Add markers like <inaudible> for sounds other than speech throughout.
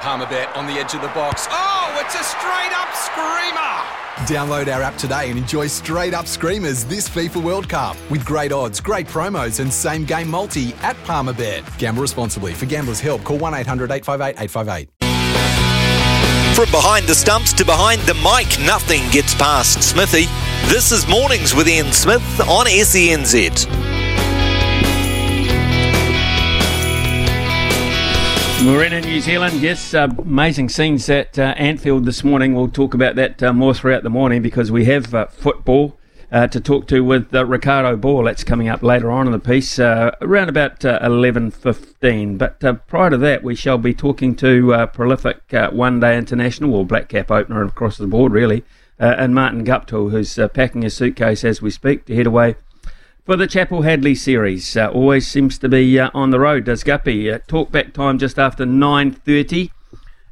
Palmerbet on the edge of the box. Oh, it's a straight up screamer! Download our app today and enjoy straight up screamers this FIFA World Cup with great odds, great promos, and same game multi at Palmerbet. Gamble responsibly. For gamblers' help, call 1 800 858 858. From behind the stumps to behind the mic, nothing gets past Smithy. This is Mornings with Ian Smith on SENZ. In New Zealand. Yes, uh, amazing scenes at uh, Anfield this morning. We'll talk about that uh, more throughout the morning because we have uh, football uh, to talk to with uh, Ricardo Ball. That's coming up later on in the piece, around about eleven fifteen. But prior to that, we shall be talking to prolific one-day international or black cap opener across the board, really, and Martin Guptill, who's packing his suitcase as we speak to head away for the Chappell Hadlee series. Uh, always seems to be uh, on the road, does Guppy? Uh, talk back time just after 9.30.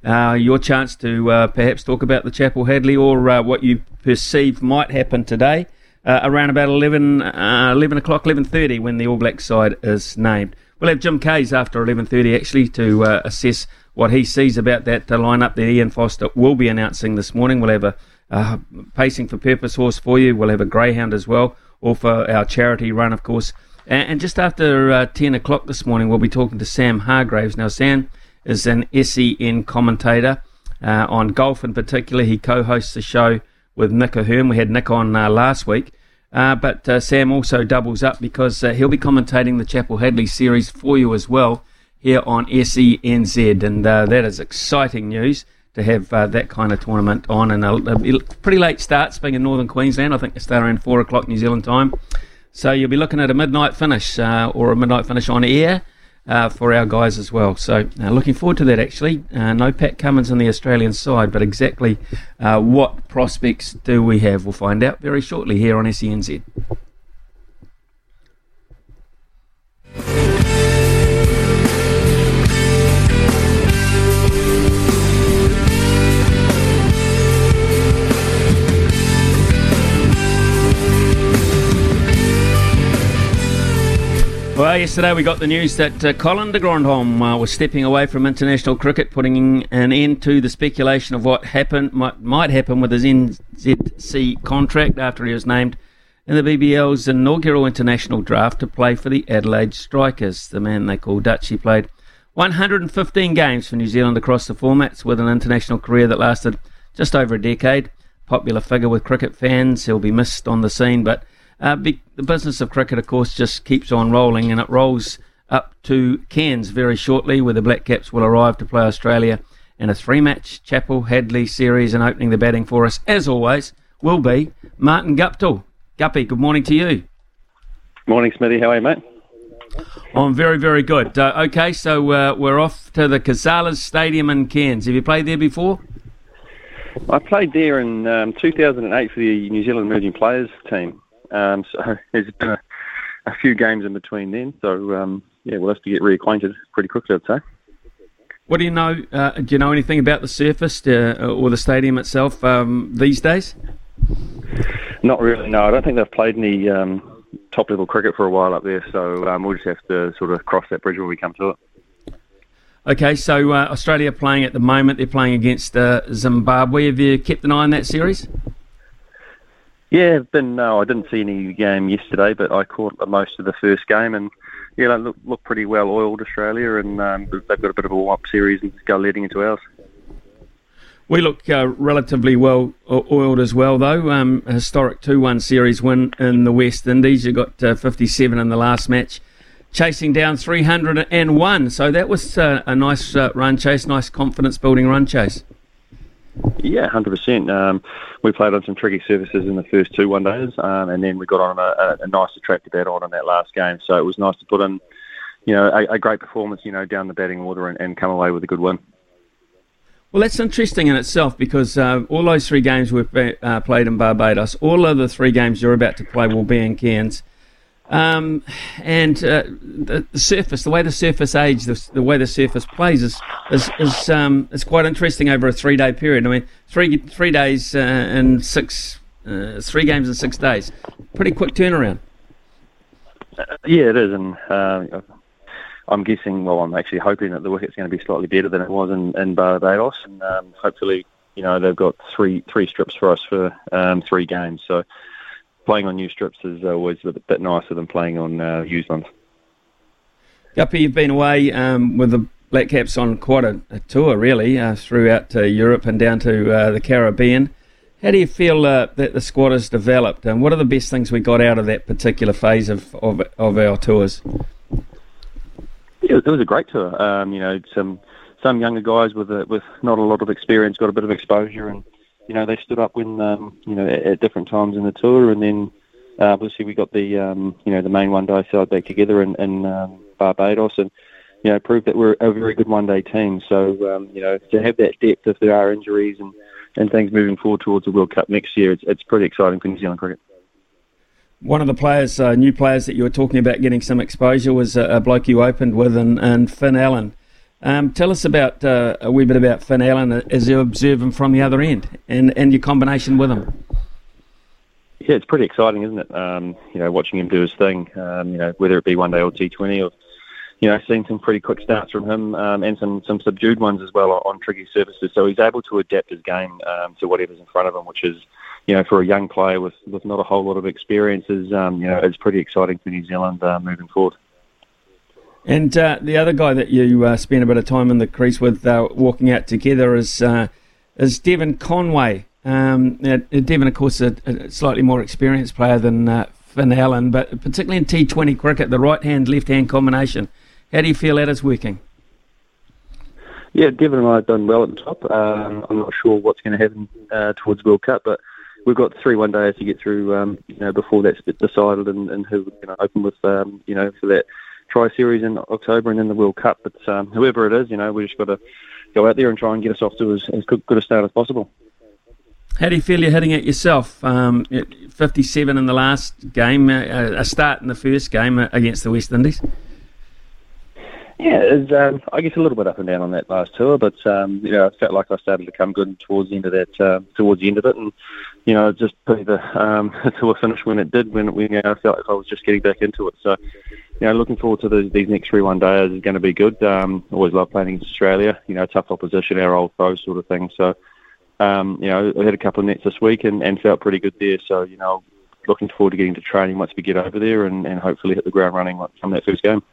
Uh, your chance to uh, perhaps talk about the Chappell Hadlee or uh, what you perceive might happen today around about 11, 11 o'clock, 11.30 when the All Black side is named. We'll have Jim Kayes after 11.30 actually to assess what he sees about that the lineup that Ian Foster will be announcing this morning. We'll have a Pacing for Purpose horse for you. We'll have a Greyhound as well or for our charity run, of course. And, and just after uh, 10 o'clock this morning, we'll be talking to Sam Hargraves. Now, Sam is an SEN commentator uh, on golf in particular. He co hosts the show with Nick Ahern. We had Nick on uh, last week. Uh, but uh, Sam also doubles up because uh, he'll be commentating the Chappell Hadlee series for you as well here on SENZ. And that is exciting news to have uh, that kind of tournament on. And a, pretty late starts being in northern Queensland. I think they start around 4 o'clock New Zealand time. So you'll be looking at a midnight finish uh, or a midnight finish on air. Uh, for our guys as well. So, uh, looking forward to that actually. Uh, no Pat Cummins on the Australian side, but exactly uh, what prospects do we have? We'll find out very shortly here on SENZ. Well, yesterday we got the news that uh, Colin de Grandhomme uh, was stepping away from international cricket, putting an end to the speculation of what happened might, might happen with his NZC contract after he was named in the BBL's inaugural international draft to play for the Adelaide Strikers, the man they call Dutch. He played 115 games for New Zealand across the formats with an international career that lasted just over a decade. Popular figure with cricket fans, he'll be missed on the scene, but uh, the business of cricket, of course, just keeps on rolling, and it rolls up to Cairns very shortly, where the Black Caps will arrive to play Australia in a three-match Chappell Hadlee series, and opening the batting for us, as always, will be Martin Guptill. Guppy, good morning to you. Morning, Smithy. How are you, mate? I'm very, very good. Uh, okay, so uh, we're off to the Cazalys Stadium in Cairns. Have you played there before? I played there in um, 2008 for the New Zealand Emerging Players team. Um, so <laughs> there's been a, a, few games in between then. So um, yeah, we'll have to get reacquainted pretty quickly, I'd say. What do you know? Uh, do you know anything about the surface uh, or the stadium itself um, these days? Not really. No, I don't think they've played any um, top level cricket for a while up there. So um, we'll just have to sort of cross that bridge when we come to it. Okay, so uh, Australia playing at the moment. They're playing against uh, Zimbabwe. Have you kept an eye on that series? Yeah, been no, I didn't see any game yesterday, but I caught most of the first game, and yeah, they look, look pretty well oiled Australia, and um, they've got a bit of a warm up series and go leading into ours. We look uh, relatively well oiled as well, though. Um, historic 2 1 series win in the West Indies. You got uh, 57 in the last match, chasing down 301. So that was uh, a nice uh, run chase, nice confidence building run chase. Yeah, hundred um, percent. We played on some tricky surfaces in the first two one days, um, and then we got on a, a, nice attractive bat on in that last game. So it was nice to put in, you know, a, a great performance, you know, down the batting order and, and, come away with a good win. Well, that's interesting in itself because uh, all those three games we've uh, played in Barbados, all of the three games you're about to play will be in Cairns. Um, and uh, the, the, surface, the way the surface age, the, the way the surface plays is is is, um, is quite interesting over a three day period. I mean, three three days uh, and six uh, three games in six days, pretty quick turnaround. Uh, yeah, it is, and uh, I'm guessing. Well, I'm actually hoping that the wicket's going to be slightly better than it was in, in Barbados, and um, hopefully, you know, they've got three three strips for us for um, three games. So playing on new strips is always a bit nicer than playing on uh, used ones. Guppy, you've been away um, with the Black Caps on quite a, a tour, really, uh, throughout uh, Europe and down to uh, the Caribbean. How do you feel uh, that the squad has developed, and what are the best things we got out of that particular phase of, of, of our tours? It was a great tour. Um, you know, some some younger guys with a, with not a lot of experience got a bit of exposure and you know, they stood up when, um, you know, at, at, different times in the tour, and then uh, obviously we got the, um, you know, the main one day side back together in, in um, Barbados, and you know, proved that we're a very good one day team. So, um, you know, to have that depth if there are injuries and, and things moving forward towards the World Cup next year, it's, it's pretty exciting for New Zealand cricket. One of the players, uh, new players that you were talking about getting some exposure was a, a bloke you opened with, and, and Finn Allen. Um, tell us about uh, a wee bit about Finn Allen as you observe him from the other end and, and your combination with him. Yeah, it's pretty exciting, isn't it? Um, you know, watching him do his thing. Um, you know, whether it be one day or T20, or you know, seeing some pretty quick starts from him um, and some some subdued ones as well on tricky surfaces. So he's able to adapt his game um, to whatever's in front of him, which is, you know, for a young player with with not a whole lot of experience, is um, you know, it's pretty exciting for New Zealand uh, moving forward. And uh, the other guy that you uh, spent a bit of time in the crease with, uh, walking out together, is uh, is Devon Conway. Um, Devon, of course, a, a, slightly more experienced player than uh, Finn Allen, but particularly in T20 cricket, the right hand left hand combination. How do you feel that is working? Yeah, Devon and I have done well at the top. Um, I'm not sure what's going to happen uh, towards World Cup, but we've got three one days to get through. Um, you know, before that's decided and, and who we're going to open with. Um, you know, for that Tri Series in October and then the World Cup. But um, whoever it is, you know, we just got to go out there and try and get us off to as, as good, a start as possible. How do you feel you're hitting it yourself? Um, 57 in the last game, uh, a start in the first game uh, against the West Indies. Yeah, it's, um, I guess a little bit up and down on that last tour, but um, you know, I felt like I started to come good towards the end of that, uh, towards the end of it, and you know, just put the um, <laughs> tour finish when it did, when, when you know, I felt like I was just getting back into it. So, you know, looking forward to the, these next three one days is going to be good. Um, always love playing against Australia. You know, tough opposition, our old foes, sort of thing. So, um, you know, I had a couple of nets this week and, and felt pretty good there. So, you know, looking forward to getting to training once we get over there and, and hopefully hit the ground running from that first game.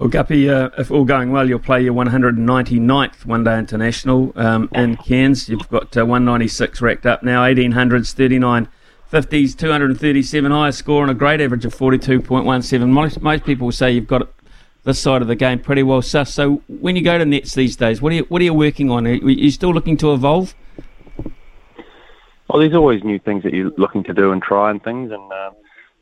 Well, Guppy, uh, if all going well, you'll play your 199th One Day International um, in Cairns. You've got uh, 196 racked up now, 1800s, 39 50s, 237, highest score and a great average of 42.17. Most, most people say you've got this side of the game pretty well sus. So when you go to nets these days, what are you, what are you working on? Are you still looking to evolve? Well, there's always new things that you're looking to do and try and things. And, uh,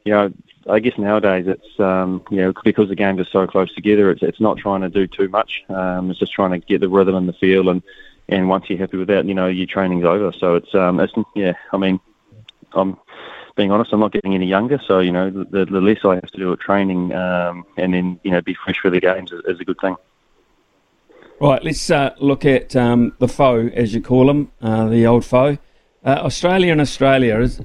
you know, I guess nowadays it's, um, you know, because the games are so close together, it's, it's not trying to do too much. Um, it's just trying to get the rhythm and the feel. And, and once you're happy with that, you know, your training's over. So it's, um, it's yeah, I mean, I'm being honest, I'm not getting any younger, so you know the, the less I have to do at training, um, and then you know be fresh for the games is, is a good thing. Right, let's uh, look at um, the foe, as you call them, uh, the old foe. Uh, Australia and Australia is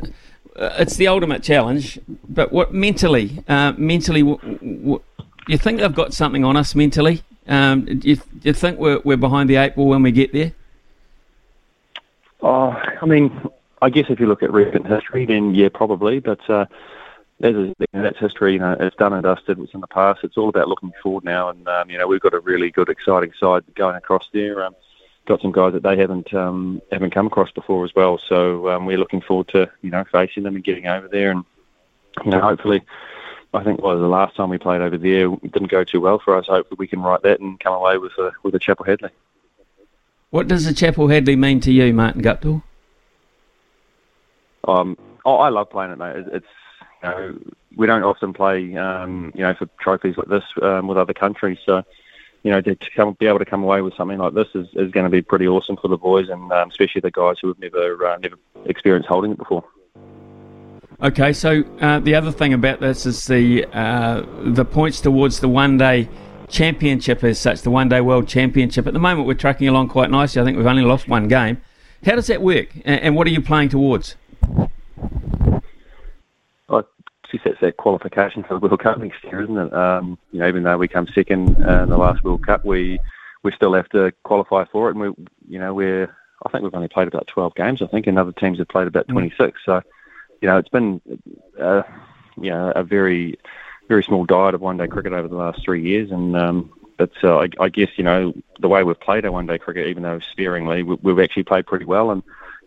it's the ultimate challenge. But what mentally, uh, mentally, you think they've got something on us mentally? Um, do, you, do you think we're, we're behind the eight ball when we get there? Oh, I mean, I guess if you look at recent history, then yeah, probably. But uh, as that's history. You know, it's done and dusted. It's in the past. It's all about looking forward now. And um, you know, we've got a really good, exciting side going across there. Um, got some guys that they haven't um, haven't come across before as well. So um, we're looking forward to you know facing them and getting over there. And you know, hopefully. I think well, the last time we played over there didn't go too well for us. Hopefully, we can write that and come away with a with a Chappell Hadlee. What does a Chappell Hadlee mean to you, Martin Guptill? Um, oh, I love playing it, mate. It's you know, we don't often play, um, you know, for trophies like this um, with other countries. So, you know, to, to come, be able to come away with something like this is, is going to be pretty awesome for the boys, and um, especially the guys who have never uh, never experienced holding it before. Okay, so uh, the other thing about this is the uh, the points towards the one day championship as such, the one day world championship. At the moment, we're tracking along quite nicely. I think we've only lost one game. How does that work, and, and what are you playing towards? Guess that's that qualification for the World Cup next year, isn't it? Um, you know, even though we come second uh, in the last World Cup, we we still have to qualify for it, and we, you know, we're I think we've only played about 12 games. I think, and other teams have played about 26. So, you know, it's been, uh, you know, a very, very small diet of one-day cricket over the last three years, and um, but uh, I, I guess you know the way we've played our one-day cricket, even though sparingly, we, we've actually played pretty well, and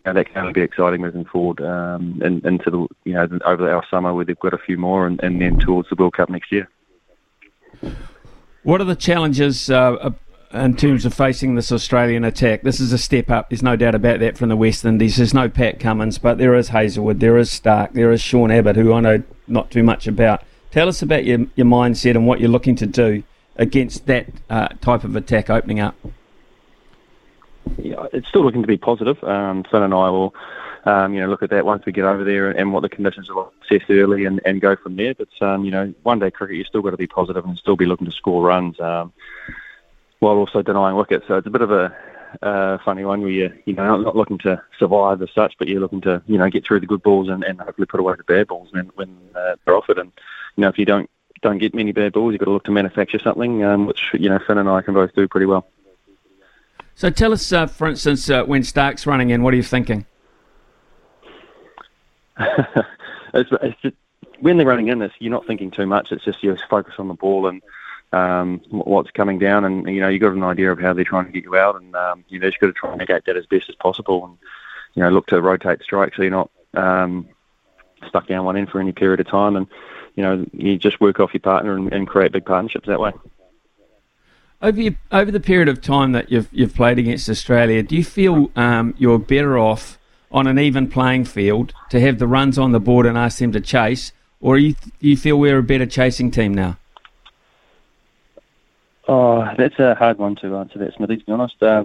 know, that can be exciting moving forward um, and, into the you know over our summer where they've got a few more, and, and then towards the World Cup next year. What are the challenges uh, in terms of facing this Australian attack. This is a step up. There's no doubt about that from the West Indies. There's no Pat Cummins, but there is Hazlewood, there is Starc, there is Sean Abbott, who I know not too much about. Tell us about your, your mindset and what you're looking to do against that uh, type of attack opening up. It's still looking to be positive. Um, Finn and I will, um, you know, look at that once we get over there and, what the conditions are assess early and, and go from there. But um, you know, one day cricket, you still got to be positive and still be looking to score runs. Um, while also denying wickets. So it's a bit of a uh, funny one where you you know not looking to survive as such, but you're looking to you know get through the good balls and, and hopefully put away the bad balls when when uh, they're offered. And you know if you don't don't get many bad balls, you've got to look to manufacture something, um, which you know Finn and I can both do pretty well. So tell us, uh, for instance, uh, when Starc's running in, what are you thinking? <laughs> it's, it's just, when they're running in, you're not thinking too much. It's just you focus on the ball and um, what's coming down, and you know you got an idea of how they're trying to get you out, and um, you know, just got to try and negate that as best as possible, and you know look to rotate strikes so you're not um, stuck down one end for any period of time, and you know you just work off your partner and, and create big partnerships that way. Over your, over the period of time that you've you've played against Australia, do you feel um, you're better off on an even playing field to have the runs on the board and ask them to chase, or you, do you feel we're a better chasing team now? Oh, that's a hard one to answer that, Smithy, to be honest. Uh,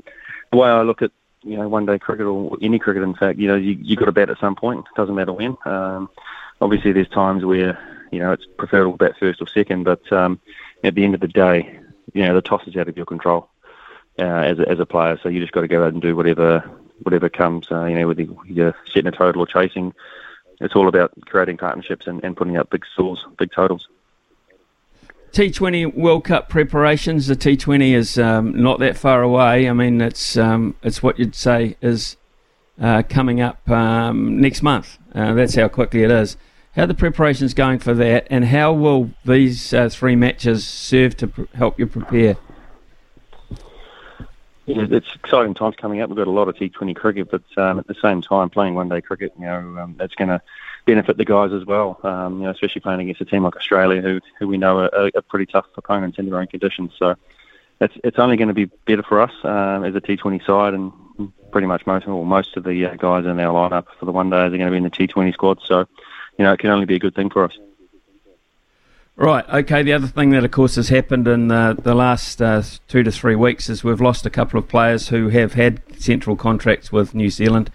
the way I look at, you know, one day cricket or any cricket, in fact, you know, you, you got to bat at some point. It doesn't matter when. Um, obviously, there's times where, you know, it's preferable to bat first or second, but um, at the end of the day, you know, the toss is out of your control uh, as, a, as a player. So you just got to go out and do whatever whatever comes, uh, you know, whether you're setting a total or chasing. It's all about creating partnerships and, and putting up big scores, big totals. T20 World Cup preparations. The T20 is um, not that far away. I mean, it's um, it's what you'd say is uh, coming up um, next month. Uh, that's how quickly it is. How are the preparations going for that, and how will these uh, three matches serve to pr- help you prepare? Yeah, it's exciting times coming up. We've got a lot of T20 cricket, but um, at the same time, playing one day cricket, you know, um, that's going to benefit the guys as well. Um, you know, especially playing against a team like Australia, who who we know are, are pretty tough opponents in their own conditions. So it's it's only going to be better for us um, as a T20 side, and pretty much most or most of the uh, guys in our lineup for the one days are going to be in the T20 squad. So you know, it can only be a good thing for us. Right. Okay. The other thing that, of course, has happened in the, the last uh, two to three weeks is we've lost a couple of players who have had central contracts with New Zealand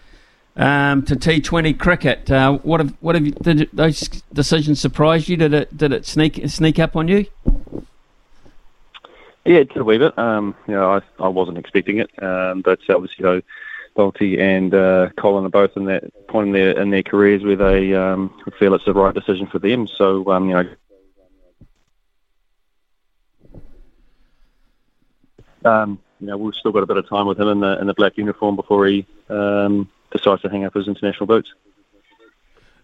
um, to T20 cricket. Uh, what have what have you, did those decisions surprise you? Did it did it sneak sneak up on you? Yeah, it did a wee bit. Um, you know, I, I wasn't expecting it, um, but obviously, you know, Boulty and uh, Colin are both in that point in their in their careers where they um, feel it's the right decision for them. So, um, you know. Um, you know, we've still got a bit of time with him in the in the black uniform before he um, decides to hang up his international boots.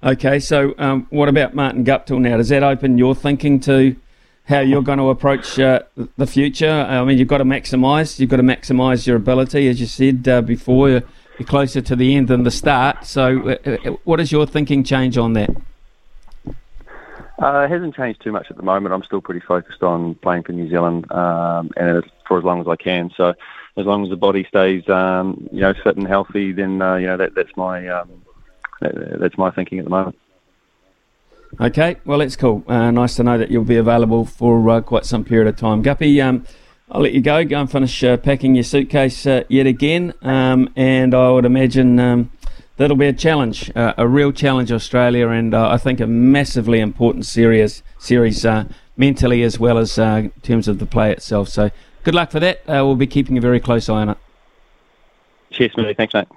Okay, so um, what about Martin Guptill now? Does that open your thinking to how you're going to approach uh, the future? I mean, you've got to maximise. You've got to maximise your ability, as you said uh, before. You're closer to the end than the start. So, uh, uh what is your thinking change on that? Uh, it hasn't changed too much at the moment. I'm still pretty focused on playing for New Zealand um, and for as long as I can. So as long as the body stays, um, you know, fit and healthy, then uh, you know that, that's my um, that, that's my thinking at the moment. Okay, well, that's cool. Uh, nice to know that you'll be available for uh, quite some period of time. Guppy, um, I'll let you go. Go and finish uh, packing your suitcase uh, yet again, um, and I would imagine um, that'll be a challenge, uh, a real challenge, Australia, and uh, I think a massively important series, series mentally as well as in terms of the play itself. So good luck for that. We'll be keeping a very close eye on it. Cheers, Smithy. Thanks, mate.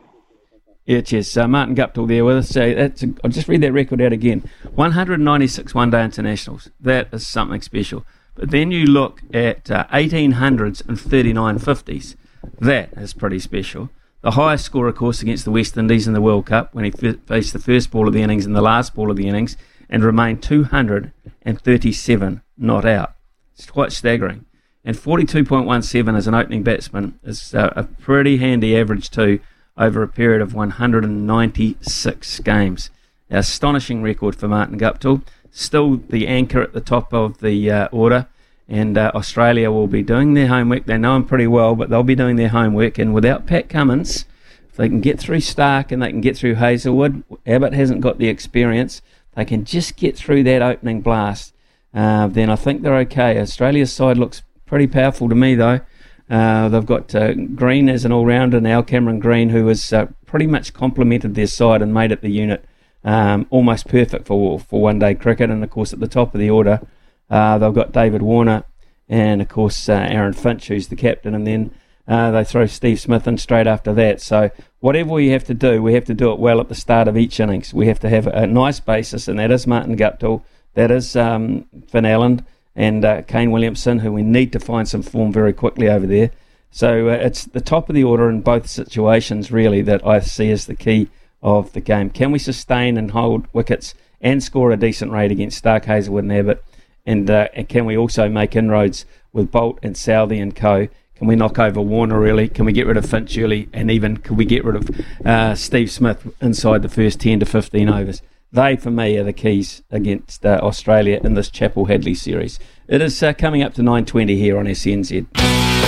Yeah, cheers. Uh, Martin Guptill there with us. So that's a, I'll just read that record out again. 196 one-day internationals. That is something special. But then you look at uh, 1800s and 39 50s. That is pretty special. The highest score, of course, against the West Indies in the World Cup when he f- faced the first ball of the innings and the last ball of the innings and remained 237 not out. It's quite staggering. And 42.17 as an opening batsman is uh, a pretty handy average too over a period of 196 games. An astonishing record for Martin Guptill. Still the anchor at the top of the uh, order. And uh, Australia will be doing their homework. They know him pretty well, but they'll be doing their homework. And without Pat Cummins, if they can get through Starc and they can get through Hazlewood, Abbott hasn't got the experience. They can just get through that opening blast. Uh, then I think they're okay. Australia's side looks pretty powerful to me, though. Uh, they've got uh, Green as an all-rounder now, Cameron Green, who has uh, pretty much complemented their side and made it the unit um, almost perfect for for one-day cricket. And of course, at the top of the order, uh, they've got David Warner and of course uh, Aaron Finch, who's the captain, and then uh, they throw Steve Smith in straight after that. So whatever we have to do, we have to do it well at the start of each innings. We have to have a nice basis, and that is Martin Guptill, that is um, Finn Allen and uh, Kane Williamson, who we need to find some form very quickly over there. So uh, it's the top of the order in both situations, really, that I see as the key of the game. Can we sustain and hold wickets and score a decent rate against Starc, Hazlewood, and Abbott? And, uh, and can we also make inroads with Boult and Southey and co? Can we knock over Warner early? Can we get rid of Finch early? And even can we get rid of uh, Steve Smith inside the first 10 to 15 overs? They, for me, are the keys against uh, Australia in this Chappell Hadlee series. It is uh, coming up to 9.20 here on SENZ.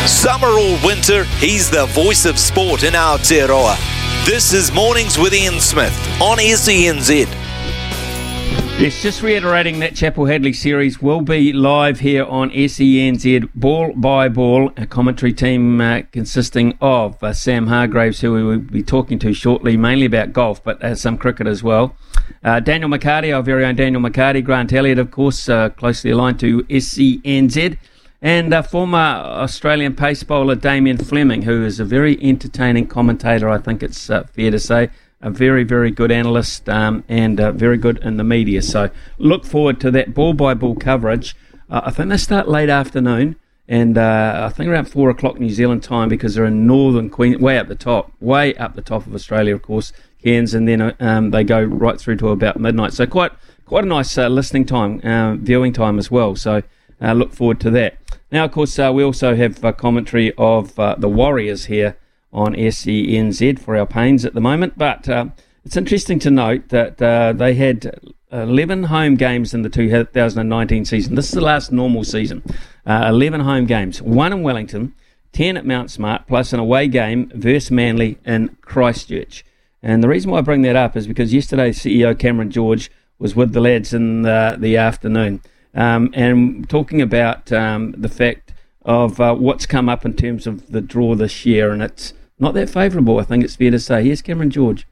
Summer or winter, he's the voice of sport in Aotearoa. This is Mornings with Ian Smith on SENZ. Yes, just reiterating that Chappell Hadlee series will be live here on SENZ, ball by ball, a commentary team uh, consisting of uh, Sam Hargraves, who we will be talking to shortly, mainly about golf, but uh, some cricket as well. Uh, Daniel McCarty, our very own Daniel McCarty, Grant Elliott, of course, uh, closely aligned to SENZ, and uh, former Australian pace bowler Damien Fleming, who is a very entertaining commentator, I think it's fair to say a very, very good analyst um, and uh, very good in the media. So look forward to that ball by ball coverage. Uh, I think they start late afternoon, and uh, I think around four o'clock New Zealand time because they're in northern Queen, way up the top, way up the top of Australia, of course, Cairns, and then um, they go right through to about midnight. So quite, quite a nice uh, listening time, uh, viewing time as well. So uh, look forward to that. Now, of course, we also have commentary of the Warriors here on SENZ for our pains at the moment. But uh, it's interesting to note that uh, they had 11 home games in the 2019 season. This is the last normal season. Uh, 11 home games, one in Wellington, 10 at Mount Smart, plus an away game versus Manly in Christchurch. And the reason why I bring that up is because yesterday CEO Cameron George was with the lads in the, the afternoon um, and talking about um, the fact of uh, what's come up in terms of the draw this year, and it's not that favourable, I think it's fair to say. Here's Cameron George.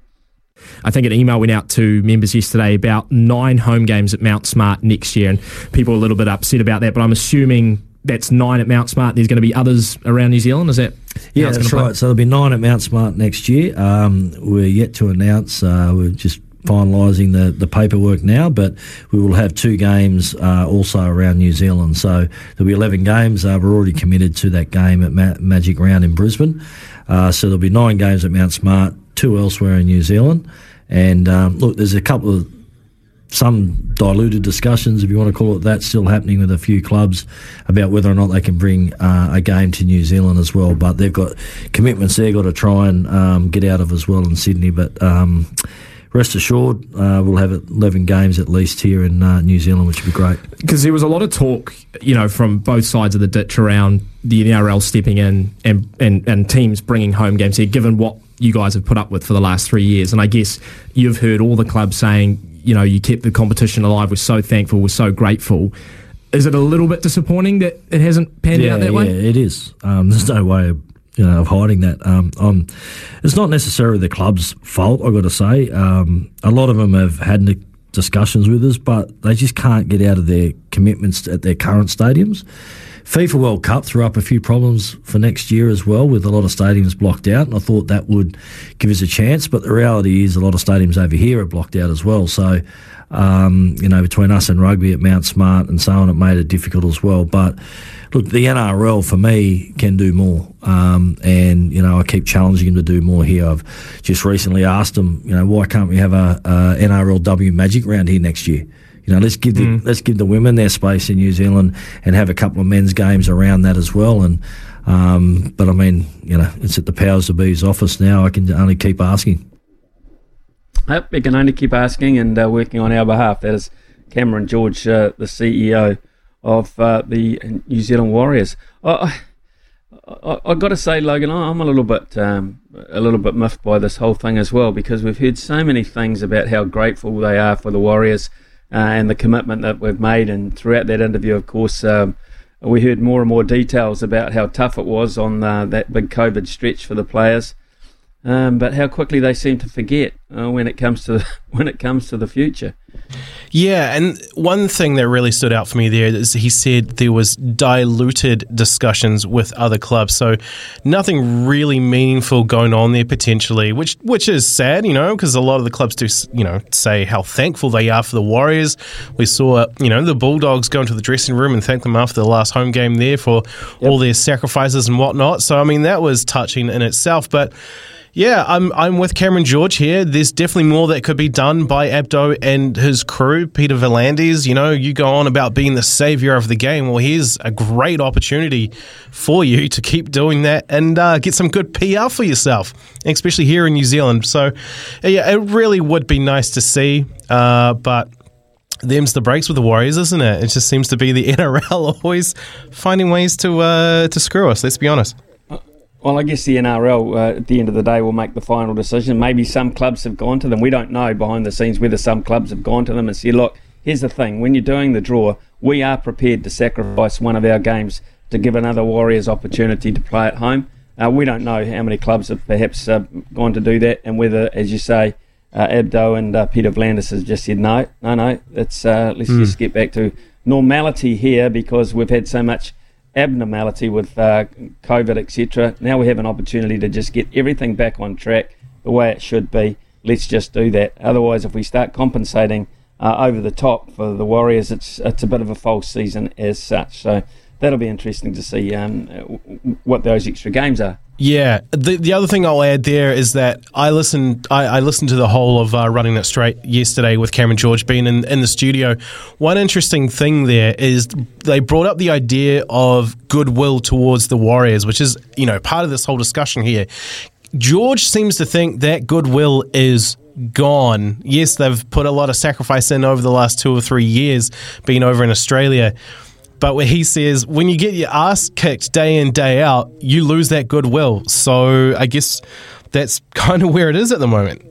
I think an email went out to members yesterday about nine home games at Mount Smart next year, and people are a little bit upset about that. But I'm assuming that's nine at Mount Smart. There's going to be others around New Zealand. Is that? Yeah, that's right. So there'll be nine at Mount Smart next year. Um, we're yet to announce. Uh, we're just finalising the, the paperwork now, but we will have two games uh, also around New Zealand. So there'll be 11 games. Uh, we're already committed to that game at Ma- Magic Round in Brisbane. Uh, so there'll be nine games at Mount Smart, two elsewhere in New Zealand. And um, look, there's a couple of some diluted discussions, if you want to call it that, still happening with a few clubs about whether or not they can bring uh, a game to New Zealand as well. But they've got commitments they've got to try and um, get out of as well in Sydney. But um, rest assured, uh, we'll have 11 games at least here in uh, New Zealand, which would be great. Because there was a lot of talk, you know, from both sides of the ditch around the NRL stepping in and, and, and teams bringing home games here, given what you guys have put up with for the last three years. And I guess you've heard all the clubs saying, you know, you kept the competition alive. We're so thankful. We're so grateful. Is it a little bit disappointing that it hasn't panned yeah, out that yeah, way? it is. Um, <laughs> there's no way you know, of hiding that. Um, um, it's not necessarily the club's fault. I've got to say. Um, a lot of them have had discussions with us, but they just can't get out of their commitments at their current stadiums. FIFA World Cup threw up a few problems for next year as well, with a lot of stadiums blocked out, and I thought that would give us a chance. But the reality is, a lot of stadiums over here are blocked out as well. So, um, you know, between us and rugby at Mount Smart and so on, it made it difficult as well. But look, the NRL for me can do more, um, and you know I keep challenging him to do more here. I've just recently asked him, you know, why can't we have a, a NRLW Magic round here next year? You know, let's give the mm. let's give the women their space in New Zealand and have a couple of men's games around that as well. And um, but I mean, you know, it's at the powers of be's office now. I can only keep asking. Yep, we can only keep asking and uh, working on our behalf. That is Cameron George, uh, the CEO of uh, the New Zealand Warriors. I, I, I got to say, Logan, I'm a little bit um, a little bit miffed by this whole thing as well because we've heard so many things about how grateful they are for the Warriors uh, and the commitment that we've made. And throughout that interview, of course, um, we heard more and more details about how tough it was on uh, that big COVID stretch for the players. Um, but how quickly they seem to forget uh, when it comes to <laughs> when it comes to the future. Yeah, and one thing that really stood out for me there is he said there was diluted discussions with other clubs, so nothing really meaningful going on there potentially, which which is sad, you know, because a lot of the clubs do, you know, say how thankful they are for the Warriors. We saw, you know, the Bulldogs go into the dressing room and thank them after the last home game there for yep. all their sacrifices and whatnot. So I mean, that was touching in itself, but. Yeah, I'm I'm with Cameron George here. There's definitely more that could be done by Abdo and his crew. Peter V'landys, you know, you go on about being the savior of the game. Well, here's a great opportunity for you to keep doing that and uh, get some good PR for yourself, especially here in New Zealand. So, yeah, it really would be nice to see, uh, but them's the breaks with the Warriors, isn't it? It just seems to be the <laughs> NRL always finding ways to uh, to screw us. Let's be honest. Well, I guess the NRL uh, at the end of the day will make the final decision. Maybe some clubs have gone to them. We don't know behind the scenes whether some clubs have gone to them and said, look, here's the thing. When you're doing the draw, we are prepared to sacrifice one of our games to give another Warriors opportunity to play at home. Uh, we don't know how many clubs have perhaps uh, gone to do that and whether, as you say, uh, Abdo and uh, Peter V'landys has just said, no, no, no, let's, uh, let's mm. just get back to normality here because we've had so much – abnormality with uh, COVID, etc. Now we have an opportunity to just get everything back on track the way it should be. Let's just do that. Otherwise, if we start compensating uh, over the top for the Warriors, it's it's a bit of a false season as such. So that'll be interesting to see um, what those extra games are. Yeah, the the other thing I'll add there is that I listened I, I listened to the whole of uh, running it straight yesterday with Cameron George being in, in the studio. One interesting thing there is they brought up the idea of goodwill towards the Warriors, which is you know part of this whole discussion here. George seems to think that goodwill is gone. Yes, they've put a lot of sacrifice in over the last two or three years being over in Australia but where he says when you get your ass kicked day in day out, you lose that goodwill. So I guess that's <laughs> kind of where it is at the moment.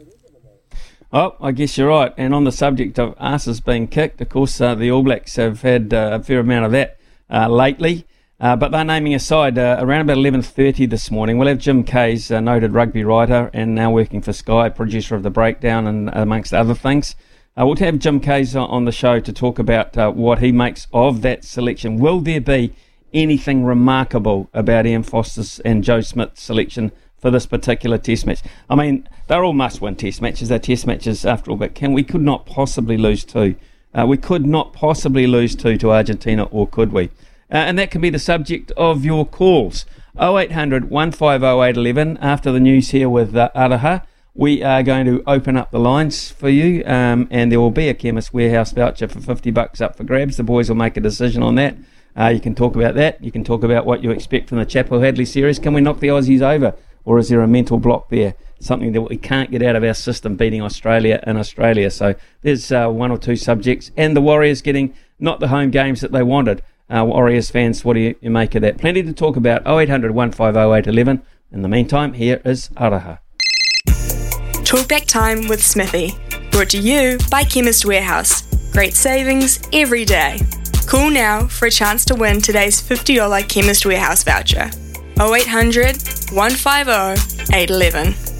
Oh, I guess you're right. And on the subject of asses being kicked, of course, uh, the All Blacks have had uh, a fair amount of that uh, lately. Uh, but they're naming aside uh, around about 11.30 this morning. We'll have Jim Kayes, a noted rugby writer and now working for Sky, producer of The Breakdown and amongst other things. Uh, we'll have Jim Kayes on the show to talk about uh, what he makes of that selection. Will there be anything remarkable about Ian Foster's and Joe Schmidt's selection for this particular test match? I mean, they're all must-win test matches. They're test matches after all, but can we could not possibly lose two. Uh, we could not possibly lose two to Argentina, or could we? Uh, and that can be the subject of your calls. 0800 150811 after the news here with uh, Araha we are going to open up the lines for you, um, and there will be a Chemist Warehouse voucher for 50 bucks up for grabs. The boys will make a decision on that. Uh, you can talk about that. You can talk about what you expect from the Chappell Hadlee series. Can we knock the Aussies over, or is there a mental block there? Something that we can't get out of our system, beating Australia in Australia. So there's uh, one or two subjects, and the Warriors getting not the home games that they wanted. Uh, Warriors fans, what do you, you make of that? Plenty to talk about. 0800 150 In the meantime, here is Araha. Talkback Time with Smithy. Brought to you by Chemist Warehouse. Great savings every day. Call now for a chance to win today's $50 Chemist Warehouse voucher. 0800 150 811.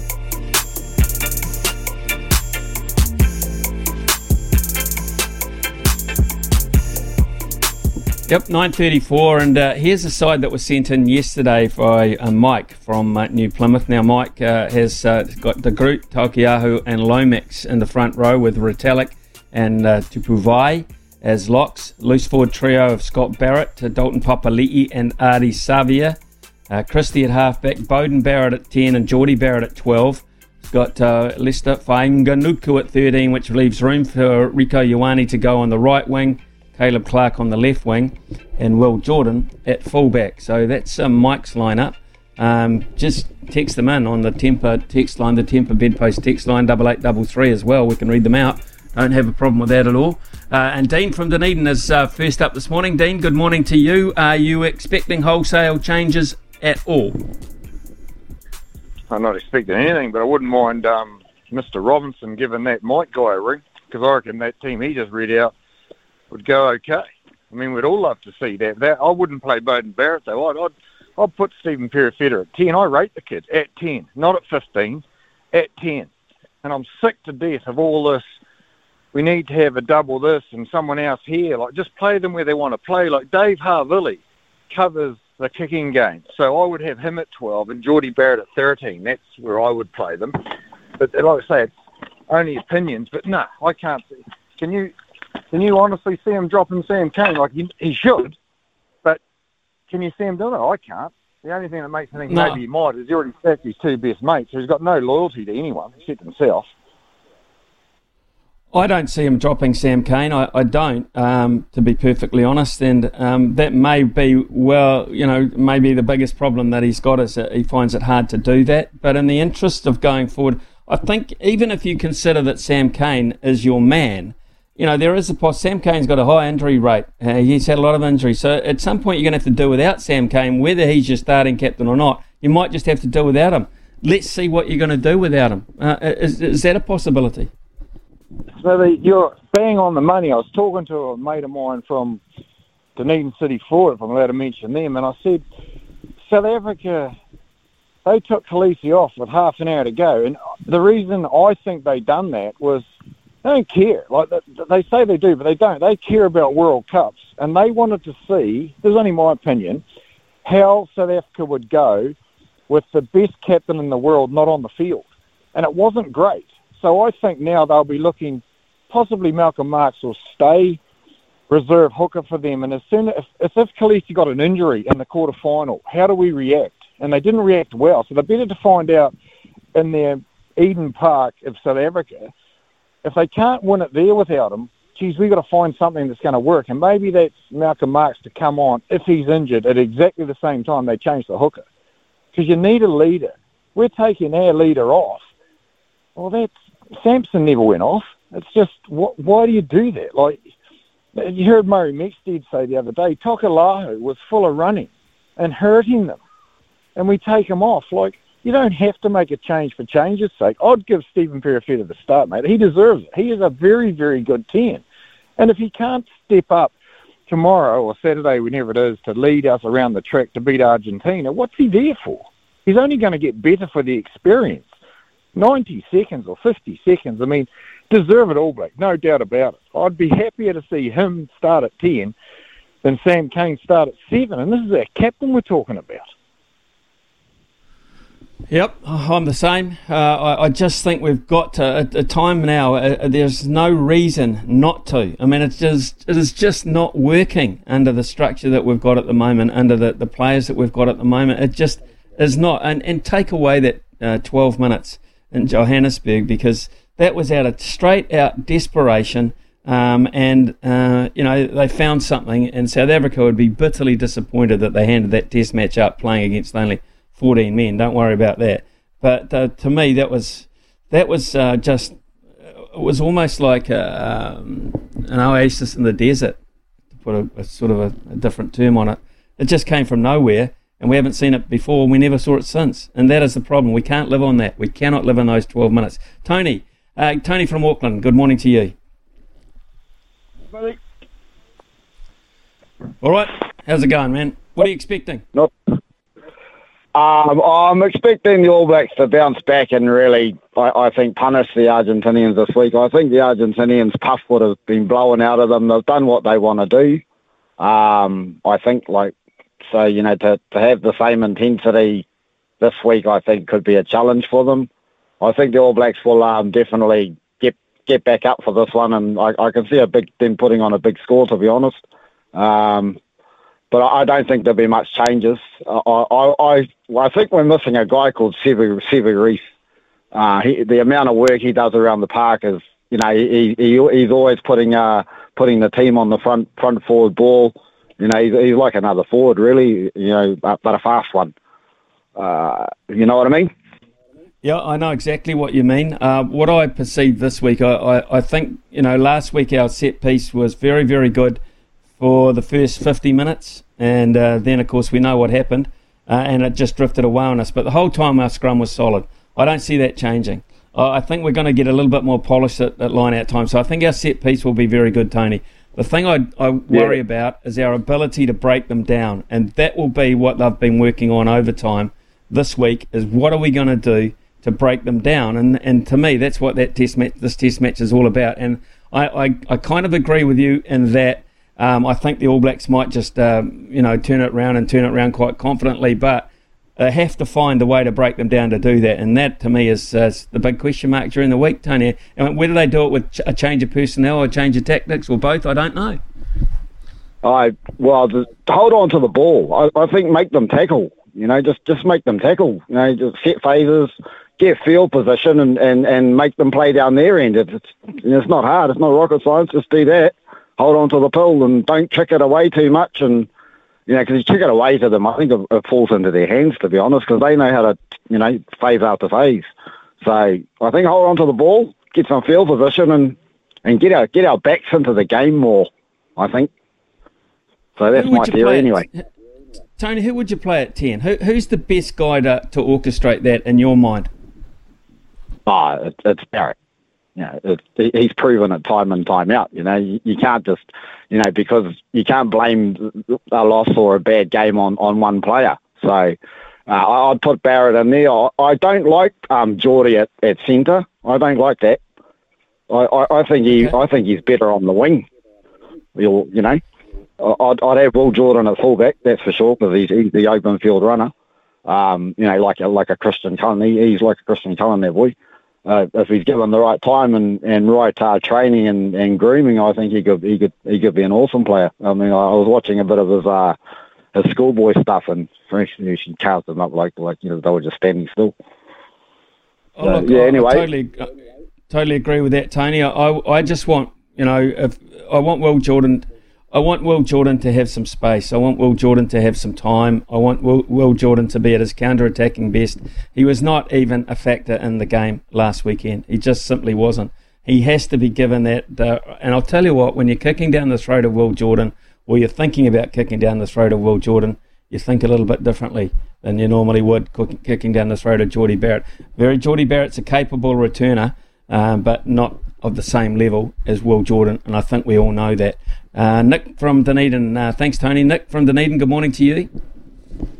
Yep, 9.34, and uh, here's a side that was sent in yesterday by uh, Mike from uh, New Plymouth. Now, Mike uh, has uh, got de Groot, Taukei'aho, and Lomax in the front row with Retallick and uh, Tupou Vaa'i as locks. Loose forward trio of Scott Barrett, Dalton Papali'i, and Ardie Savea. Uh, Christie at halfback, Beauden Barrett at 10, and Jordie Barrett at 12. He's got uh, Leicester Fainga'anuku at 13, which leaves room for Rieko Ioane to go on the right wing. Caleb Clark on the left wing, and Will Jordan at fullback. So that's um, Mike's lineup. Um, just text them in on the Temper text line, the Temper bedpost text line, double eight double three as well. We can read them out. Don't have a problem with that at all. Uh, and Dean from Dunedin is uh, first up this morning. Dean, good morning to you. Are you expecting wholesale changes at all? I'm not expecting anything, but I wouldn't mind um, Mr. Robinson giving that Mike guy a ring because I reckon that team he just read out would go okay. I mean, we'd all love to see that. That I wouldn't play Beauden Barrett though. I'd, I'd I'd put Stephen Perofeta at ten. I rate the kid at ten, not at fifteen, at ten. And I'm sick to death of all this. We need to have a double this and someone else here. Like just play them where they want to play. Like Dave Havili covers the kicking game, so I would have him at twelve and Jordie Barrett at thirteen. That's where I would play them. But like I say, it's only opinions. But no, I can't. Can you can you honestly see him dropping Sam Cane? Like he, he should, but can you see him doing it? I can't. The only thing that makes me think No. maybe he might is he already sacked his two best mates, so he's got no loyalty to anyone except himself. I don't see him dropping Sam Cane. I, I don't, um, to be perfectly honest. And um, that may be, well, you know, maybe the biggest problem that he's got is that he finds it hard to do that. But in the interest of going forward, I think even if you consider that Sam Cane is your man, you know, there is a poss. Sam Cane's got a high injury rate. Uh, he's had a lot of injuries. So at some point, you're going to have to do without Sam Cane, whether he's your starting captain or not. You might just have to do without him. Let's see what you're going to do without him. Uh, is, is that a possibility? So the, you're bang on the money. I was talking to a mate of mine from Dunedin City Ford, if I'm allowed to mention them, and I said, South Africa, they took Kolisi off with half an hour to go, and the reason I think they done that was they don't care. Like they, say they do, but they don't. They care about World Cups, and they wanted to see. This is only my opinion. How South Africa would go with the best captain in the world not on the field, and it wasn't great. So I think now they'll be looking. Possibly Malcolm Marx will stay reserve hooker for them, and as soon as if, if Kolisi got an injury in the quarter final, how do we react? And they didn't react well, so they're better to find out in their Eden Park of South Africa if they can't win it there without him, geez, we've got to find something that's going to work. And maybe that's Malcolm Marx to come on if he's injured at exactly the same time they change the hooker. Because you need a leader. We're taking our leader off. Well, that's Sampson never went off. It's just, wh- why do you do that? Like, you heard Murray Mexted say the other day, Taukei'aho was full of running and hurting them. And we take him off. Like, you don't have to make a change for change's sake. I'd give Stephen Perofeta the start, mate. He deserves it. He is a very, very good 10. And if he can't step up tomorrow or Saturday, whenever it is, to lead us around the track to beat Argentina, what's he there for? He's only going to get better for the experience. 90 seconds or 50 seconds, I mean, deserve it all, Blake, no doubt about it. I'd be happier to see him start at 10 than Sam Cane start at 7. And this is our captain we're talking about. Yep, I'm the same. Uh, I, I just think we've got to, a, a time now. Uh, there's no reason not to. I mean, it's just it is just not working under the structure that we've got at the moment, under the, the players that we've got at the moment. It just is not. And and take away that uh, 12 minutes in Johannesburg because that was out of straight out desperation. Um, and uh, you know they found something, and South Africa would be bitterly disappointed that they handed that Test match up, playing against only 14 men. Don't worry about that. But uh, to me, that was that was uh, just it was almost like a, um, an oasis in the desert, to put a, a sort of a, a different term on it. It just came from nowhere, and we haven't seen it before. We never saw it since, and that is the problem. We can't live on that. We cannot live on those 12 minutes. Tony, uh, Tony from Auckland. Good morning to you. All right, how's it going, man? What are you expecting? Not Um, I'm expecting the All Blacks to bounce back and really, I, I think, punish the Argentinians this week. I think the Argentinians' puff would have been blown out of them. They've done what they want to do. Um, I think, like, so, you know, to, to have the same intensity this week, I think, could be a challenge for them. I think the All Blacks will um, definitely get get back up for this one, and I, I can see a big them putting on a big score, to be honest. Um, but I, don't think there'll be much changes. I I, I, think we're missing a guy called Sevu Sevu Reece. Uh, he, the amount of work he does around the park is, you know, he, he he's always putting uh putting the team on the front front forward ball. You know, he's, he's like another forward, really. You know, but, but a fast one. Uh, you know what I mean? Yeah, I know exactly what you mean. Uh, what I perceived this week, I, I, I, think, you know, last week our set piece was very, very good for the first 50 minutes. And uh, then, of course, we know what happened. Uh, and it just drifted away on us. But the whole time our scrum was solid. I don't see that changing. I think we're going to get a little bit more polished at, at line out time. So I think our set piece will be very good, Tony. The thing I, I worry yeah. about is our ability to break them down. And that will be what they've been working on over time this week is what are we going to do to break them down? And and to me, that's what that test match, this test match is all about. And I, I, I kind of agree with you in that um, I think the All Blacks might just um, you know turn it around and turn it around quite confidently, but they have to find a way to break them down to do that. And that to me is uh, the big question mark during the week, Tony. And whether they do it with a change of personnel or a change of tactics or both, I don't know. I well, hold on to the ball. I, I think make them tackle. You know, just just make them tackle. You know, just set phases, get field position, and, and, and make them play down their end. It's it's not hard. It's not rocket science. Just do that. Hold on to the pill and don't kick it away too much. And you know, because you kick it away to them, I think it, it falls into their hands to be honest, because they know how to you know phase after phase. So I think hold on to the ball, get some field position, and and get our get our backs into the game more. I think. So that's my theory anyway. Tony, who would you play at 10? Who, who's the best guy to, to orchestrate that in your mind? Oh, it, it's Barrett. You know, it, he's proven it time and time out. You know, you, you, can't just, you know, because you can't blame a loss or a bad game on, on one player. So uh, I'd put Barrett in there. I, I don't like um, Jordie at, at centre. I don't like that. I, I, I think he okay. I think he's better on the wing. You'll, you know, I'd, I'd have Will Jordan at fullback, that's for sure, because he's, he's the open field runner. Um, you know, like a, like a Christian Cullen. He, he's like a Christian Cullen, there, boy. Uh, if he's given the right time and, and right uh, training and, and grooming, I think he could he could he could be an awesome player. I mean, I, was watching a bit of his uh, his schoolboy stuff, and for frankly, she carved them up like like you know they were just standing still. Oh, look, yeah. I, anyway, I totally uh, totally agree with that, Tony. I I just want you know if I want Will Jordan I want Will Jordan to have some space. I want Will Jordan to have some time. I want Will, Will Jordan to be at his counter-attacking best. He was not even a factor in the game last weekend. He just simply wasn't. He has to be given that. Uh, and I'll tell you what, when you're kicking down the throat of Will Jordan, or you're thinking about kicking down the throat of Will Jordan, you think a little bit differently than you normally would kicking down the throat of Jordie Barrett. Very Jordie Barrett's a capable returner, um, but not of the same level as Will Jordan, and I think we all know that. Uh, Nick from Dunedin, uh, thanks Tony. Nick from Dunedin, good morning to you.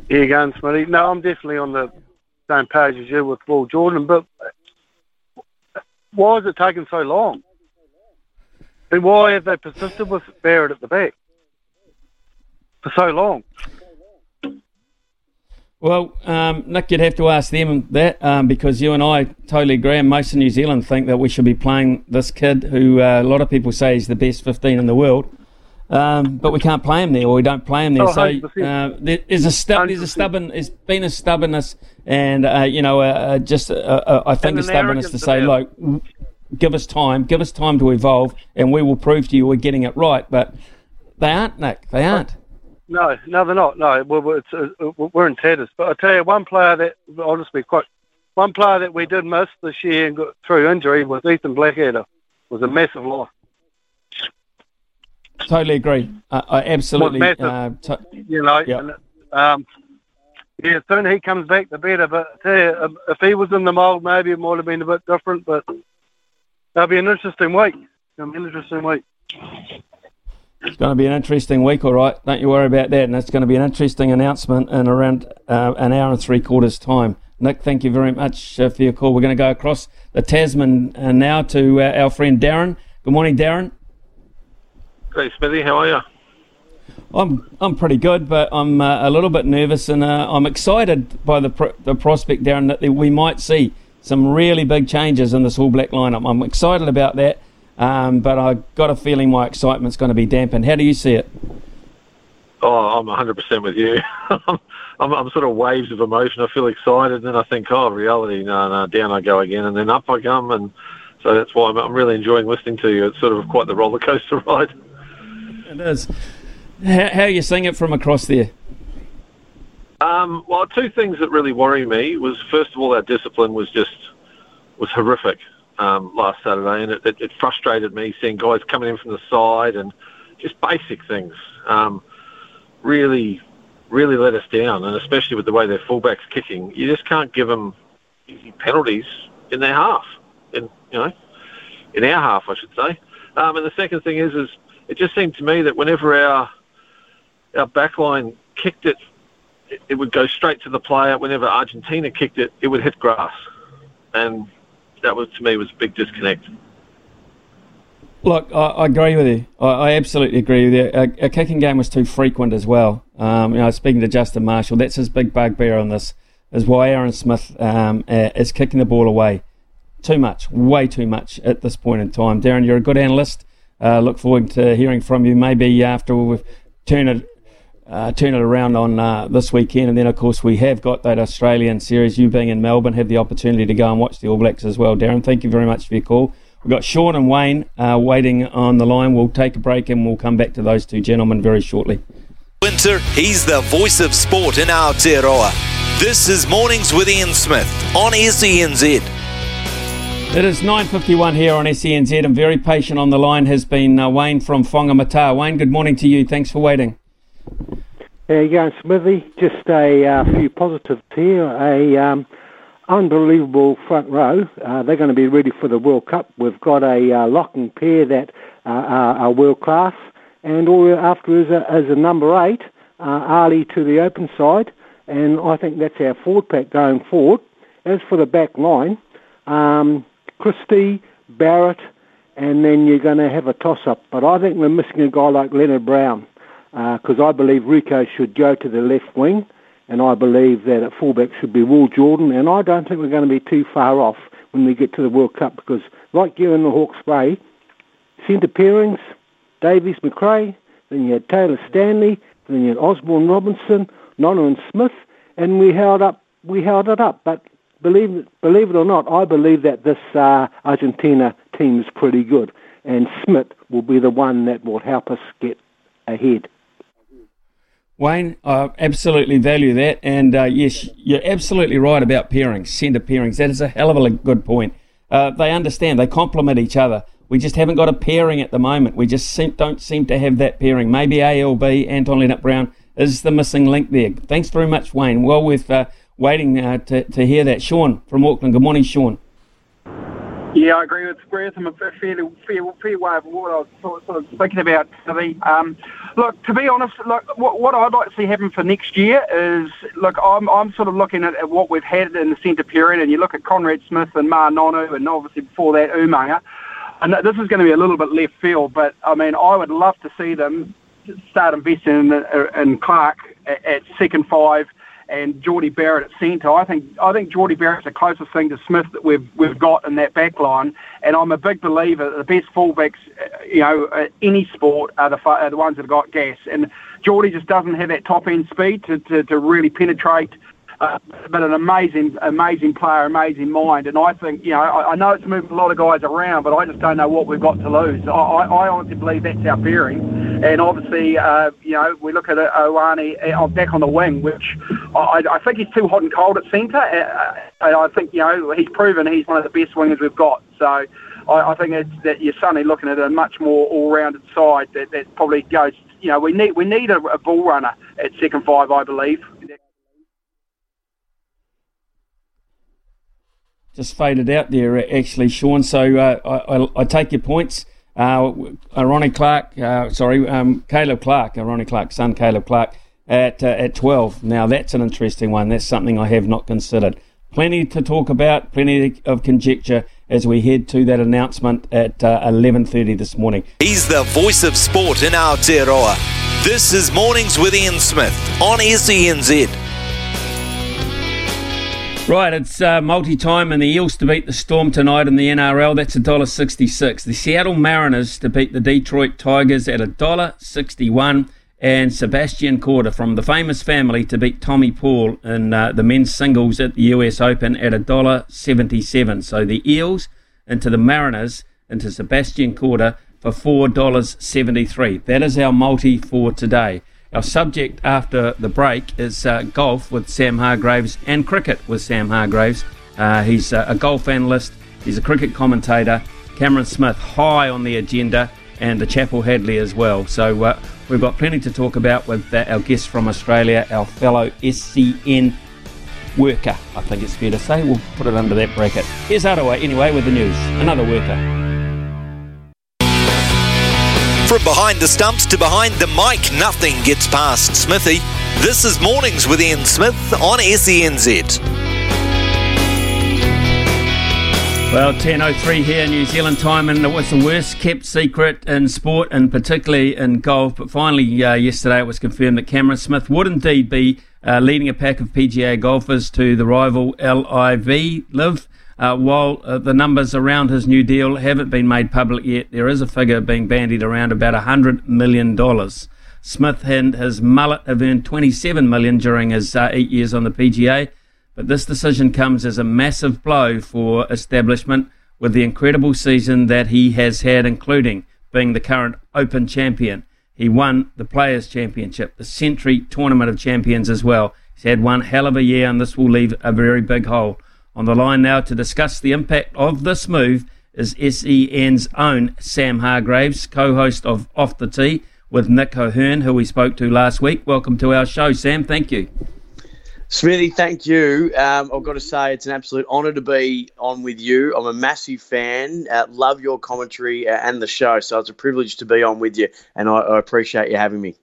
Here you go, Smitty. No, I'm definitely on the same page as you with Will Jordan, but why is it taking so long? And why have they persisted with Barrett at the back for so long? Well, um, Nick, you'd have to ask them that um, because you and I totally agree, and most of New Zealand think that we should be playing this kid who uh, a lot of people say is the best 15 in the world. Um, but we can't play him there, or we don't play him there. Oh, so uh, there's a stu- there's a stubborn, there's been a stubbornness, and uh, you know, uh, uh just uh, uh, I think a stubbornness to say, look, give us time, give us time to evolve, and we will prove to you we're getting it right. But they aren't, Nick. They aren't. No, no, they're not. No, we're, it's, uh, we're in tatters. But I tell you, one player that be quite. One player that we did miss this year and got through injury was Ethan Blackadder. It Was a massive loss. Totally agree. Uh, I absolutely. Uh, t- you know, yep. and, um, yeah, soon he comes back, the better. But I tell you, if he was in the mould, maybe it might have been a bit different. But that'll be an interesting week. It'll be an interesting week. It's going to be an interesting week, all right. Don't you worry about that. And it's going to be an interesting announcement in around uh, an hour and three quarters' time. Nick, thank you very much uh, for your call. We're going to go across the Tasman uh, now to uh, our friend Darren. Good morning, Darren. Hey, Smithy, how are you? I'm I'm pretty good, but I'm uh, a little bit nervous, and uh, I'm excited by the pr- the prospect, Darren, that we might see some really big changes in this All Black lineup. I'm excited about that, um, but I got a feeling my excitement's going to be dampened. How do you see it? Oh, I'm 100% with you. <laughs> I'm, I'm sort of waves of emotion. I feel excited, and then I think, oh, reality, no, no, down I go again, and then up I come, and so that's why I'm, I'm really enjoying listening to you. It's sort of quite the roller coaster <laughs> ride. It is. How, how are you seeing it from across there? Um, well, two things that really worry me was first of all our discipline was just was horrific um, last Saturday, and it, it, it, frustrated me seeing guys coming in from the side and just basic things um, really really let us down, and especially with the way their fullbacks kicking, you just can't give them easy penalties in their half, in you know, in our half, I should say. Um, and the second thing is, is it just seemed to me that whenever our our backline kicked it, it, would go straight to the player. Whenever Argentina kicked it, it would hit grass, and that was to me was a big disconnect. Look, I, I agree with you. I, I, absolutely agree with you. Our, our, kicking game was too frequent as well. Um, you know, speaking to Justin Marshall, that's his big bugbear on this. Is why Aaron Smith um, uh, is kicking the ball away too much, way too much at this point in time. Darren, you're a good analyst. Uh, look forward to hearing from you maybe after we've turned it uh, turn it around on uh, this weekend. And then, of course, we have got that Australian series. You being in Melbourne, have the opportunity to go and watch the All Blacks as well. Darren, thank you very much for your call. We've got Sean and Wayne uh, waiting on the line. We'll take a break and we'll come back to those two gentlemen very shortly. Winter, he's the voice of sport in Aotearoa. This is Mornings with Ian Smith on SENZ. It is 9.51 here on SENZ and very patient on the line has been uh, Wayne from Whangamata. Wayne, good morning to you. Thanks for waiting. How you going, Smithy? Just a uh, few positives here. A um, unbelievable front row. Uh, they're going to be ready for the World Cup. We've got a uh, locking pair that uh, are, are world class, and all we're after is a, is a number eight, uh, Ali to the open side, and I think that's our forward pack going forward. As for the back line, um, Christie, Barrett, and then you're going to have a toss-up. But I think we're missing a guy like Lienert Brown because uh, I believe Rieko should go to the left wing, and I believe that at fullback should be Will Jordan, and I don't think we're going to be too far off when we get to the World Cup because, like you in the Hawke's Bay, centre pairings, Davies McRae, then you had Taylor Stanley, then you had Osborne Robinson, Nonohan Smith, and we held up we held it up. But believe believe it or not, I believe that this uh, Argentina team is pretty good, and Smith will be the one that will help us get ahead. Wayne, I absolutely value that. And uh, yes, you're absolutely right about pairings, centre pairings. That is a hell of a good point. Uh, they understand, they complement each other. We just haven't got a pairing at the moment. We just seem, don't seem to have that pairing. Maybe ALB, Anton Lienert Brown, is the missing link there. Thanks very much, Wayne. Well, worth uh, waiting uh, to, to hear that. Sean from Auckland. Good morning, Sean. Yeah, I agree with agree him a fair, fair, fair way of what I was sort of thinking about. Um, look, to be honest, look, what, what, I'd like to see happen for next year is, look, I'm, I'm sort of looking at, at what we've had in the centre period, and you look at Conrad Smith and Ma'a Nonu, and obviously before that Umaga, and this is going to be a little bit left field, but I mean, I would love to see them start investing in, in Clarke at, at second five and Jordie Barrett at centre. I think I think Jordie Barrett's the closest thing to Smith that we've we've got in that back line, and I'm a big believer that the best fullbacks, uh, you know, any sport are the are the ones that have got gas, and Jordie just doesn't have that top end speed to, to, to really penetrate uh, but an amazing, amazing player, amazing mind. And I think, you know, I, I, know it's moving a lot of guys around, but I just don't know what we've got to lose. I, I, honestly believe that's our bearing. And obviously, uh, you know, we look at uh, Ioane uh, back on the wing, which I, I think he's too hot and cold at centre. Uh, I think, you know, he's proven he's one of the best wingers we've got. So I, think that you're suddenly looking at a much more all-rounded side that, that probably goes. You know, we need we need a, a ball runner at second five, I believe. Just faded out there, actually, Sean. So uh, I, I, I, take your points. Uh, Ronnie Clark, uh, sorry, um, Caleb Clarke, uh, Ronnie Clark's son, Caleb Clarke, at uh, at 12. Now that's an interesting one. That's something I have not considered. Plenty to talk about, plenty of conjecture as we head to that announcement at uh, 11.30 this morning. He's the voice of sport in Aotearoa. This is Mornings with Ian Smith on SENZ. Right, it's uh, multi-time and the Eels to beat the Storm tonight in the NRL. That's $1.66. The Seattle Mariners to beat the Detroit Tigers at $1.61. And Sebastian Korda from the famous family to beat Tommy Paul in uh, the men's singles at the US Open at $1.77. So the Eels into the Mariners into Sebastian Korda for $4.73. That is our multi for today. Our subject after the break is uh, golf with Sam Hargraves and cricket with Sam Hargraves. Uh, he's uh, a golf analyst, he's a cricket commentator. Cameron Smith high on the agenda, and the Chappell Hadlee as well. So uh, we've got plenty to talk about with uh, our guest from Australia, our fellow SEN worker. I think it's fair to say. We'll put it under that bracket. Here's Arawa anyway with the news. Another worker. From behind the stumps to behind the mic, nothing gets past Smithy. This is Mornings with Ian Smith on SENZ. Well, 10.03 here, in New Zealand time, and it was the worst kept secret in sport and particularly in golf. But finally, uh, yesterday, it was confirmed that Cameron Smith would indeed be uh, leading a pack of PGA golfers to the rival LIV Live. Uh, while uh, the numbers around his new deal haven't been made public yet, there is a figure being bandied around about $100 million. Smith and his mullet have earned 27 million during his uh, eight years on the PGA, but this decision comes as a massive blow for establishment with the incredible season that he has had, including being the current Open champion. He won the Players' Championship, the Sentry Tournament of Champions as well. He's had one hell of a year, and this will leave a very big hole on the line now to discuss the impact of this move is SEN's own Sam Hargraves, co host of Off the Tee with Nick O'Hern, who we spoke to last week. Welcome to our show, Sam. Thank you. Smithy, thank you. Um, I've got to say, it's an absolute honour to be on with you. I'm a massive fan. Uh, love your commentary uh, and the show. So it's a privilege to be on with you, and I, I appreciate you having me.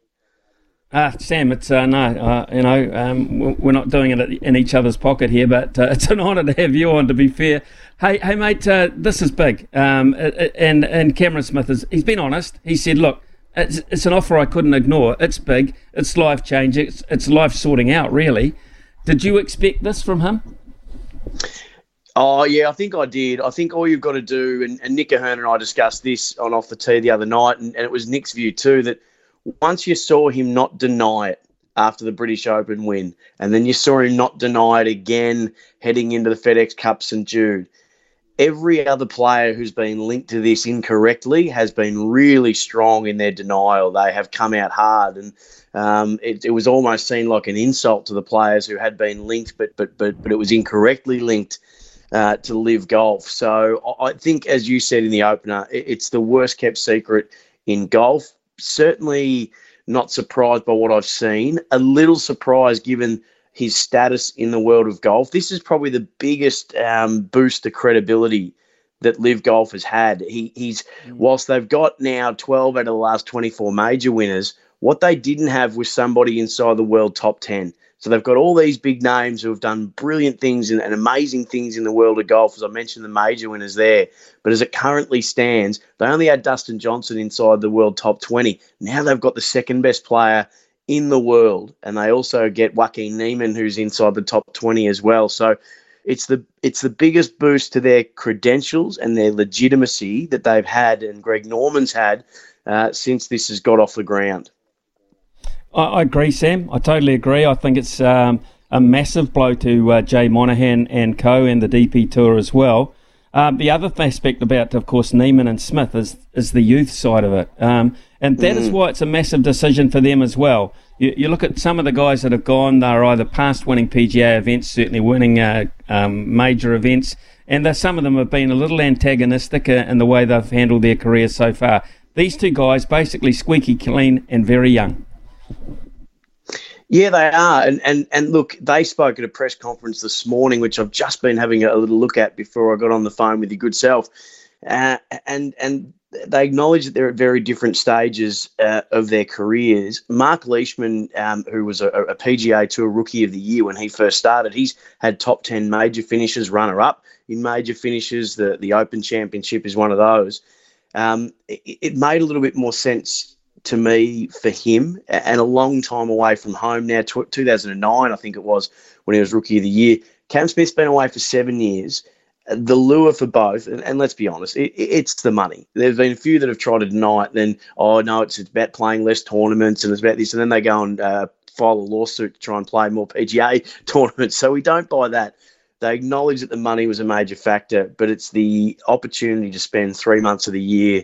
Ah, Sam, it's uh, no, uh, you know, um, we're not doing it in each other's pocket here, but uh, <laughs> it's an honour to have you on. To be fair, hey, hey, mate, uh, this is big. Um, and and Cameron Smith is he's been honest. He said, look, it's, it's an offer I couldn't ignore. It's big. It's life changing. It's, it's life sorting out. Really, did you expect this from him? Oh yeah, I think I did. I think all you've got to do, and, and Nick O'Hern and I discussed this on off the tee the other night, and, and it was Nick's view too that once you saw him not deny it after the British Open win, and then you saw him not deny it again heading into the FedEx Cup St Jude. Every other player who's been linked to this incorrectly has been really strong in their denial. They have come out hard, and um, it, it, was almost seen like an insult to the players who had been linked, but but but but it was incorrectly linked uh, to LIV golf. So I think, as you said in the opener, it, it's the worst kept secret in golf certainly not surprised by what I've seen. A little surprised given his status in the world of golf. This is probably the biggest um, boost to credibility that LIV Golf has had. He, he's mm. whilst they've got now 12 out of the last 24 major winners, what they didn't have was somebody inside the world top 10. So they've got all these big names who have done brilliant things and, and, amazing things in the world of golf. As I mentioned, the major winners there. But as it currently stands, they only had Dustin Johnson inside the world top 20. Now they've got the second best player in the world, and they also get Joaquin Niemann, who's inside the top 20 as well. So it's the it's the biggest boost to their credentials and their legitimacy that they've had, and Greg Norman's had uh, since this has got off the ground. I, I agree, Sam. I totally agree. I think it's um, a massive blow to uh, Jay Monahan and co and the DP Tour as well. Um, the other aspect about, of course, Niemann and Smith is is the youth side of it, um, and that mm. is why it's a massive decision for them as well. You, you, look at some of the guys that have gone; they're either past winning PGA events, certainly winning uh, um, major events, and some of them have been a little antagonistic uh, in the way they've handled their careers so far. These two guys, basically squeaky clean and very young. Yeah, they are. And, and and look, they spoke at a press conference this morning, which I've just been having a little look at before I got on the phone with your good self. Uh, and and they acknowledge that they're at very different stages uh, of their careers. Mark Leishman, um, who was a, a, PGA Tour Rookie of the Year when he first started, he's had top 10 major finishes, runner up in major finishes. The, the Open Championship is one of those. Um, it, it, made a little bit more sense to me for him and a long time away from home now, t- 2009, I think it was, when he was Rookie of the Year. Cam Smith's been away for seven years the lure for both, and, and let's be honest, it, it's the money. There's been a few that have tried to deny it. Then, oh no, it's, it's about playing less tournaments and it's about this, and then they go and uh, file a lawsuit to try and play more PGA <laughs> tournaments. So we don't buy that. They acknowledge that the money was a major factor, but it's the opportunity to spend three months of the year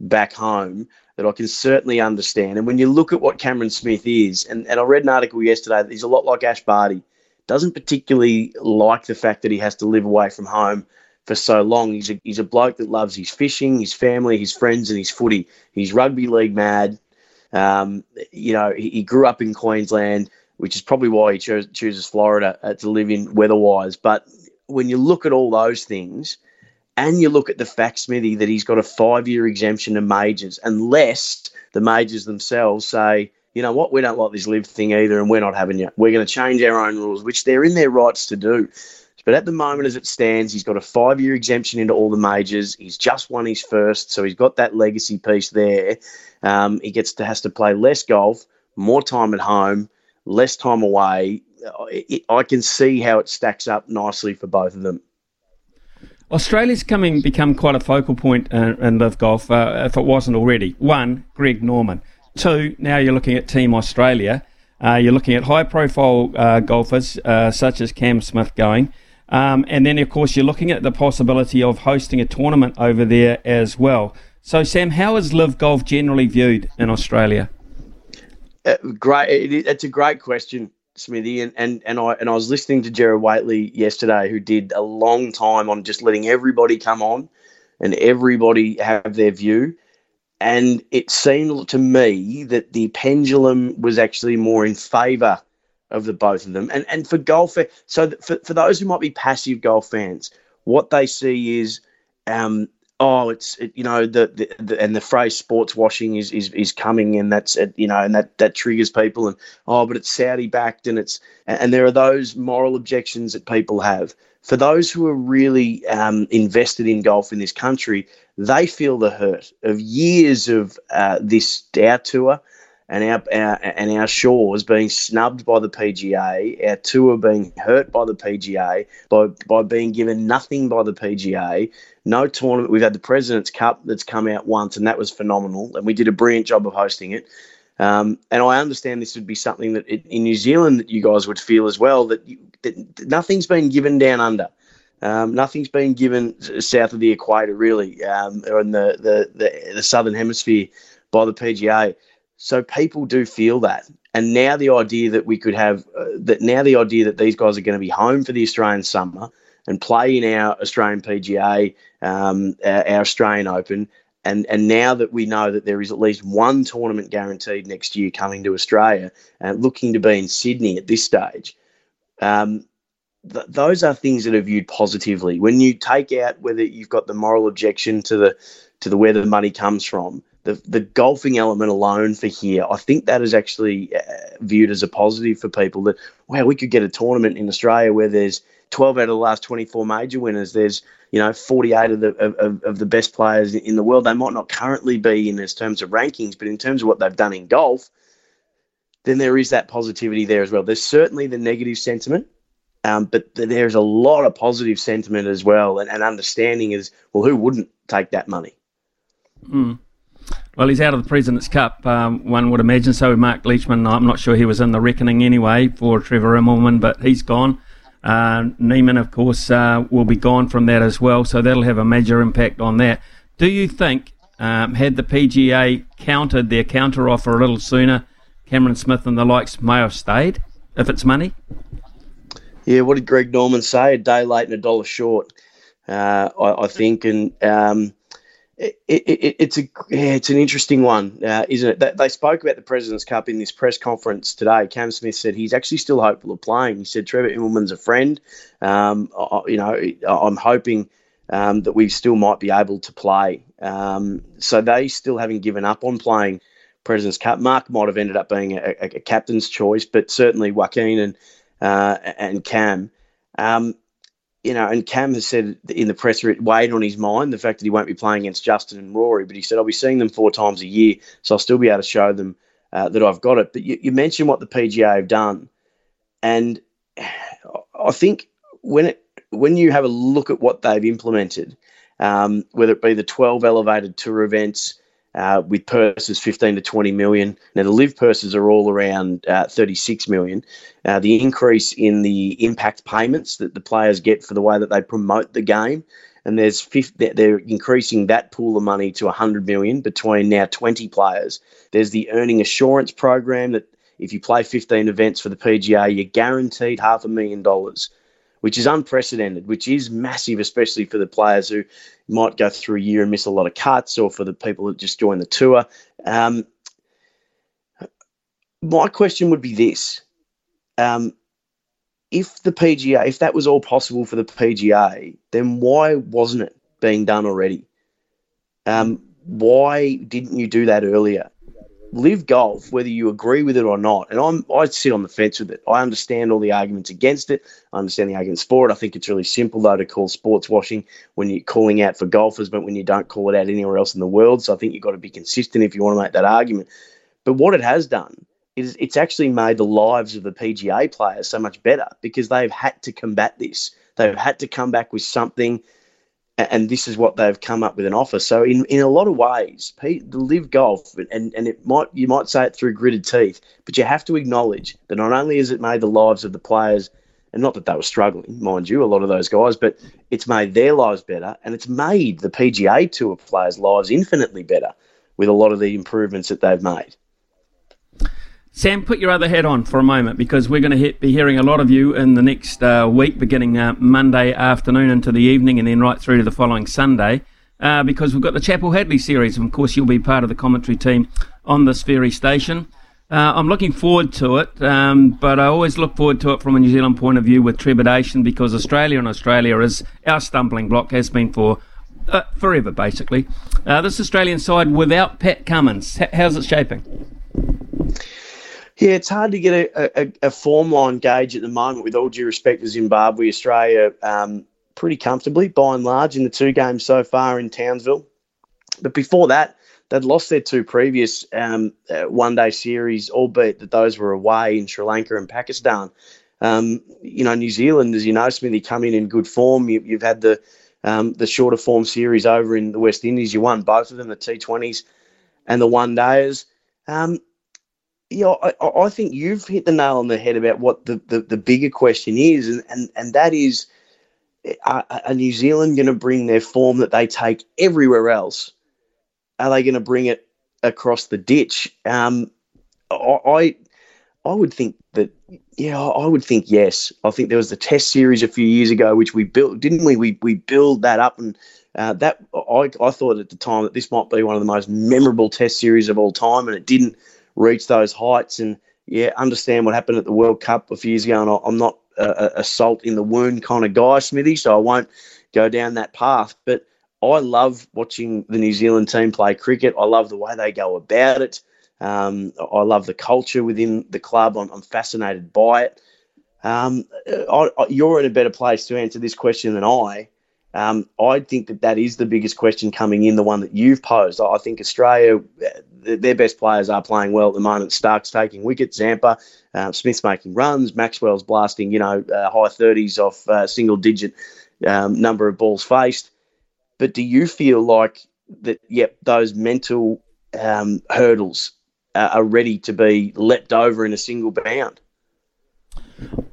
back home that I can certainly understand. And when you look at what Cameron Smith is, and, and I read an article yesterday that he's a lot like Ash Barty doesn't particularly like the fact that he has to live away from home for so long. He's a, he's a bloke that loves his fishing, his family, his friends, and his footy. He's rugby league mad. Um, you know, he, he, grew up in Queensland, which is probably why he cho- chooses Florida uh, to live in weather-wise. But when you look at all those things, and you look at the fact, Smithy, that he's got a five-year exemption to majors, unless the majors themselves say, you know what, we don't like this LIV thing either, and we're not having you. We're going to change our own rules, which they're in their rights to do. But at the moment, as it stands, he's got a five year exemption into all the majors. He's just won his first, so he's got that legacy piece there. Um, he gets to has to play less golf, more time at home, less time away. It, I can see how it stacks up nicely for both of them. Australia's coming become quite a focal point in, in LIV golf, uh, if it wasn't already. One, Greg Norman. Two, now you're looking at Team Australia. Uh, you're looking at high profile uh, golfers uh, such as Cam Smith going. Um, and then, of course, you're looking at the possibility of hosting a tournament over there as well. So, Sam, how is LIV Golf generally viewed in Australia? Uh, great. It, it's a great question, Smithy. And, and, and, I, and I was listening to Gerard Whateley yesterday, who did a long time on just letting everybody come on and everybody have their view and it seemed to me that the pendulum was actually more in favour of the both of them. And and for golf, so for, for those who might be passive golf fans, what they see is, um, oh, it's it, you know the, the, the, and the phrase sports washing is is, is coming, and that's you know, and that that triggers people, and oh, but it's Saudi backed, and it's and there are those moral objections that people have. For those who are really um, invested in golf in this country, they feel the hurt of years of uh, this our tour and our, our, and our shores being snubbed by the PGA, our tour being hurt by the PGA, by by being given nothing by the PGA, no tournament. We've had the President's Cup that's come out once, and that was phenomenal, and we did a brilliant job of hosting it. Um, and I understand this would be something that it, in New Zealand that you guys would feel as well that, you, that nothing's been given down under. Um, nothing's been given south of the equator, really, um, or in the, the, the, the, southern hemisphere by the PGA. So people do feel that. And now the idea that we could have uh, that now the idea that these guys are going to be home for the Australian summer and play in our Australian PGA, um, our, Australian Open, and and now that we know that there is at least one tournament guaranteed next year coming to Australia, and uh, looking to be in Sydney at this stage, um, th- those are things that are viewed positively. When you take out whether you've got the moral objection to the to the where the money comes from, the the golfing element alone for here, I think that is actually uh, viewed as a positive for people. That wow, we could get a tournament in Australia where there's 12 out of the last 24 major winners. There's you know 48 of the of, of the best players in the world. They might not currently be in terms of rankings, but in terms of what they've done in golf, then there is that positivity there as well. There's certainly the negative sentiment um, but there's a lot of positive sentiment as well, and, and understanding is well, who wouldn't take that money? Mm. Well, he's out of the President's Cup. Um, one would imagine so. Mark Leishman, I'm not sure he was in the reckoning anyway for Trevor Immelman, but he's gone. Uh, Niemann, of course, uh, will be gone from that as well, so that'll have a major impact on that. Do you think, um, had the PGA countered their counter offer a little sooner, Cameron Smith and the likes may have stayed if it's money? Yeah, what did Greg Norman say? A day late and a dollar short, uh, I, I, think, and um, it, it, it's a yeah, it's an interesting one, uh, isn't it? They spoke about the President's Cup in this press conference today. Cam Smith said he's actually still hopeful of playing. He said Trevor Immelman's a friend. Um, I, you know, I'm hoping um, that we still might be able to play. Um, so they still haven't given up on playing President's Cup. Mark might have ended up being a, a, a captain's choice, but certainly Joaquin and uh, and Cam. Um, you know, and Cam has said in the press it weighed on his mind the fact that he won't be playing against Justin and Rory, but he said I'll be seeing them four times a year, so I'll still be able to show them uh, that I've got it. But you, you mentioned what the PGA have done, and I think when it when you have a look at what they've implemented, um, whether it be the 12 elevated tour events uh, with purses 15 to 20 million, now the LIV purses are all around uh, 36 million. Uh, the increase in the impact payments that the players get for the way that they promote the game, and there's 50, they're increasing that pool of money to 100 million between now 20 players. There's the earning assurance program that if you play 15 events for the PGA, you're guaranteed half a million dollars which is unprecedented, which is massive, especially for the players who might go through a year and miss a lot of cuts, or for the people that just join the tour. Um, my question would be this: um, if the PGA, if that was all possible for the PGA, then why wasn't it being done already? Um, why didn't you do that earlier? Live golf, whether you agree with it or not. And I'm I sit on the fence with it. I understand all the arguments against it. I understand the arguments for it. I think it's really simple though to call sports washing when you're calling out for golfers, but when you don't call it out anywhere else in the world. So I think you've got to be consistent if you want to make that argument. But what it has done is it's actually made the lives of the PGA players so much better because they've had to combat this. They've had to come back with something and this is what they've come up with an offer. So in, in a lot of ways, Pete, the LIV golf, and, and it might you might say it through gritted teeth, but you have to acknowledge that not only has it made the lives of the players, and not that they were struggling, mind you, a lot of those guys, but it's made their lives better, and it's made the PGA Tour players' lives infinitely better with a lot of the improvements that they've made. Sam, put your other hat on for a moment because we're going to be hearing a lot of you in the next uh, week, beginning uh, Monday afternoon into the evening and then right through to the following Sunday. Uh, because we've got the Chappell Hadlee series. And of course, you'll be part of the commentary team on this very station. Uh, I'm looking forward to it, um, but I always look forward to it from a New Zealand point of view with trepidation because Australia and Australia is our stumbling block, has been for uh, forever, basically. Uh, this Australian side without Pat Cummins, how's it shaping? Yeah, it's hard to get a, a, a, form line gauge at the moment, with all due respect to Zimbabwe, Australia, um, pretty comfortably by and large in the two games so far in Townsville. But before that, they'd lost their two previous um, uh, one day series, albeit that those were away in Sri Lanka and Pakistan. Um, you know, New Zealand, as you know, Smithy, come in in good form. You, have had the um, the shorter form series over in the West Indies. You won both of them, the T20s and the one days. Um, yeah, I, I, think you've hit the nail on the head about what the, the, the bigger question is, and, and, and that is are, are New Zealand going to bring their form that they take everywhere else? Are they going to bring it across the ditch? Um, I, I would think that, yeah, I would think yes. I think there was the Test series a few years ago, which we built, didn't we? We we build that up, and uh, that I, I thought at the time that this might be one of the most memorable Test series of all time, and it didn't reach those heights. And yeah, understand what happened at the World Cup a few years ago. And I'm not a, a salt in the wound kind of guy, Smithy, so I won't go down that path. But I love watching the New Zealand team play cricket. I love the way they go about it. Um, I love the culture within the club. I'm, I'm fascinated by it. Um, I, I, you're in a better place to answer this question than I. Um, I think that that is the biggest question coming in, the one that you've posed. I think Australia, their best players are playing well at the moment. Starc's taking wickets, Zampa, um, Smith's making runs, Maxwell's blasting, you know, uh, high 30s off uh, single digit um, number of balls faced. But do you feel like that, yep, those mental um, hurdles uh, are ready to be leapt over in a single bound?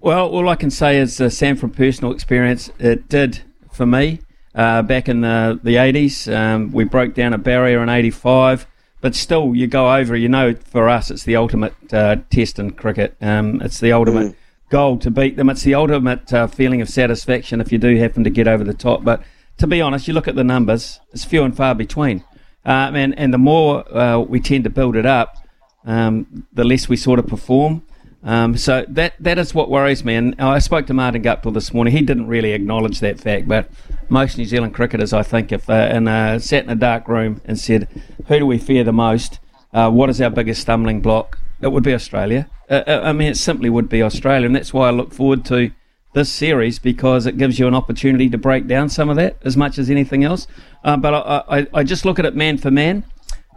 Well, all I can say is, uh, Sam, from personal experience, it did for me. Uh, back in the, the 80s, um, we broke down a barrier in 85 but still, you go over. You know, for us, it's the ultimate uh, test in cricket. Um, it's the ultimate mm. goal to beat them. It's the ultimate uh, feeling of satisfaction if you do happen to get over the top. But to be honest, you look at the numbers; it's few and far between. Uh, and and the more uh, we tend to build it up, um, the less we sort of perform. Um, so that that is what worries me. And I spoke to Martin Guptill this morning. He didn't really acknowledge that fact, but most New Zealand cricketers, I think, if they in a, sat in a dark room and said, "Who do we fear the most? Uh, what is our biggest stumbling block?" It would be Australia. Uh, uh, I mean, it simply would be Australia, and that's why I look forward to this series because it gives you an opportunity to break down some of that as much as anything else. Uh, but I, I, I, just look at it man for man,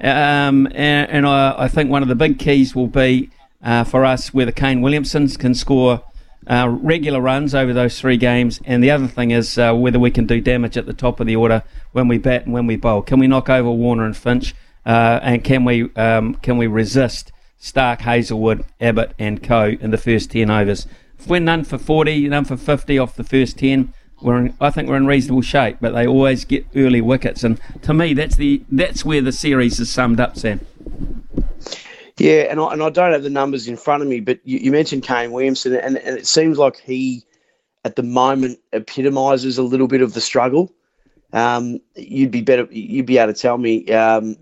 um, and, and I, I, think one of the big keys will be uh, for us whether Kane Williamson can score uh, regular runs over those three games, and the other thing is uh, whether we can do damage at the top of the order when we bat and when we bowl. Can we knock over Warner and Finch, uh, and can we um, can we resist Starc, Hazlewood, Abbott, and Co in the first ten overs? If we're none for 40, none for 50 off the first 10, we're in, I think we're in reasonable shape, but they always get early wickets. And to me, that's the that's where the series is summed up, Sam. Yeah, and I, and I don't have the numbers in front of me, but you, you mentioned Kane Williamson, and, and it seems like he, at the moment, epitomises a little bit of the struggle. Um, you'd be better, you'd be able to tell me um,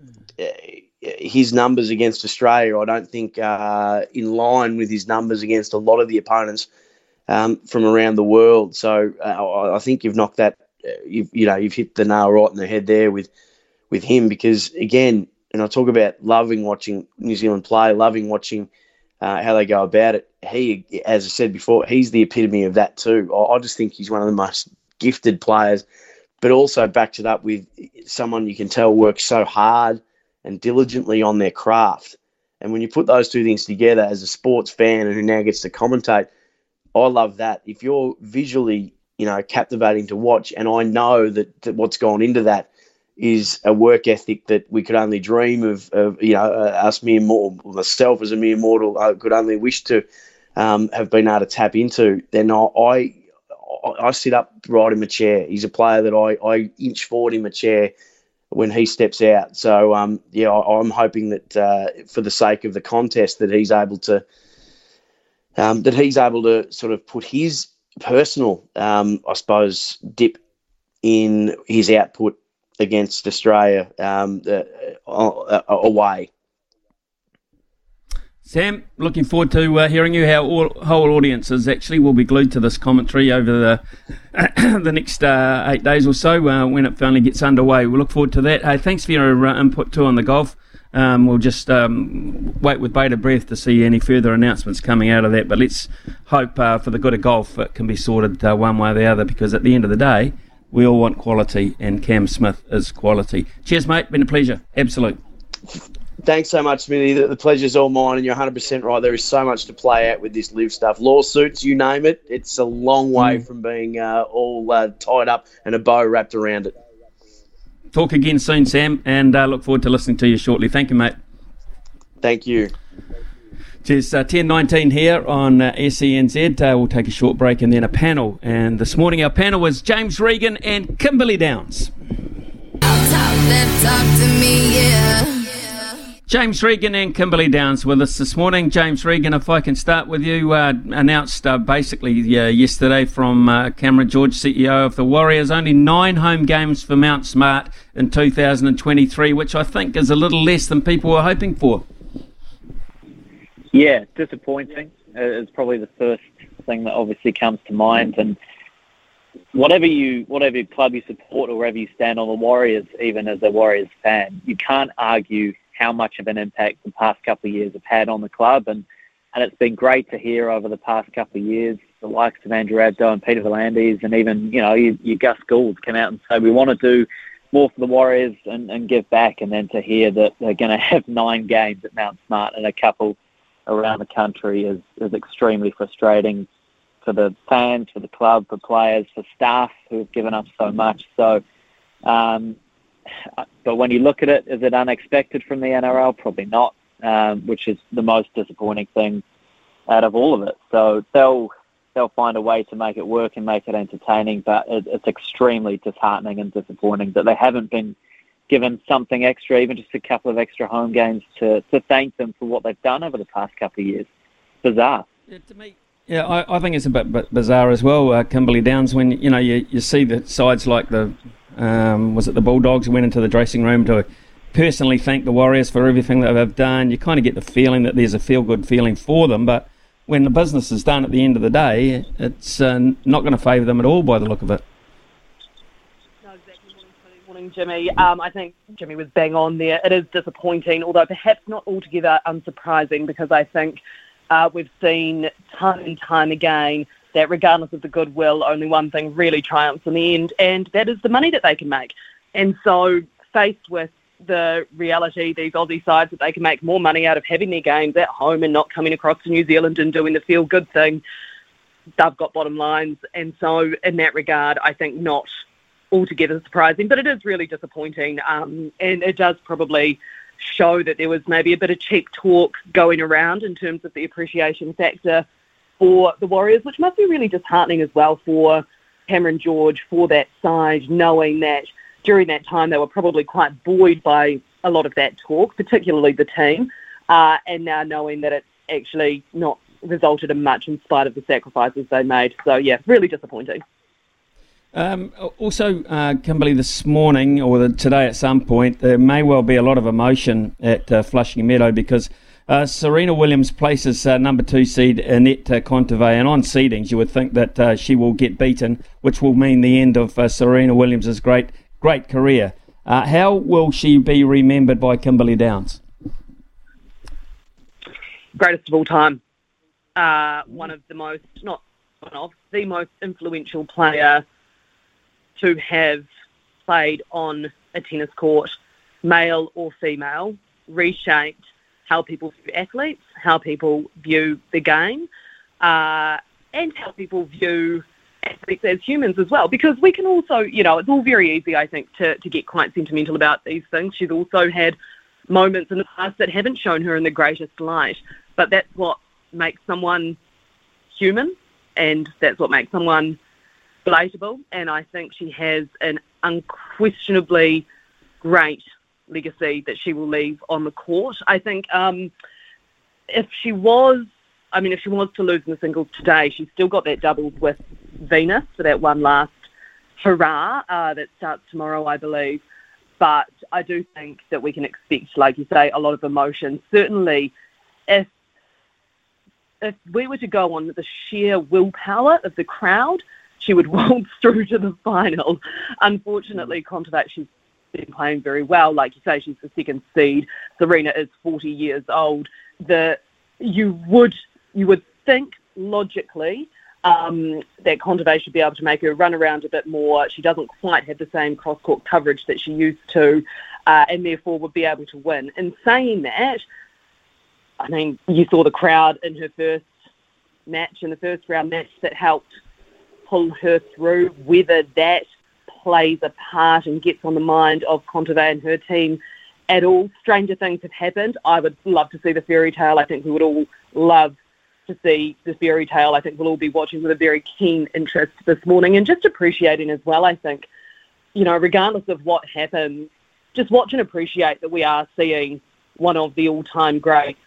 his numbers against Australia, I don't think uh, in line with his numbers against a lot of the opponents um, from around the world. So uh, I think you've knocked that, uh, you've, you know, you've hit the nail right in the head there with with him because again, and I talk about loving watching New Zealand play, loving watching uh, how they go about it. He, as I said before, he's the epitome of that too. I, I just think he's one of the most gifted players, but also backed it up with someone you can tell works so hard and diligently on their craft. And when you put those two things together as a sports fan and who now gets to commentate, I love that. If you're visually, you know, captivating to watch, and I know that, that what's gone into that is a work ethic that we could only dream of, of you know, uh, us mere mortal, myself as a mere mortal, I could only wish to um, have been able to tap into, then I, I, I sit up right in my chair. He's a player that I, I inch forward in my chair when he steps out. So um, yeah, I, am hoping that uh, for the sake of the contest, that he's able to um, that he's able to sort of put his personal, um, I suppose, dip in his output against Australia um, uh, uh, away. Sam, looking forward to uh, hearing you. How all, whole audiences actually will be glued to this commentary over the <coughs> the next uh, eight days or so uh, when it finally gets underway. We look forward to that. Hey, thanks for your uh, input too on the golf. Um, we'll just um, wait with bated breath to see any further announcements coming out of that. But let's hope uh, for the good of golf it can be sorted uh, one way or the other because at the end of the day, we all want quality, and Cam Smith is quality. Cheers, mate. Been a pleasure. Absolute. Thanks so much, Smithy. The, the pleasure's all mine, and you're 100% right. There is so much to play out with this LIV stuff. Lawsuits, you name it. It's a long way mm. from being uh, all uh, tied up and a bow wrapped around it. Talk again soon, Sam, and uh, look forward to listening to you shortly. Thank you, mate. Thank you. Cheers. Uh, 10.19 here on uh, SENZ. Uh, we'll take a short break and then a panel. And this morning our panel was James Regan and Kimberly Downs. James Regan and Kimberly Downs with us this morning. James Regan, if I can start with you, uh, announced uh, basically uh, yesterday from uh, Cameron George, CEO of the Warriors, only nine home games for Mount Smart in 2023, which I think is a little less than people were hoping for. Yeah, disappointing. Uh, it's probably the first thing that obviously comes to mind, and whatever you whatever club you support or wherever you stand on the Warriors, even as a Warriors fan, you can't argue how much of an impact the past couple of years have had on the club. And, and it's been great to hear over the past couple of years the likes of Andrew Abdo and Peter V'landys and even, you know, you, you Gus Gould come out and say, we want to do more for the Warriors and, and give back. And then to hear that they're going <laughs> to have nine games at Mount Smart and a couple around the country is, is extremely frustrating for the fans, for the club, for players, for staff who have given up so much. So, um, but when you look at it, is it unexpected from the NRL? Probably not, um, which is the most disappointing thing out of all of it. So they'll they'll find a way to make it work and make it entertaining, but it, it's extremely disheartening and disappointing that they haven't been given something extra, even just a couple of extra home games to, to thank them for what they've done over the past couple of years. Bizarre. Yeah, to me, yeah, I, I think it's a bit, bit bizarre as well, uh, Kimberly Downs, when you know you, you see the sides like the um, was it the Bulldogs went into the dressing room to personally thank the Warriors for everything that they've done. You kind of get the feeling that there's a feel good feeling for them, but when the business is done at the end of the day, it's uh, not going to favour them at all by the look of it. Jimmy. Um, I think Jimmy was bang on there. It is disappointing, although perhaps not altogether unsurprising, because I think uh, we've seen time and time again that regardless of the goodwill, only one thing really triumphs in the end, and that is the money that they can make. And so, faced with the reality, these Aussie sides, that they can make more money out of having their games at home and not coming across to New Zealand and doing the feel good thing, they've got bottom lines. And so, in that regard, I think not altogether surprising, but it is really disappointing. Um, and it does probably show that there was maybe a bit of cheap talk going around in terms of the appreciation factor for the Warriors, which must be really disheartening as well for Cameron George, for that side, knowing that during that time they were probably quite buoyed by a lot of that talk, particularly the team, uh, and now knowing that it's actually not resulted in much in spite of the sacrifices they made. So, yeah, really disappointing. Um, also, uh, Kimberly, this morning or the, today at some point, there may well be a lot of emotion at uh, Flushing Meadow because uh, Serena Williams places uh, number two seed Anett uh, Kontaveit, and on seedings, you would think that uh, she will get beaten, which will mean the end of uh, Serena Williams' great great career. How will she be remembered by Kimberly Downs? Greatest of all time. one of the most, not one of, the most influential player to have played on a tennis court, male or female, reshaped how people view athletes, how people view the game, uh, and how people view athletes as humans as well. Because we can also, you know, it's all very easy, I think, to, to get quite sentimental about these things. She's also had moments in the past that haven't shown her in the greatest light, but that's what makes someone human, and that's what makes someone relatable. And I think she has an unquestionably great legacy that she will leave on the court. I think um, if she was, I mean, if she was to lose in the singles today, she's still got that doubled with Venus for that one last hurrah uh, that starts tomorrow, I believe. But I do think that we can expect, like you say, a lot of emotion. Certainly, if if we were to go on the sheer willpower of the crowd, she would <laughs> waltz through to the final. Unfortunately, Kontaveit, she's been playing very well. Like you say, she's the second seed. Serena is 40 years old. The you would you would think logically um, that Kontaveit should be able to make her run around a bit more. She doesn't quite have the same cross court coverage that she used to, uh, and therefore would be able to win. In saying that, I mean, you saw the crowd in her first match, in the first round match, that helped pull her through. Whether that plays a part and gets on the mind of Kontaveit and her team at all. Stranger things have happened. I would love to see the fairy tale. I think we would all love to see the fairy tale. I think we'll all be watching with a very keen interest this morning and just appreciating as well, I think, you know, regardless of what happens, just watch and appreciate that we are seeing one of the all time greats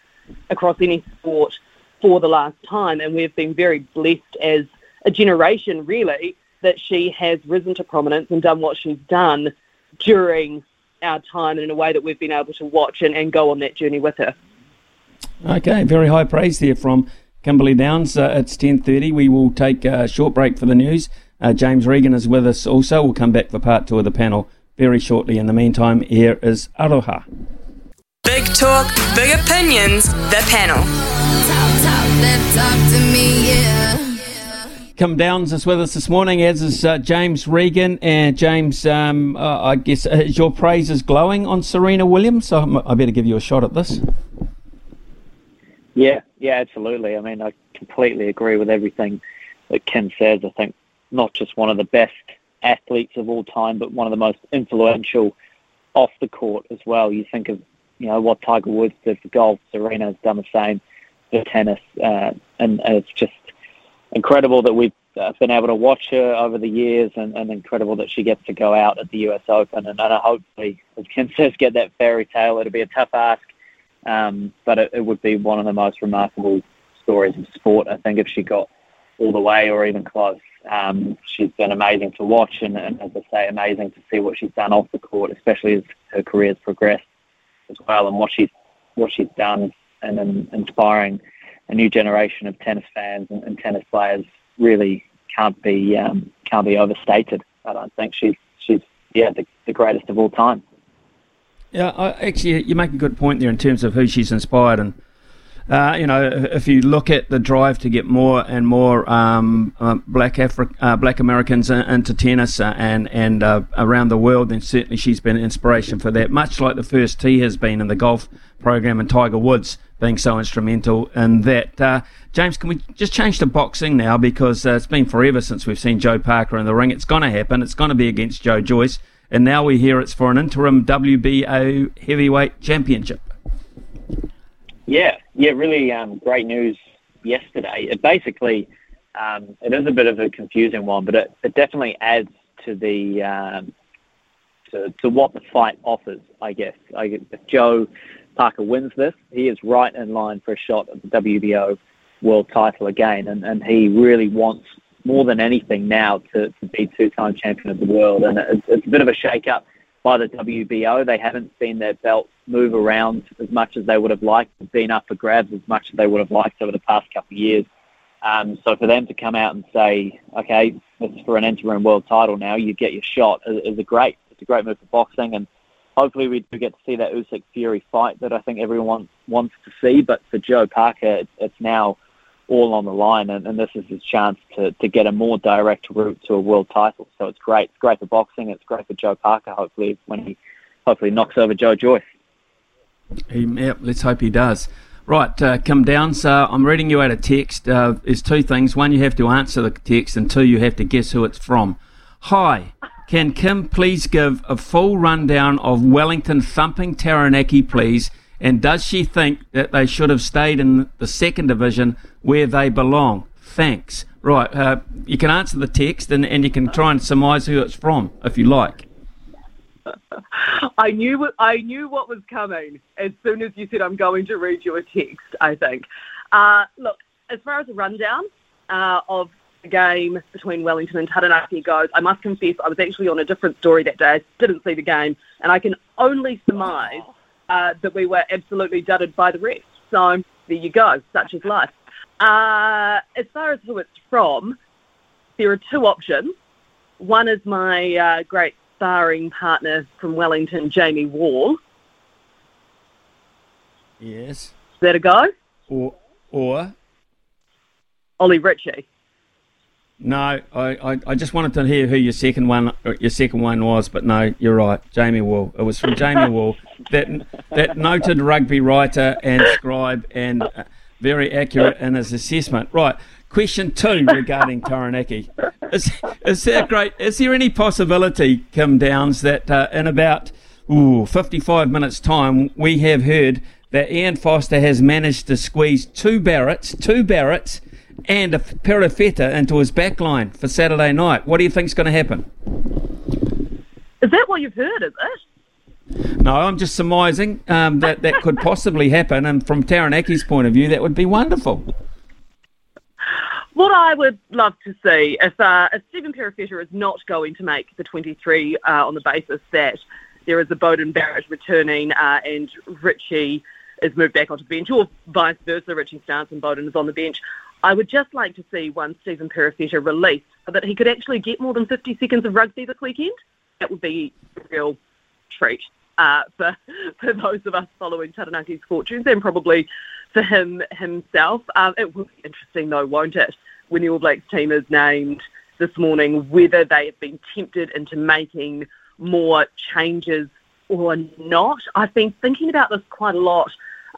across any sport for the last time. And we've been very blessed as a generation, really, that she has risen to prominence and done what she's done during our time and in a way that we've been able to watch and, and go on that journey with her. Okay, very high praise there from Kimberly Downs. Uh, it's 10.30. We will take a short break for the news. Uh, James Regan is with us also. We'll come back for part two of the panel very shortly. In the meantime, here is Aroha. Big talk, big opinions, the panel. Talk, talk, Kim Downs is with us this morning, as is uh, James Regan. And James, um, uh, I guess uh, your praise is glowing on Serena Williams, so I better give you a shot at this. Yeah, yeah, absolutely. I mean, I completely agree with everything that Kim says. I think not just one of the best athletes of all time, but one of the most influential off the court as well. You think of, you know, what Tiger Woods did for golf. Serena has done the same for tennis, uh, and, and it's just incredible that we've uh, been able to watch her over the years and, and incredible that she gets to go out at the US Open. And, and hopefully, as Ken says, get that fairy tale. It'll be a tough ask, um, but it, it would be one of the most remarkable stories of sport, I think, if she got all the way or even close. Um, she's been amazing to watch, and, and as I say, amazing to see what she's done off the court, especially as her career's progressed as well, and what she's what she's done, and, and inspiring a new generation of tennis fans and, and tennis players really can't be um, can't be overstated. I don't think she's she's yeah, the, the greatest of all time. Yeah, I, actually, you make a good point there in terms of who she's inspired and. Uh, you know, if you look at the drive to get more and more um, uh, black Afri- uh, black Americans into tennis uh, and and uh, around the world, then certainly she's been an inspiration for that. Much like the first tee has been in the golf program, and Tiger Woods being so instrumental in that. Uh, James, can we just change to boxing now because it's been forever since we've seen Joe Parker in the ring. It's going to happen. It's going to be against Joe Joyce, and now we hear it's for an interim WBO heavyweight championship. Yeah, yeah, really um, great news yesterday. It basically um, it is a bit of a confusing one, but it, it definitely adds to the um, to, to what the fight offers. I guess. I, Joe Parker wins this, he is right in line for a shot at the WBO world title again, and, and he really wants more than anything now to, to be two-time champion of the world, and it's, it's a bit of a shake-up by the WBO. They haven't seen their belt move around as much as they would have liked, been up for grabs as much as they would have liked over the past couple of years. Um, so for them to come out and say, okay, this is for an interim world title now, you get your shot, is, is a great, it's a great move for boxing, and hopefully we do get to see that Usyk Fury fight that I think everyone wants to see. But for Joe Parker, it's, it's now all on the line, and, and this is his chance to, to get a more direct route to a world title. So it's great. It's great for boxing. It's great for Joe Parker. Hopefully, when he hopefully knocks over Joe Joyce. He, yep, let's hope he does. Right, uh, come down. So I'm reading you out a text. Uh, there's two things. One, you have to answer the text, and two, you have to guess who it's from. Hi, can Kim please give a full rundown of Wellington thumping Taranaki, please? And does she think that they should have stayed in the second division where they belong? Thanks. Right, uh, you can answer the text and, and you can try and surmise who it's from if you like. <laughs> I knew what I knew what was coming as soon as you said I'm going to read you a text. I think. Uh, look, as far as a rundown uh, of the game between Wellington and Taranaki goes, I must confess I was actually on a different story that day. I didn't see the game, and I can only surmise uh, that we were absolutely dudded by the rest. So there you go. Such is life. Uh, as far as who it's from, there are two options. One is my uh, great sparring partner from Wellington, Jamie Wall. Yes. Is that a go? Or, or Ollie Ritchie. No, I, I, I, just wanted to hear who your second one your second one was, but no, you're right, Jamie Wall. It was from Jamie <laughs> Wall, that that noted rugby writer and scribe, and uh, very accurate in his assessment. Right, question two regarding <laughs> Taranaki. Is is there great? Is there any possibility, Kim Downs, that uh, in about ooh, 55 minutes time we have heard that Ian Foster has managed to squeeze two Barretts, two Barretts and a Perofeta into his back line for Saturday night. What do you think is going to happen? Is that what you've heard, is it? No, I'm just surmising um, that that could possibly happen, and from Taranaki's point of view, that would be wonderful. What I would love to see if, uh, if Stephen Perofeta is not going to make the 23 uh, on the basis that there is a Beauden Barrett returning uh, and Richie is moved back onto the bench, or vice versa, Richie starts and Beauden is on the bench. I would just like to see one Stephen Perofeta released so that he could actually get more than 50 seconds of rugby this weekend. That would be a real treat uh, for, <laughs> for those of us following Taranaki's fortunes and probably for him himself. Um, it will be interesting, though, won't it, when the All Blacks team is named this morning, whether they have been tempted into making more changes or not. I've been thinking about this quite a lot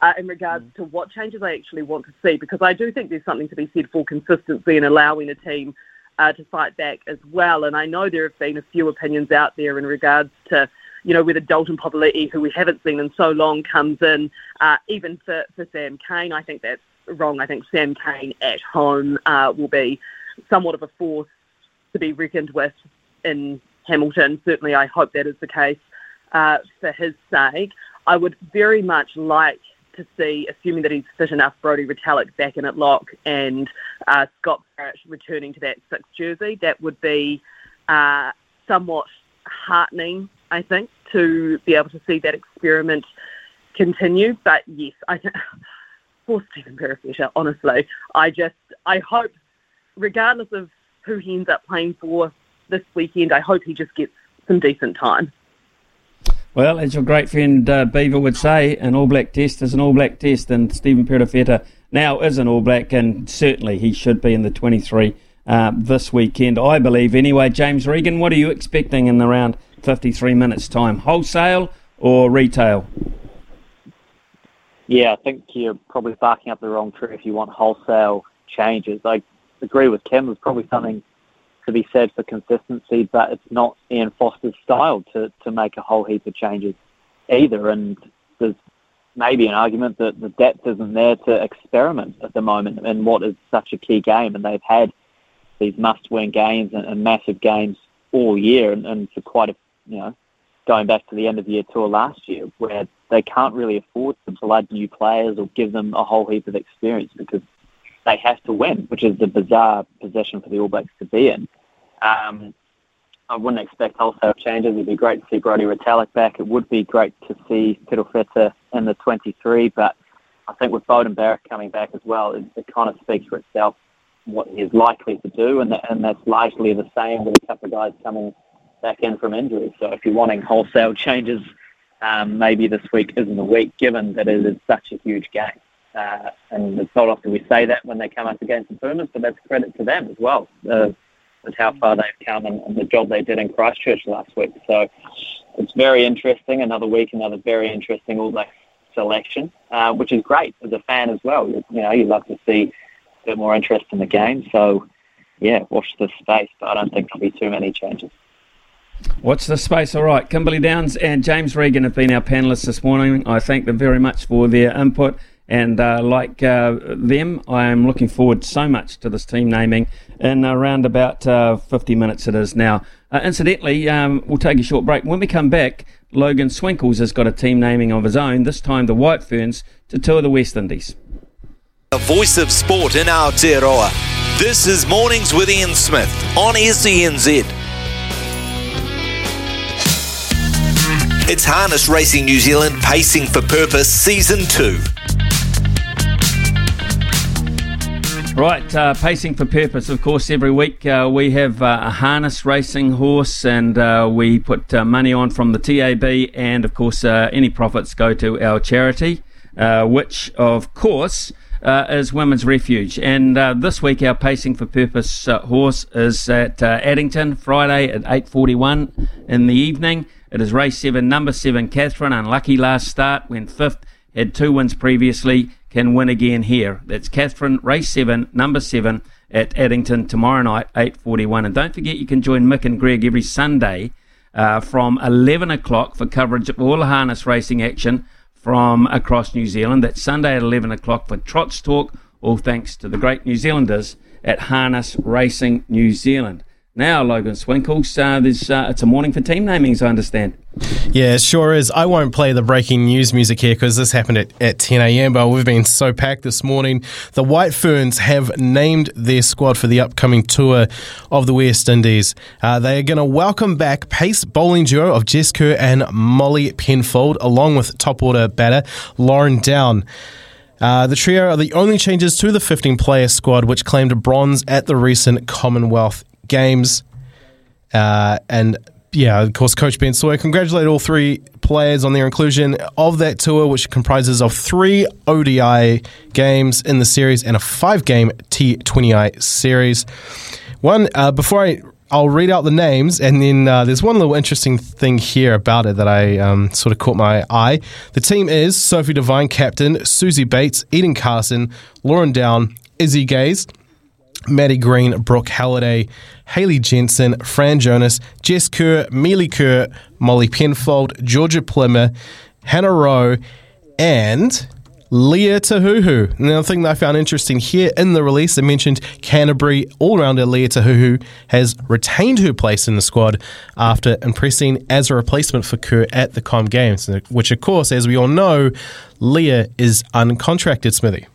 uh, in regards mm. to what changes I actually want to see, because I do think there's something to be said for consistency and allowing a team uh, to fight back as well. And I know there have been a few opinions out there in regards to, you know, whether Dalton Papali'i, who we haven't seen in so long, comes in, uh, even for, for Sam Cane. I think that's wrong. I think Sam Cane at home uh, will be somewhat of a force to be reckoned with in Hamilton. Certainly, I hope that is the case uh, for his sake. I would very much like to see, assuming that he's fit enough, Brodie Retallick back in at lock and uh, Scott Barrett returning to that sixth jersey. That would be uh, somewhat heartening, I think, to be able to see that experiment continue. But yes, I for <laughs> Stephen Perofeta, honestly, I just I hope, regardless of who he ends up playing for this weekend, I hope he just gets some decent time. Well, as your great friend uh, Beaver would say, an All Black test is an All Black test, and Stephen Perofeta now is an All Black, and certainly he should be in the 23 uh, this weekend, I believe. Anyway, James Regan, what are you expecting in around 53 minutes' time? Wholesale or retail? Yeah, I think you're probably barking up the wrong tree if you want wholesale changes. I agree with Kim. There's probably something to be said for consistency, but it's not Ian Foster's style to, to make a whole heap of changes either. And there's maybe an argument that the depth isn't there to experiment at the moment in what is such a key game. And they've had these must-win games and, and massive games all year, and, and for quite a you know going back to the end of year tour last year, where they can't really afford to blood new players or give them a whole heap of experience because they have to win, which is the bizarre position for the All Blacks to be in. Um, I wouldn't expect wholesale changes. It'd be great to see Brodie Retallick back. It would be great to see Perofeta in the 23, but I think with Beauden Barrett coming back as well, it, it kind of speaks for itself what he is likely to do, and, and that's largely the same with a couple of guys coming back in from injury. So if you're wanting wholesale changes, um, maybe this week isn't the week, given that it is such a huge game. Uh, and it's not often we say that when they come up against the Pumas, but that's credit to them as well, uh, with how far they've come and, and the job they did in Christchurch last week. So it's very interesting. Another week, another very interesting All Black selection, uh, which is great as a fan as well. You, you know, you love to see a bit more interest in the game. So, yeah, watch the space, but I don't think there'll be too many changes. Watch the space. All right. Kimberly Downs and James Regan have been our panelists this morning. I thank them very much for their input. And uh, like uh, them, I am looking forward so much to this team naming in around about uh, 50 minutes it is now. Uh, incidentally, um, we'll take a short break. When we come back, Logan Swinkles has got a team naming of his own, this time the White Ferns, to tour the West Indies. The voice of sport in Aotearoa. This is Mornings with Ian Smith on SENZ. It's Harness Racing New Zealand Pacing for Purpose Season 2. Right, uh, pacing for purpose. Of course, every week uh, we have uh, a harness racing horse, and uh, we put uh, money on from the TAB, and of course, uh, any profits go to our charity, which, of course, is Women's Refuge. And this week, our pacing for purpose horse is at Addington Friday at eight forty-one in the evening. It is race seven, number seven, Catherine. Unlucky last start, went fifth, had two wins previously can win again here. That's Catherine, race seven, number seven at Addington tomorrow night, 8.41. And don't forget you can join Mick and Greg every Sunday uh, from 11 o'clock for coverage of all the harness racing action from across New Zealand. That's Sunday at 11 o'clock for Trots Talk, all thanks to the great New Zealanders at Harness Racing New Zealand. Now, Logan Swinkles, uh, there's, uh, it's a morning for team namings, I understand. Yeah, sure is. I won't play the breaking news music here because this happened at, at 10 a.m., but we've been so packed this morning. The White Ferns have named their squad for the upcoming tour of the West Indies. Uh, they are going to welcome back pace bowling duo of Jess Kerr and Molly Penfold, along with top order batter Lauren Down. Uh, the trio are the only changes to the 15 player squad, which claimed bronze at the recent Commonwealth games. Uh, and yeah, of course, Coach Ben Sawyer congratulated all three players on their inclusion of that tour, which comprises of three ODI games in the series and a five-game T20I series. One uh, before I. I'll read out the names, and then uh, there's one little interesting thing here about it that I um, sort of caught my eye. The team is Sophie Devine, captain, Suzie Bates, Eden Carson, Lauren Down, Izzy Gaze, Maddie Green, Brooke Halliday, Hayley Jensen, Fran Jonas, Jess Kerr, Melie Kerr, Molly Penfold, Georgia Plimmer, Hannah Rowe, and Leah Tahuhu. Now, the thing that I found interesting here in the release, they mentioned Canterbury all-rounder Leah Tahuhu has retained her place in the squad after impressing as a replacement for Kerr at the Com Games, which, of course, as we all know, Leah is uncontracted, Smithy.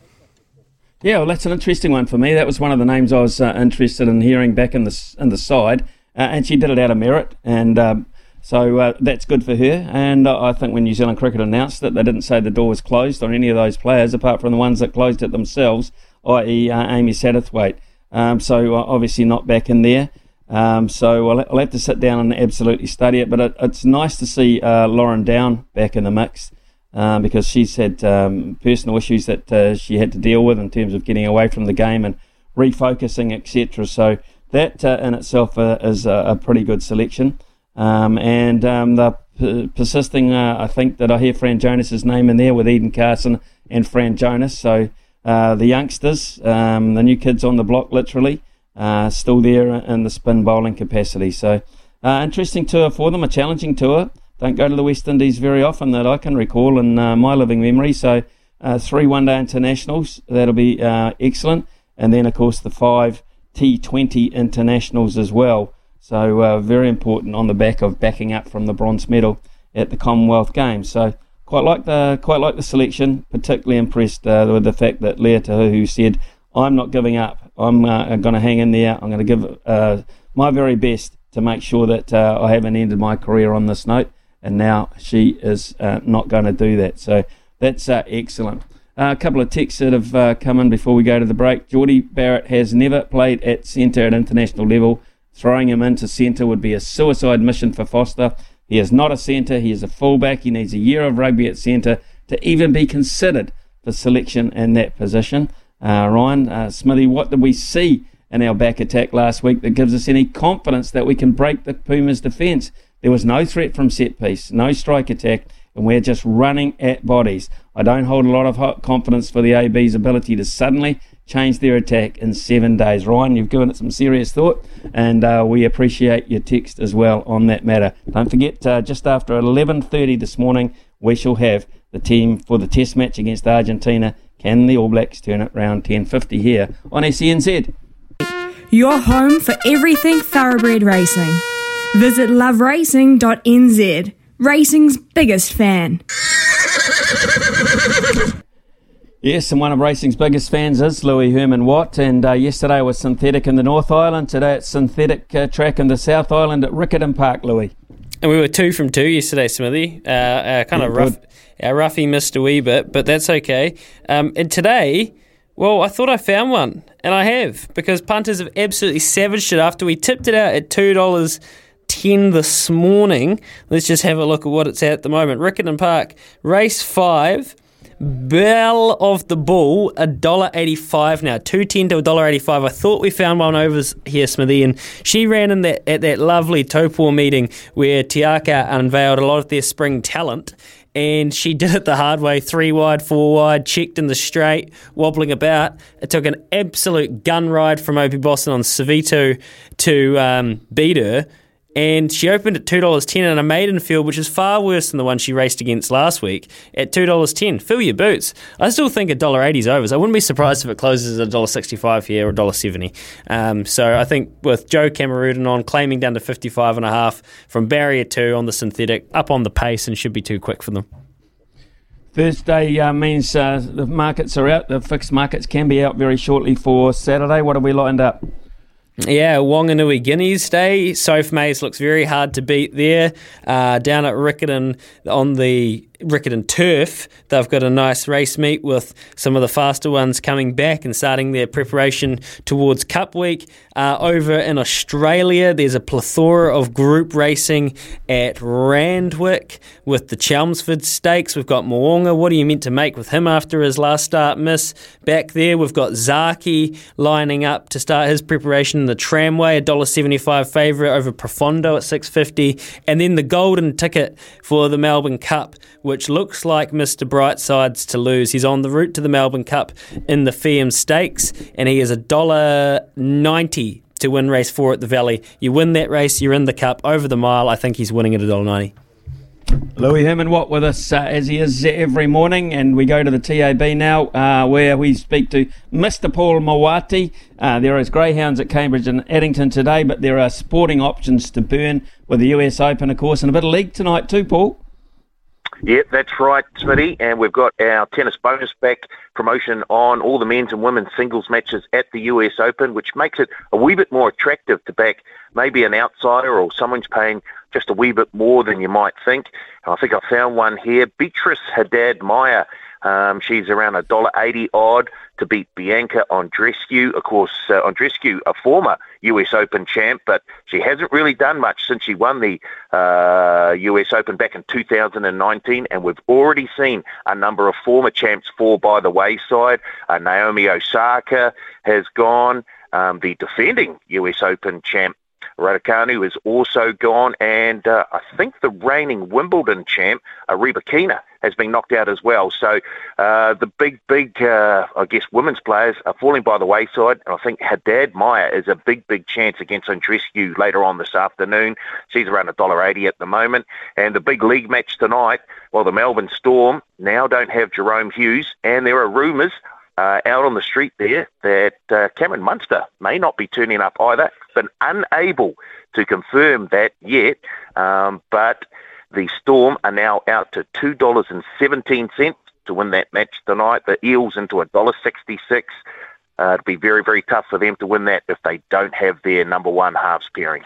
Yeah, well, that's an interesting one for me. That was one of the names I was uh, interested in hearing back in the in the side, uh, and she did it out of merit, and um, so uh, that's good for her. And I think when New Zealand Cricket announced it, they didn't say the door was closed on any of those players, apart from the ones that closed it themselves, i.e., uh, Amy Satterthwaite. Um, so uh, obviously not back in there. Um, so I'll, I'll, have to sit down and absolutely study it. But it, it's nice to see uh, Lauren Down back in the mix uh, because she's had um, personal issues that uh, she had to deal with in terms of getting away from the game and refocusing, etc. So that uh, in itself uh, is a, a, pretty good selection. Um, and um, the p- persisting, uh, I think that I hear Fran Jonas's name in there with Eden Carson and Fran Jonas. So the youngsters, um, the new kids on the block, literally still there in the spin bowling capacity. So, interesting tour for them, a challenging tour. Don't go to the West Indies very often that I can recall in uh, my living memory. So, uh, three one day internationals, that'll be uh, excellent. And then, of course, the five T20 internationals as well. So, uh, very important on the back of backing up from the bronze medal at the Commonwealth Games. So, quite like the quite like the selection. Particularly impressed with the fact that Leah Tahuhu said, "I'm not giving up. I'm uh, going to hang in there. I'm going to give uh, my very best to make sure that uh, I haven't ended my career on this note. And now she is uh, not going to do that. So that's uh, excellent. Uh, a couple of texts that have come in before we go to the break. Jordie Barrett has never played at centre at international level. Throwing him into centre would be a suicide mission for Foster. He is not a centre. He is a fullback. He needs a year of rugby at centre to even be considered for selection in that position. Uh, Ryan, uh, Smithy, what did we see in our back attack last week that gives us any confidence that we can break the Pumas' defence? There was no threat from set piece, no strike attack, and we're just running at bodies. I don't hold a lot of confidence for the AB's ability to suddenly change their attack in seven days. Ryan, you've given it some serious thought, and uh, we appreciate your text as well on that matter. Don't forget, uh, just after 11.30 this morning, we shall have the team for the test match against Argentina can the All Blacks turn it round 10.50 here on SENZ? Your home for everything thoroughbred racing. Visit loveracing.nz, racing's biggest fan. Yes, and one of racing's biggest fans is Louis Herman Watt. And uh, yesterday was synthetic in the North Island. Today it's synthetic uh, track in the South Island at Riccarton Park, Louis. And we were two from two yesterday, Smithy. Uh, uh kind of rough. Good. Our roughie missed a wee bit, but that's okay. Um, and today, well, I thought I found one, and I have, because punters have absolutely savaged it after we tipped it out at $2 10 this morning. Let's just have a look at what it's at at the moment. Riccarton Park, race five. Bell of the Bull, a dollar eighty-five now, two ten to a dollar eighty-five. I thought we found one over here, Smithy, and she ran in that at that lovely Topor meeting where Te Akau unveiled a lot of their spring talent, and she <laughs> did it the hard way three wide, four wide, checked in the straight, wobbling about. It took an absolute gun ride from Opie Bosson on Savito to um, beat her and she opened at two dollars ten in a maiden field, which is far worse than the one she raced against last week at two dollars ten. Fill your boots. I still think a dollar eighty is overs. I wouldn't be surprised if it closes at a dollar sixty five here or a dollar seventy. Um, so I think with Joe Cameroon on claiming down to fifty five and a half from barrier two on the synthetic, up on the pace and should be too quick for them. Thursday uh, means uh, the markets are out. The fixed markets can be out very shortly for Saturday. What have we lined up? Yeah, Wanganui Guineas Day. Soph Mays looks very hard to beat there. Uh, down at Riccarton on the Riccarton Turf. They've got a nice race meet with some of the faster ones coming back and starting their preparation towards Cup Week. Uh, over in Australia, there's a plethora of group racing at Randwick with the Chelmsford Stakes. We've got Moonga. What are you meant to make with him after his last start miss? Back there, we've got Zaaki lining up to start his preparation in the tramway, $1.75 favourite over Profondo at 650 And then the golden ticket for the Melbourne Cup which looks like Mr. Brightside's to lose. He's on the route to the Melbourne Cup in the Feehan Stakes, and he is a dollar ninety to win race four at the Valley. You win that race, you're in the Cup over the mile. I think he's winning at a dollar ninety. Louis Herman Watt with us uh, as he is every morning, and we go to the TAB now, uh, where we speak to Mr. Paul Mawati. Uh, there is greyhounds at Cambridge and Addington today, but there are sporting options to burn with the US Open, of course, and a bit of league tonight too, Paul. Yep, that's right, Smitty. And we've got our tennis bonus back promotion on all the men's and women's singles matches at the US Open, which makes it a wee bit more attractive to back maybe an outsider or someone's paying just a wee bit more than you might think. I think I found one here. Beatrice Haddad Maia. Um, she's around a dollar eighty odd to beat Bianca Andreescu. Of course, uh, Andreescu, a former US Open champ, but she hasn't really done much since she won the uh, US Open back in 2019, and we've already seen a number of former champs fall by the wayside. Uh, Naomi Osaka has gone. Um, the defending US Open champ Raducanu is also gone, and uh, I think the reigning Wimbledon champ, uh, Rybakina, has been knocked out as well. So uh, the big, big, uh, I guess, women's players are falling by the wayside, and I think Haddad Maia is a big, big chance against Andreescu later on this afternoon. She's around $1.80 at the moment, and the big league match tonight. Well, the Melbourne Storm now don't have Jahrome Hughes, and there are rumours uh, out on the street there that uh, Cameron Munster may not be turning up either. Been unable to confirm that yet, um, but the Storm are now out to two dollars and seventeen cents to win that match tonight. The Eels into a dollar sixty-six. Uh, it'd be very, very tough for them to win that if they don't have their number one halves pairing.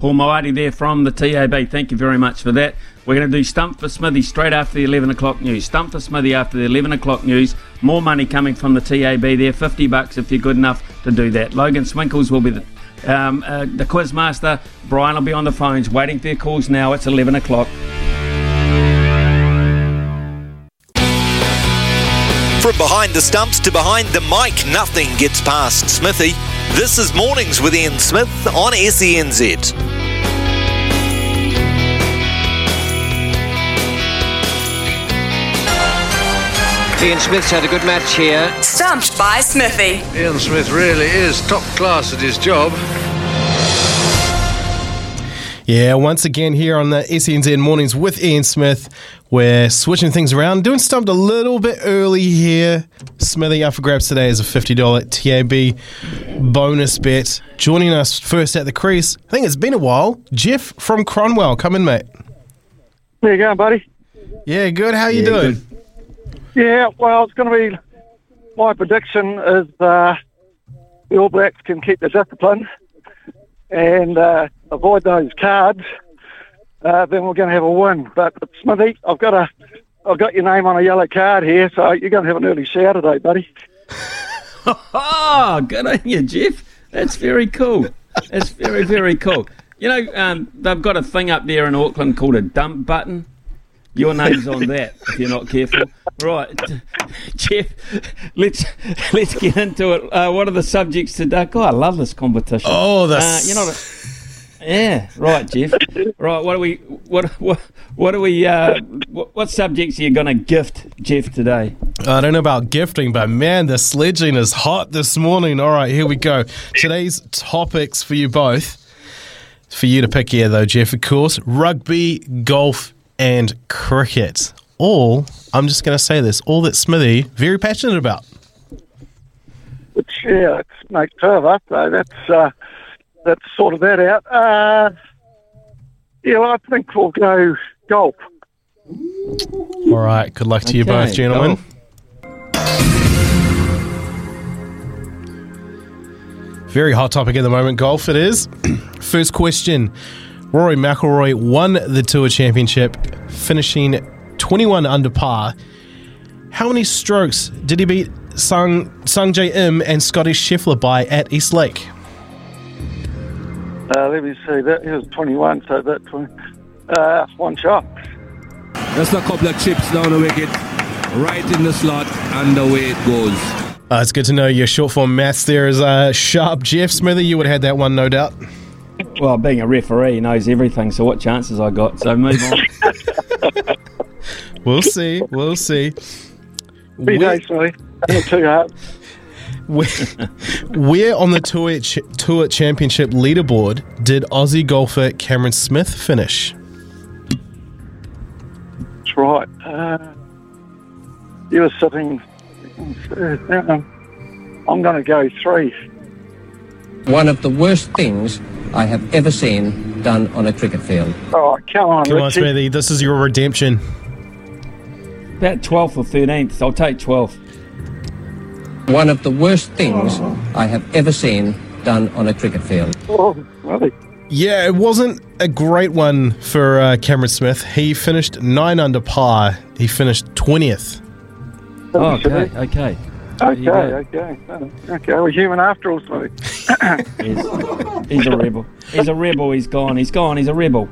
Paul Moati there from the TAB. Thank you very much for that. We're going to do Stump for Smithy straight after the 11 o'clock news. Stump for Smithy after the 11 o'clock news. More money coming from the TAB there. 50 bucks if you're good enough to do that. Logan Swinkles will be the, um, uh, the quiz master. Brian will be on the phones waiting for your calls now. It's 11 o'clock. From behind the stumps to behind the mic, nothing gets past Smithy. This is Mornings with Ian Smith on SENZ. Ian Smith's had a good match here. Stumped by Smithy. Ian Smith really is top class at his job. Yeah, once again here on the SENZ Mornings with Ian Smith, we're switching things around, doing stumped a little bit early here. Smithy up for grabs today is a $50 TAB bonus bet. Joining us first at the crease, I think it's been a while, Jeff from Cromwell. Come in, mate. There you go, buddy. Yeah, good. How you Yeah, doing? good. Yeah, well, it's going to be my prediction is uh, the All Blacks can keep the discipline and uh, avoid those cards. Uh, then we're going to have a win. But Smithy, I've got a, I've got your name on a yellow card here, so you're going to have an early shower today, buddy. Oh, <laughs> good on you, Jeff. That's very cool. That's very, very cool. You know, um, they've got a thing up there in Auckland called a dump button. Your name's on that if you're not careful. Right, <laughs> Jeff. Let's let's get into it. Uh, what are the subjects today? God, I love this competition. Oh, the uh, you know. The- Yeah, right, Jeff. Right, what are we? What what what are we? Uh, what, what subjects are you going to gift Jeff today? I don't know about gifting, but man, the sledging is hot this morning. All right, here we go. Today's topics for you both. For you to pick here, though, Jeff, of course rugby, golf, and cricket. All, I'm just going to say this, all that Smithy, very passionate about. Which, yeah, it's makes two of us, so that's, uh, that's sorted that out. Uh, yeah, well, I think we'll go golf. All right, good luck to you Okay, both, gentlemen. Very hot topic at the moment, golf it is. <clears throat> First question Rory McIlroy won the Tour Championship, finishing 21 under par. How many strokes did he beat Sung, Sungjae Im and Scotty Scheffler by at East Lake? Uh, let me see, that he was 21, so that 20, uh, one shot. Just a couple of chips down the wicket, right in the slot, and away it goes. Uh, it's good to know your short form maths there is uh, sharp. Jeff Smithy, you would have had that one, no doubt. Well, being a referee, he knows everything. So what chances I got? So move on. <laughs> <laughs> We'll see. We'll see. Be nice, sorry. Not too hard. Where, <laughs> where on the tour, ch- tour championship leaderboard did Aussie golfer Cameron Smith finish? That's right. Uh, you were sitting. Uh, I'm going to go three. One of the worst things I have ever seen done on a cricket field. Oh, come on, Come on, Smithy. This is your redemption. About 12th or 13th. I'll take 12th. One of the worst things I have ever seen done on a cricket field. Oh, really? Yeah, it wasn't a great one for uh, Cameron Smith. He finished nine under par. He finished 20th. Oh, okay, okay. Okay, okay, Oh, okay. We're human after all, Smithy. He's, he's a rebel. He's a rebel. He's gone. He's gone. He's a rebel.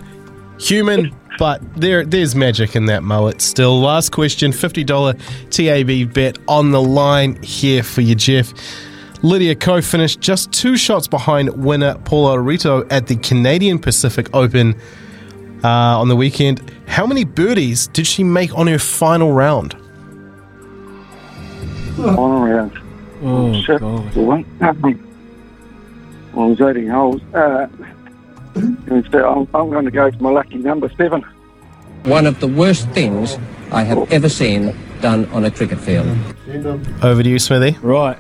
Human, but there there's magic in that mullet still. Last question, $50 TAB bet on the line here for you, Jeff. Lydia Ko finished just two shots behind winner Paula Reto at the Canadian Pacific Open uh, on the weekend. How many birdies did she make on her final round? Final round. Oh, Shit. God. One. Well, I was 18 holes. Uh, and so I'm, I'm going to go for my lucky number seven. One of the worst things I have ever seen done on a cricket field. Over to you, Smithy. Right.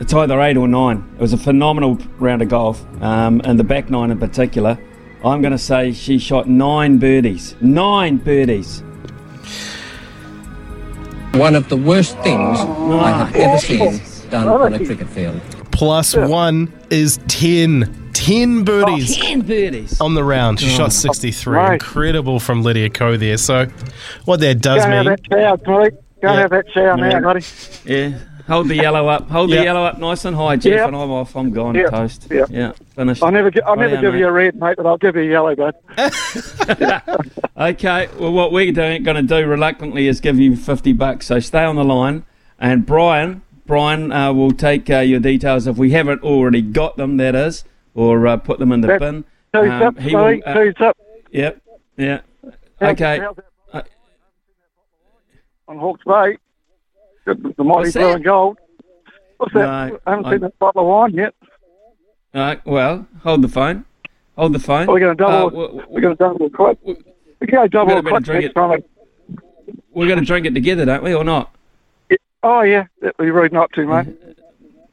It's either eight or nine. It was a phenomenal round of golf, um, and the back nine in particular. I'm going to say she shot nine birdies. Nine birdies. One of the worst things I have ever seen done on a cricket field. Plus one is 10. 10 birdies. Oh, 10 birdies. On the round. She Oh. shot 63. Right. Incredible from Lydia Ko there. So, what that does go mean. have that shower, Smithy. Go Yeah. have that shower Yeah. now, buddy. Yeah. Hold the yellow up. Hold Yeah. the yellow up nice and high, Jeff, Yeah. and I'm off. I'm gone. Yeah. Toast. Yeah. Yeah. Finished. I'll never, gi- I'll Oh, never yeah, give mate. you a red, mate, but I'll give you a yellow, bud. <laughs> <laughs> Okay, well, what we're doing, going to do reluctantly is give you 50 bucks. So stay on the line. And Brian, Brian uh, will take uh, your details if we haven't already got them, that is, or uh, put them in the That's bin. Two's Um, up, he will, uh, up. Yep, yeah. How's- Okay. how's that On Hawke's Bay. The, the mighty blue and gold. What's that? I haven't I- seen that bottle of wine yet. Uh, well, hold the phone. Hold the phone. We're going to double. Uh, we're going to double it quick. We can go double gotta it better quick drink next it. time. we're going to drink it together, don't we, or not? Oh yeah, be rude not to, mate. <laughs>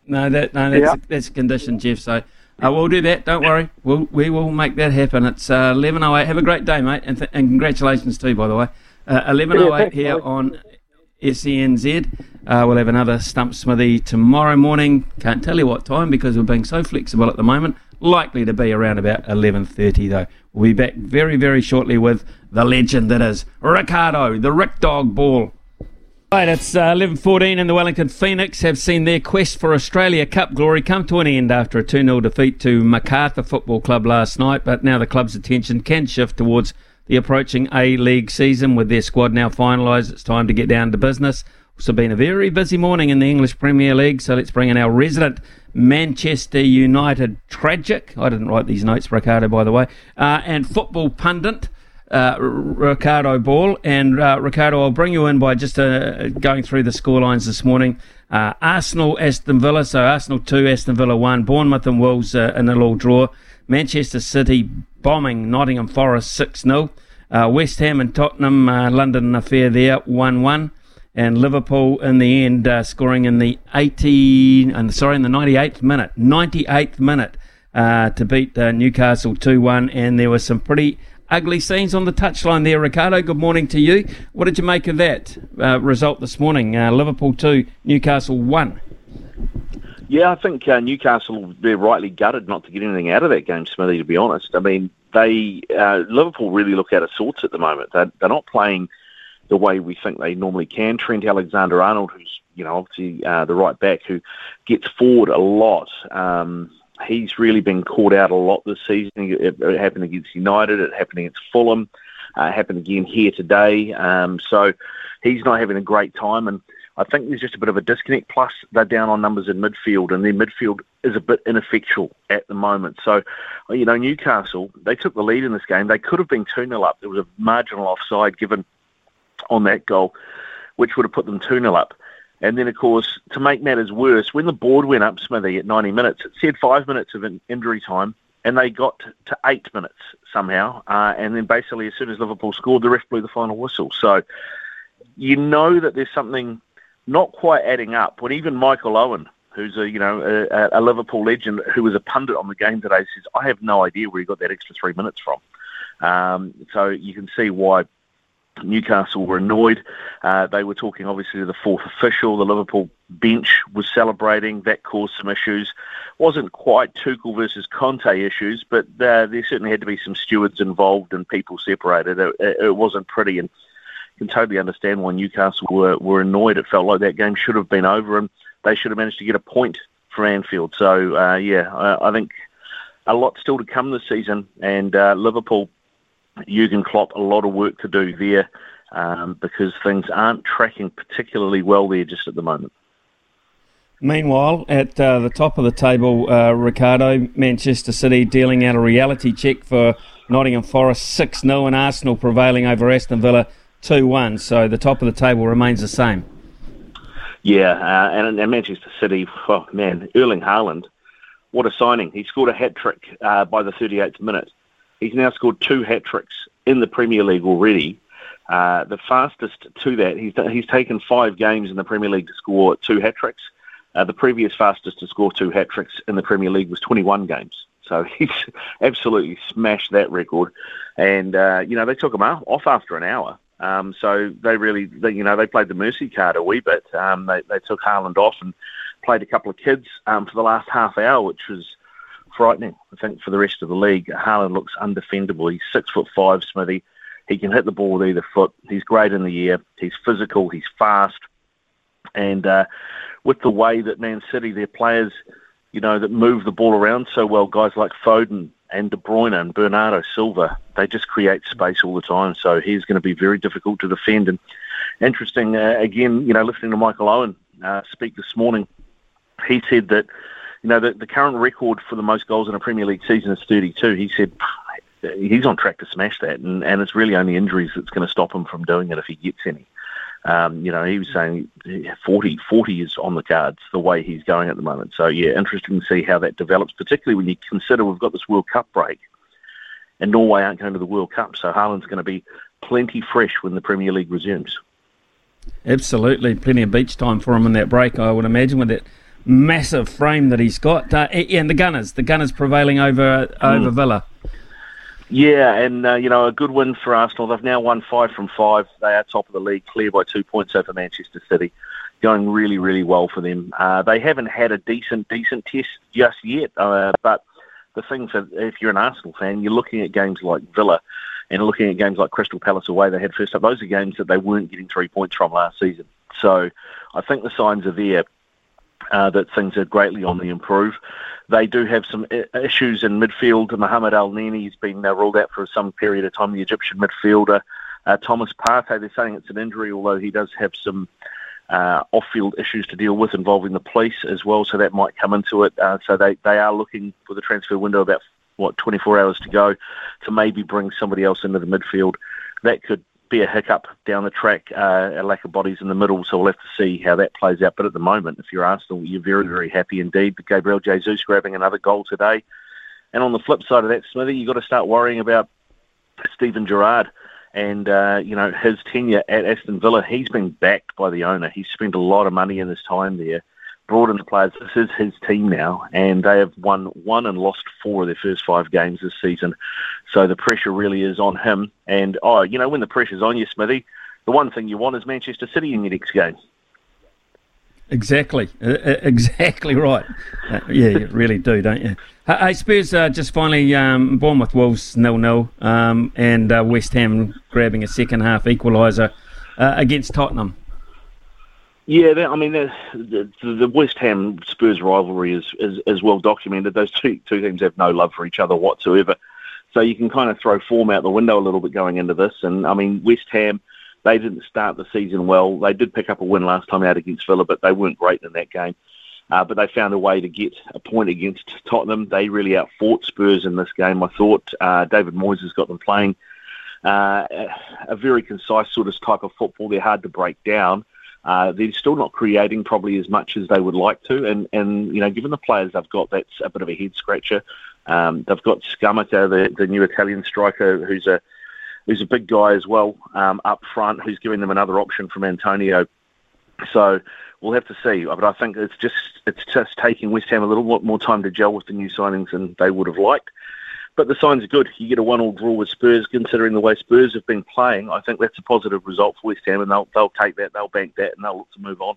No, that no, that's Yeah. that's a condition, Jeff. So uh, we'll do that. Don't worry. We'll we will make that happen. It's uh, eleven oh eight. Have a great day, mate, and, th- and congratulations too, by the way. Uh, Eleven oh Yeah, eight thanks, here on SENZ. Uh, we'll have another stump smithy tomorrow morning. Can't tell you what time because we're being so flexible at the moment. Likely to be around about eleven thirty though. We'll be back very very shortly with the legend that is Ricardo, the Rick Dog Ball. Right, it's uh, 11.14 and the Wellington Phoenix have seen their quest for Australia Cup glory come to an end after a 2-0 defeat to Macarthur Football Club last night, but now the club's attention can shift towards the approaching A-League season with their squad now finalised. It's time to get down to business. Also been a very busy morning in the English Premier League, so let's bring in our resident Manchester United tragic. I didn't write these notes, Ricardo, by the way, uh, and football pundit uh, Ricardo Ball. And uh, Ricardo, I'll bring you in by just uh, going through the scorelines this morning. Uh, Arsenal, Aston Villa, so Arsenal 2, Aston Villa 1, Bournemouth and Wolves uh, in a little draw. Manchester City bombing Nottingham Forest 6 0. Uh, West Ham and Tottenham, uh, London affair there 1 1. And Liverpool in the end scoring in the 80, and sorry, in the 98th minute, 98th minute to beat Newcastle 2 1. And there were some pretty ugly scenes on the touchline there, Ricardo. Good morning to you. What did you make of that uh, result this morning? Uh, Liverpool 2, Newcastle 1. Yeah, I think uh, Newcastle they're rightly gutted not to get anything out of that game, Smithy. To be honest, I mean they uh, Liverpool really look out of sorts at the moment. They're, they're not playing the way we think they normally can. Trent Alexander-Arnold, who's you know obviously uh, the right back, who gets forward a lot. Um, he's really been caught out a lot this season. It, it happened against United. It happened against Fulham. Uh, happened again here today. Um, so he's not having a great time and. I think there's just a bit of a disconnect. Plus, they're down on numbers in midfield, and their midfield is a bit ineffectual at the moment. So, you know, Newcastle, they took the lead in this game. They could have been 2 0 up. There was a marginal offside given on that goal, which would have put them 2 0 up. And then, of course, to make matters worse, when the board went up, Smithy, at 90 minutes, it said five minutes of in- injury time, and they got to eight minutes somehow. Uh, and then basically, as soon as Liverpool scored, the ref blew the final whistle. So, you know that there's something not quite adding up. When even Michael Owen, who's a you know a, a Liverpool legend, who was a pundit on the game today, says, "I have no idea where he got that extra three minutes from." Um, so you can see why Newcastle were annoyed. Uh, they were talking obviously to the fourth official. The Liverpool bench was celebrating. That caused some issues. Wasn't quite Tuchel versus Conte issues, but uh, there certainly had to be some stewards involved and people separated. It, it, wasn't pretty, and can totally understand why Newcastle were, were annoyed. It felt like that game should have been over, and they should have managed to get a point for Anfield. So uh, yeah, I, I think a lot still to come this season, and uh, Liverpool, Jurgen Klopp, a lot of work to do there um, because things aren't tracking particularly well there just at the moment. Meanwhile, at uh, the top of the table, uh, Ricardo, Manchester City dealing out a reality check for Nottingham Forest 6 0 and Arsenal prevailing over Aston Villa 2 1. So the top of the table remains the same. Yeah, uh, and, and Manchester City, oh man, Erling Haaland, what a signing. He scored a hat trick uh, by the 38th minute. He's now scored two hat tricks in the Premier League already. Uh, the fastest to that, he's, he's taken five games in the Premier League to score two hat tricks. Uh, the previous fastest to score two hat tricks in the Premier League was 21 games. So <laughs> he's absolutely smashed that record. And, uh, you know, they took him off after an hour. Um, so they really, they, you know, they played the mercy card a wee bit. Um, they, they took Haaland off and played a couple of kids um, for the last half hour, which was frightening. I think for the rest of the league, Haaland looks undefendable. He's six foot five, Smithy. He can hit the ball with either foot. He's great in the air. He's physical. He's fast. And uh, with the way that Man City, their players, you know, that move the ball around so well, guys like Foden and De Bruyne and Bernardo Silva, they just create space all the time. So he's going to be very difficult to defend. And interesting, uh, again, you know, listening to Michael Owen uh, speak this morning, he said that, you know, the, the current record for the most goals in a Premier League season is 32. He said he's on track to smash that, and, and it's really only injuries that's going to stop him from doing it if he gets any. Um, you know, he was saying 40, 40 is on the cards the way he's going at the moment. So, yeah, interesting to see how that develops, particularly when you consider we've got this World Cup break and Norway aren't going to the World Cup. So, Haaland's going to be plenty fresh when the Premier League resumes. Absolutely. Plenty of beach time for him in that break, I would imagine, with that massive frame that he's got. Uh, and the Gunners, the Gunners prevailing over, over mm. Villa. Yeah, and uh, you know a good win for Arsenal. They've now won five from five. They are top of the league, clear by two points over Manchester City. Going really, really well for them. Uh, they haven't had a decent, decent test just yet. Uh, but the thing for if you're an Arsenal fan, you're looking at games like Villa and looking at games like Crystal Palace away. They had first up. Those are games that they weren't getting three points from last season. So I think the signs are there uh, that things are greatly on the improve. They do have some issues in midfield. Mohamed Elneny has been uh, ruled out for some period of time, the Egyptian midfielder. Uh, Thomas Partey, they're saying it's an injury, although he does have some uh, off-field issues to deal with involving the police as well, so that might come into it. Uh, so they, they are looking for the transfer window about, what, 24 hours to go to maybe bring somebody else into the midfield. That could be a hiccup down the track, uh, a lack of bodies in the middle. So we'll have to see how that plays out. But at the moment, if you're Arsenal, you're very, very happy indeed. Gabriel Jesus grabbing another goal today. And on the flip side of that, Smithy, you've got to start worrying about Steven Gerrard and uh, you know his tenure at Aston Villa. He's been backed by the owner. He's spent a lot of money in his time there brought in the players. This is his team now, and they have won one and lost four of their first five games this season. So the pressure really is on him. And oh, you know, when the pressure's on you, Smithy, the one thing you want is Manchester City in your next game. Exactly, uh, uh <laughs> exactly right. Uh, yeah, you really do, don't you? Hey, Spurs uh, just finally um, Bournemouth Wolves nil nil, um, and uh, West Ham grabbing a second half equaliser uh, against Tottenham. Yeah, I mean the, the, the, West Ham Spurs rivalry is, is, is well documented. Those two two teams have no love for each other whatsoever, so you can kind of throw form out the window a little bit going into this. And I mean West Ham, they didn't start the season well. They did pick up a win last time out against Villa, but they weren't great in that game. Uh, but they found a way to get a point against Tottenham. They really outfought Spurs in this game. I thought uh, David Moyes has got them playing uh, a very concise sort of type of football. They're hard to break down. Uh, they're still not creating probably as much as they would like to, and and you know, given the players they've got, that's a bit of a head scratcher. Um, they've got Scamacca, the, the new Italian striker, who's a who's a big guy as well um, up front, who's giving them another option from Antonio. So we'll have to see. But I think it's just it's just taking West Ham a little more time to gel with the new signings than they would have liked. But the signs are good. You get a one-all draw with Spurs, considering the way Spurs have been playing. I think that's a positive result for West Ham, and they'll they'll take that, they'll bank that, and they'll look to move on.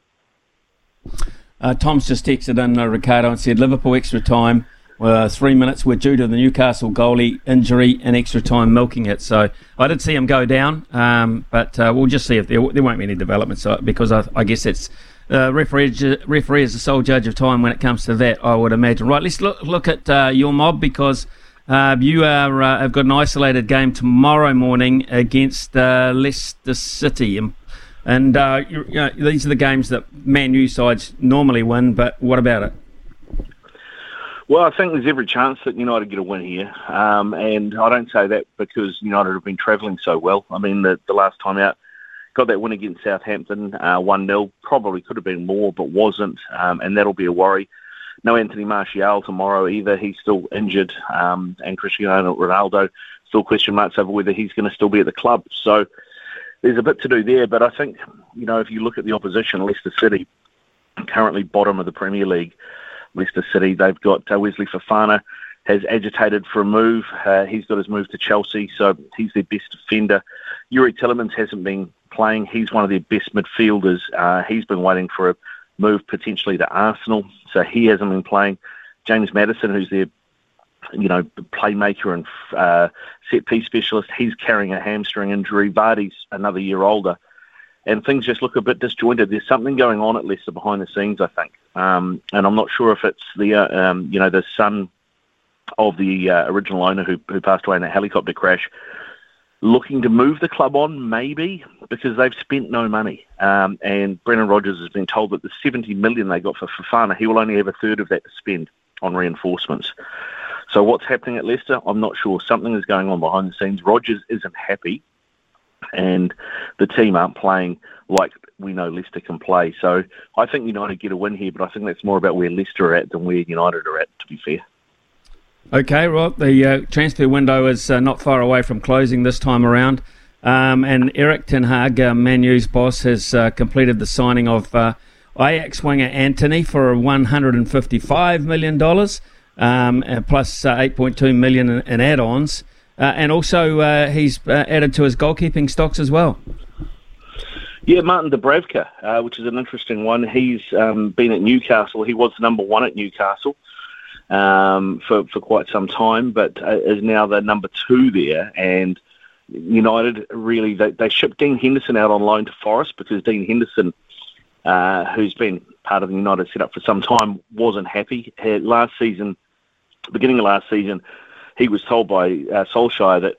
Uh, Tom's just texted in uh, Ricardo and said Liverpool extra time. Uh, three minutes were due to the Newcastle goalie injury and extra time milking it. So I did see him go down, um, but uh, we'll just see if there, there won't be any developments uh, because I, I guess it's uh, referee, referee is the sole judge of time when it comes to that, I would imagine. Right, let's look, look at uh, your mob because uh, you are, uh, have got an isolated game tomorrow morning against uh, Leicester City. And, uh, you, you know, these are the games that Man U sides normally win, but what about it? Well, I think there's every chance that United get a win here, um, and I don't say that because United have been travelling so well. I mean, the, the last time out, got that win against Southampton, uh, one 0 Probably could have been more, but wasn't, um, and that'll be a worry. No Anthony Martial tomorrow either. He's still injured, um, and Cristiano Ronaldo still question marks over whether he's going to still be at the club. So there's a bit to do there, but I think you know if you look at the opposition, Leicester City, currently bottom of the Premier League. Leicester City. They've got uh, Wesley Fofana has agitated for a move. Uh, he's got his move to Chelsea, so he's their best defender. Yuri Tielemans hasn't been playing. He's one of their best midfielders. Uh, he's been waiting for a move potentially to Arsenal, so he hasn't been playing. James Maddison, who's their you know playmaker and uh, set piece specialist, he's carrying a hamstring injury. Vardy's another year older and things just look a bit disjointed. There's something going on at Leicester behind the scenes, I think, um, and I'm not sure if it's the uh, um, you know the son of the uh, original owner who, who passed away in a helicopter crash, looking to move the club on, maybe because they've spent no money, um, and Brendan Rodgers has been told that the 70 million they got for Fofana, he will only have a third of that to spend on reinforcements. So what's happening at Leicester? I'm not sure. Something is going on behind the scenes. Rodgers isn't happy and the team aren't playing like we know Leicester can play. So I think United get a win here, but I think that's more about where Leicester are at than where United are at, to be fair. Okay, Rob, the uh, transfer window is uh, not far away from closing this time around. Um, and Erik Ten Hag, uh, Manu's boss, has uh, completed the signing of uh, Ajax winger Antony for $155 million, um, plus uh, 8.2 million in, in add-ons. Uh, and also, uh, he's uh, added to his goalkeeping stocks as well. Yeah, Martin Dubravka, uh, which is an interesting one. He's um, been at Newcastle. He was number one at Newcastle um, for for quite some time, but uh, is now the number two there. And United really they, they shipped Dean Henderson out on loan to Forest because Dean Henderson, uh, who's been part of the United setup for some time, wasn't happy. Had last season, beginning of last season, he was told by uh, Solskjaer that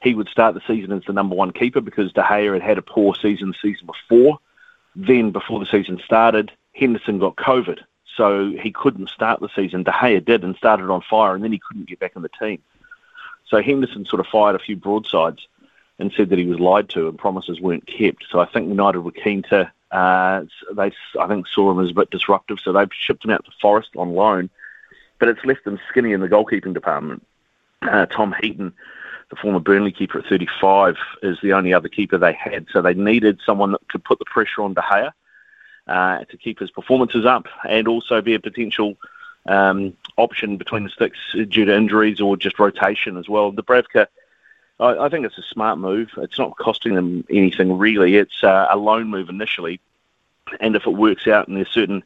he would start the season as the number one keeper because De Gea had had a poor season the season before. Then, before the season started, Henderson got COVID, so he couldn't start the season. De Gea did and started on fire, and then he couldn't get back in the team. So Henderson sort of fired a few broadsides and said that he was lied to and promises weren't kept. So I think United were keen to. Uh, they, I think, saw him as a bit disruptive, so they've shipped him out to Forest on loan. But it's left them skinny in the goalkeeping department. Uh, Tom Heaton, the former Burnley keeper at 35, is the only other keeper they had. So they needed someone that could put the pressure on De Gea uh, to keep his performances up and also be a potential um, option between the sticks due to injuries or just rotation as well. Dubravka, I, I think it's a smart move. It's not costing them anything really. It's uh, a loan move initially, and if it works out and there's certain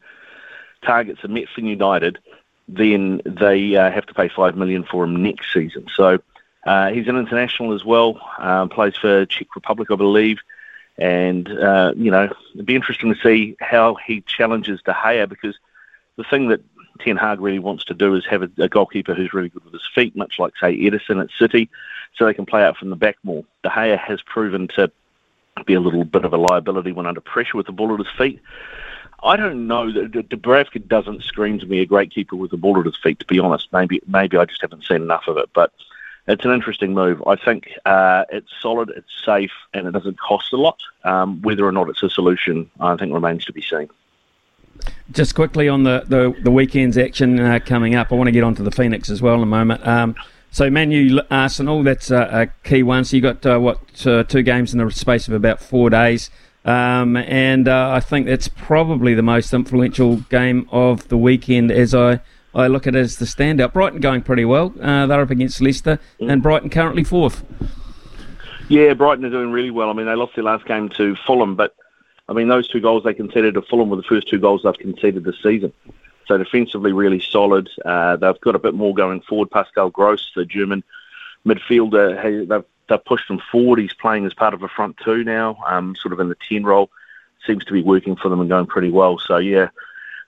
targets are met for United, then they uh, have to pay five million for him next season. So uh, he's an international as well. Uh, plays for Czech Republic, I believe, and uh, you know it'd be interesting to see how he challenges De Gea because the thing that Ten Hag really wants to do is have a, a goalkeeper who's really good with his feet, much like say Ederson at City, so they can play out from the back more. De Gea has proven to be a little bit of a liability when under pressure with the ball at his feet. I don't know. that Dubravka doesn't scream to me a great keeper with the ball at his feet. To be honest, maybe maybe I just haven't seen enough of it. But it's an interesting move. I think uh, it's solid, it's safe, and it doesn't cost a lot. Um, whether or not it's a solution, I think remains to be seen. Just quickly on the, the, the weekend's action uh, coming up, I want to get onto the Phoenix as well in a moment. Um, so, Manu Arsenal, that's a, a, key one. So, you got uh, what uh, two games in the space of about four days. Um, and uh, I think that's probably the most influential game of the weekend as I, I look at it as the standout. Brighton going pretty well. Uh, they're up against Leicester, and Brighton currently fourth. Yeah, Brighton are doing really well. I mean, they lost their last game to Fulham, but I mean, those two goals they conceded to Fulham were the first two goals they've conceded this season. So defensively, really solid. Uh, they've got a bit more going forward. Pascal Gross, the German midfielder, they've they've pushed him forward. He's playing as part of a front two now, um, sort of in the 10 role. seems to be working for them and going pretty well. So yeah,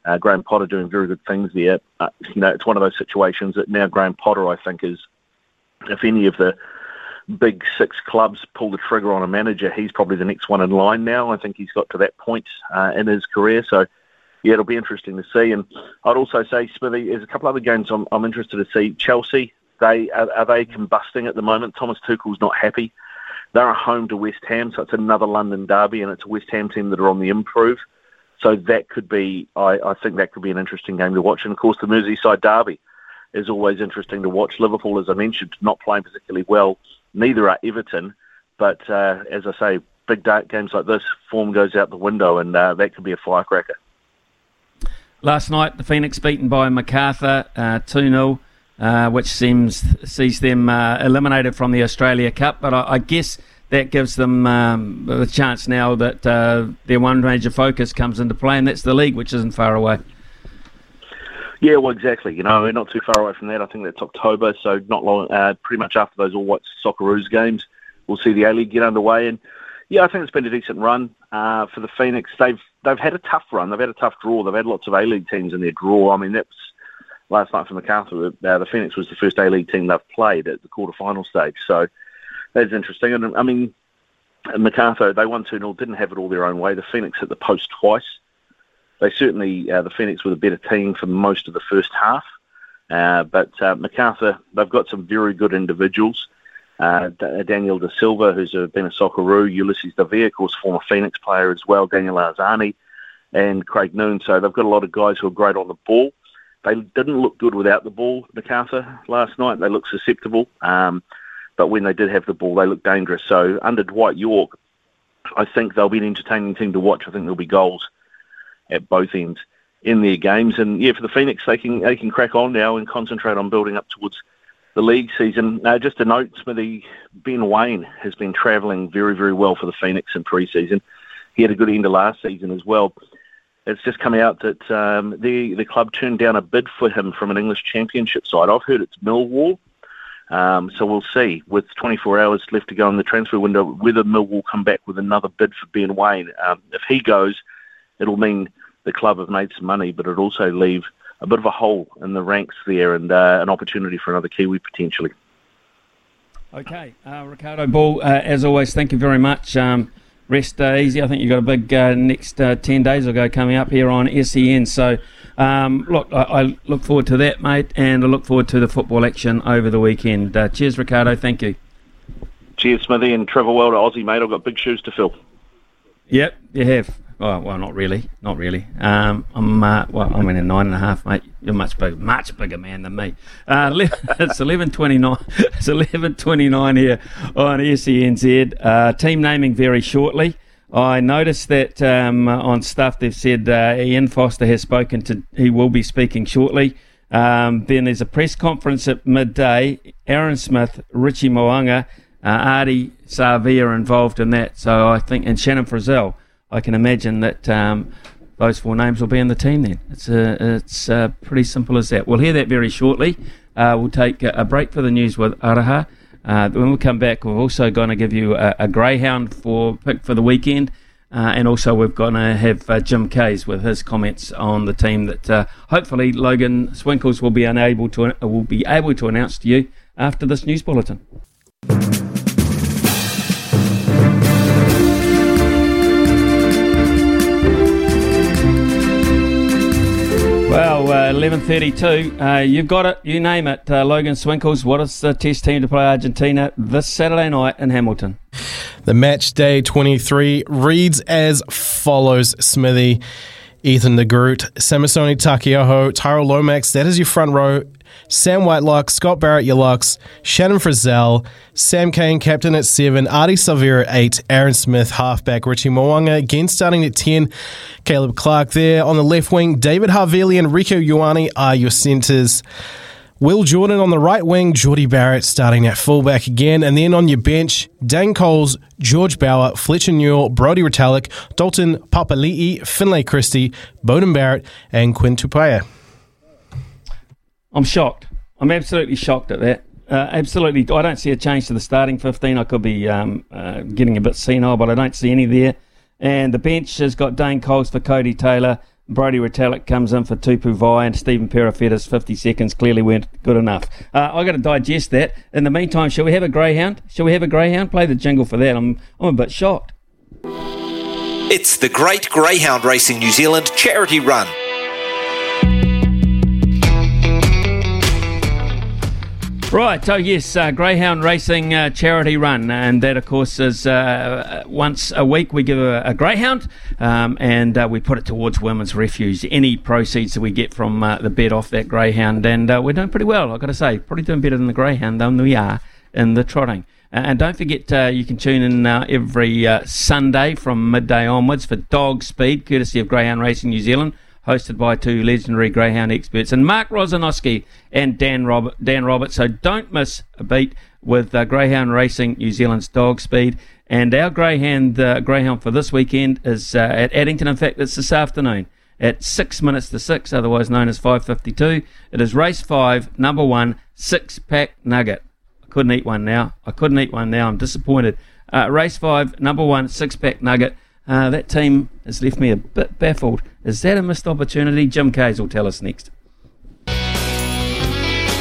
uh, Graham Potter doing very good things there. Uh, you know, it's one of those situations that now Graham Potter, I think, is if any of the big six clubs pull the trigger on a manager, he's probably the next one in line now. I think he's got to that point uh, in his career. So, yeah, it'll be interesting to see. And I'd also say, Smithy, there's a couple other games I'm, I'm interested to see. Chelsea, they are, are they combusting at the moment? Thomas Tuchel's not happy. They're at home to West Ham, so it's another London derby, and it's a West Ham team that are on the improve. So that could be, I, I think that could be an interesting game to watch. And of course, the Merseyside derby is always interesting to watch. Liverpool, as I mentioned, not playing particularly well. Neither are Everton. But uh, as I say, big dark games like this, form goes out the window, and uh, that could be a firecracker. Last night, the Phoenix beaten by Macarthur uh, 2 0, uh, which seems sees them uh, eliminated from the Australia Cup. But I, I guess that gives them um, the chance now that uh, their one major focus comes into play, and that's the league, which isn't far away. Yeah, well, exactly. You know, we're not too far away from that. I think that's October, so not long. Uh, pretty much after those All Whites Socceroos games, we'll see the A League get underway. And yeah, I think it's been a decent run uh, for the Phoenix. They've they've had a tough run. They've had a tough draw. They've had lots of A League teams in their draw. I mean, that's last night for Macarthur. Uh, the Phoenix was the first A League team they've played at the quarter-final stage. So that's interesting. And I mean, Macarthur they won two 0 didn't have it all their own way. The Phoenix hit the post twice they certainly uh, the Phoenix were the better team for most of the first half. Uh, but uh, Macarthur, they've got some very good individuals. Uh, Daniel De Silva, who's been a Socceroo, Ulises Dávila, of course, former Phoenix player as well, Daniel Arzani, and Craig Noone. So they've got a lot of guys who are great on the ball. They didn't look good without the ball, Macarthur, last night. They looked susceptible. Um, but when they did have the ball, they looked dangerous. So under Dwight Yorke, I think they'll be an entertaining team to watch. I think there'll be goals at both ends in their games. And yeah, for the Phoenix, they can they can crack on now and concentrate on building up towards the league season. Uh, just a note, Smithy Ben Waine has been travelling very very well for the Phoenix in pre-season. He had a good end of last season as well. It's just come out that um, the the club turned down a bid for him from an English Championship side. I've heard it's Millwall. Um, so we'll see. With 24 hours left to go in the transfer window, whether Millwall come back with another bid for Ben Waine. Um, if he goes, it'll mean the club have made some money, but it'll also leave a bit of a hole in the ranks there and uh, an opportunity for another Kiwi potentially. Okay, uh, Ricardo Ball, uh, as always, thank you very much. Um, rest uh, easy. I think you've got a big uh, next uh, 10 days or go coming up here on SEN. So, um, look, I, I, look forward to that, mate, and I look forward to the football action over the weekend. cheers, Ricardo. Thank you. Cheers, Smithy, and Trevor well to Aussie, mate. I've got big shoes to fill. Yep, you have. Oh, well, not really, not really. Um, I'm uh, well, I'm in a nine and a half, mate. You're much bigger, much bigger man than me. Uh, <laughs> it's eleven twenty nine. It's eleven twenty nine here on SENZ. Uh, team naming very shortly. I noticed that um, on stuff they've said uh, Ian Foster has spoken to. He will be speaking shortly. Um, then there's a press conference at midday. Aaron Smith, Richie Mo'unga, uh, Ardie Savea are involved in that. So I think, and Shannon Frizzell. I can imagine that um, those four names will be in the team then. It's uh, it's uh, pretty simple as that. We'll hear that very shortly. Uh, we'll take a break for the news with Araha. Uh, when we come back, we're also going to give you a, a greyhound for pick for the weekend. Uh, and also, we're going to have uh, Jim Kayes with his comments on the team that uh, hopefully Logan Swinkles will be unable to will be able to announce to you after this news bulletin. Well, uh, 11.32, uh, you've got it, you name it. Uh, Logan Swinkles, what is the test team to play Argentina this Saturday night in Hamilton? The match day 23 reads as follows, Smithy. Ethan de Groot, Samisoni Taukei'aho, Tyrell Lomax, that is your front row. Sam Whitelock, Scott Barrett, your locks, Shannon Frizzell, Sam Cane, captain at seven, Ardie Savea at eight, Aaron Smith, halfback, Richie Mo'unga, again starting at 10, Caleb Clarke there on the left wing, David Havili and Rieko Ioane are your centres. Will Jordan on the right wing, Jordie Barrett starting at fullback again, and then on your bench, Dane Coles, George Bower, Fletcher Newell, Brodie Retallick, Dalton Papali'i, Finlay Christie, Beauden Barrett, and Quinn Tupaea. I'm shocked. I'm absolutely shocked at that. Uh, absolutely, I don't see a change to the starting 15. I could be um, uh, getting a bit senile, but I don't see any there. And the bench has got Dane Coles for Codie Taylor. Brodie Retallick comes in for Tupou Vaa'i and Stephen Perofeta's 50 seconds clearly weren't good enough. Uh, i got to digest that. In the meantime, shall we have a greyhound? Shall we have a greyhound? Play the jingle for that. I'm, I'm a bit shocked. It's the Great Greyhound Racing New Zealand charity run. Right, oh yes, uh, Greyhound Racing uh, charity run, and that of course is uh, once a week we give a, a greyhound, um, and uh, we put it towards Women's Refuge. Any proceeds that we get from uh, the bet off that greyhound, and uh, we're doing pretty well. I've got to say, probably doing better than the greyhound than we are in the trotting. And don't forget, you can tune in every Sunday from midday onwards for Dog Speed, courtesy of Greyhound Racing New Zealand hosted by two legendary greyhound experts, and Mark Rosanowski and Dan, Robert, Dan Roberts. So don't miss a beat with uh, Greyhound Racing New Zealand's Dog Speed. And our greyhound, uh, greyhound for this weekend is uh, at Addington. In fact, it's this afternoon at six minutes to six, otherwise known as 5:52. It is race five, number one, six pack nugget. I couldn't eat one now. I couldn't eat one now. I'm disappointed. Uh, race five, number one, six pack nugget. Uh, that team has left me a bit baffled. Is that a missed opportunity? Jim Kayes will tell us next.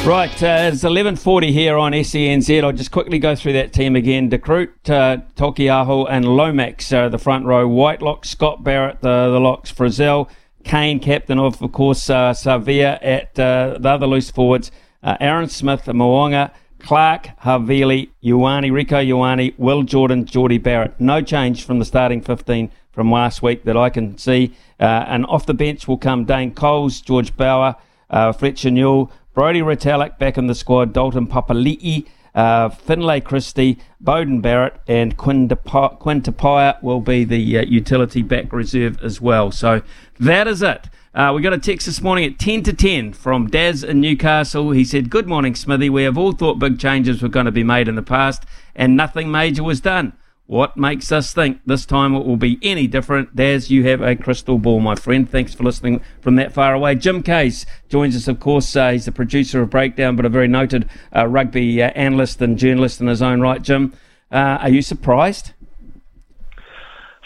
Right, uh, it's 11.40 here on SENZ. I'll just quickly go through that team again. De Groot, uh, Taukei'aho and Lomax are the front row. Whitelock, Scott Barrett, the, the locks. Frizzell, Cane, captain of, of course, uh, Savea at uh, the other loose forwards. Uh, Aaron Smith, Mo'unga, Clarke, Havili, Ioane, Rieko Ioane, Will Jordan, Jordie Barrett. No change from the starting 15 from last week that I can see. Uh, and off the bench will come Dane Coles, George Bower, uh, Fletcher Newell, Brodie Retallick back in the squad, Dalton Papali'i, uh, Finlay Christie, Beauden Barrett, and Quinn Tupaea will be the uh, utility back reserve as well. So that is it. Uh, we got a text this morning at 10 to 10 from Daz in Newcastle. He said, Good morning, Smithy. We have all thought big changes were going to be made in the past, and nothing major was done. What makes us think this time it will be any different? Daz, you have a crystal ball, my friend. Thanks for listening from that far away. Jim Kayes joins us, of course. Uh, he's the producer of Breakdown, but a very noted uh, rugby uh, analyst and journalist in his own right. Jim, uh, are you surprised?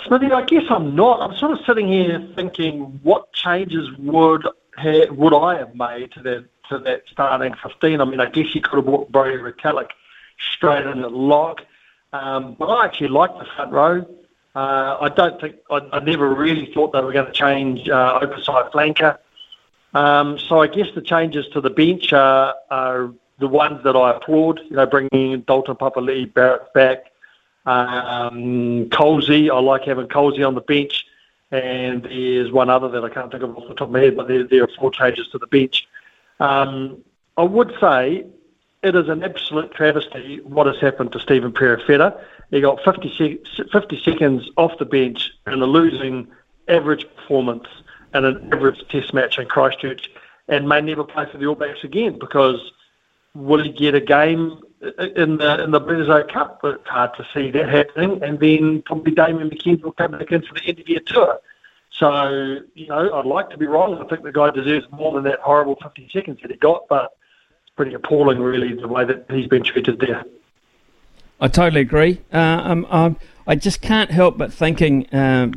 Smithy, I guess I'm not. I'm sort of sitting here thinking, what changes would ha- would I have made to that to that starting 15? I mean, I guess you could have brought Brodie Retallick straight in at lock, um, but I actually like the front row. Uh, I don't think I, I, never really thought they were going to change uh, flanker. Um, so I guess the changes to the bench are, are the ones that I applaud. You know, bringing Dalton Papali'i Barrett back. Um, Colsey, I like having Colsey on the bench. And there's one other that I can't think of off the top of my head, but there, there are four changes to the bench. Um, I would say it is an absolute travesty what has happened to Stephen Perofeta. He got 50, 50 seconds off the bench in a losing average performance in an average test match in Christchurch and may never play for the All Blacks again because will he get a game in the in the Bledisloe Cup. But it's hard to see that happening. And then probably Damian McKenzie will come back into the end of year tour. So, you know, I'd like to be wrong. I think the guy deserves more than that horrible 50 seconds that he got, but pretty appalling, really, the way that he's been treated there. I totally agree. Uh, um, um, I just can't help but thinking, um,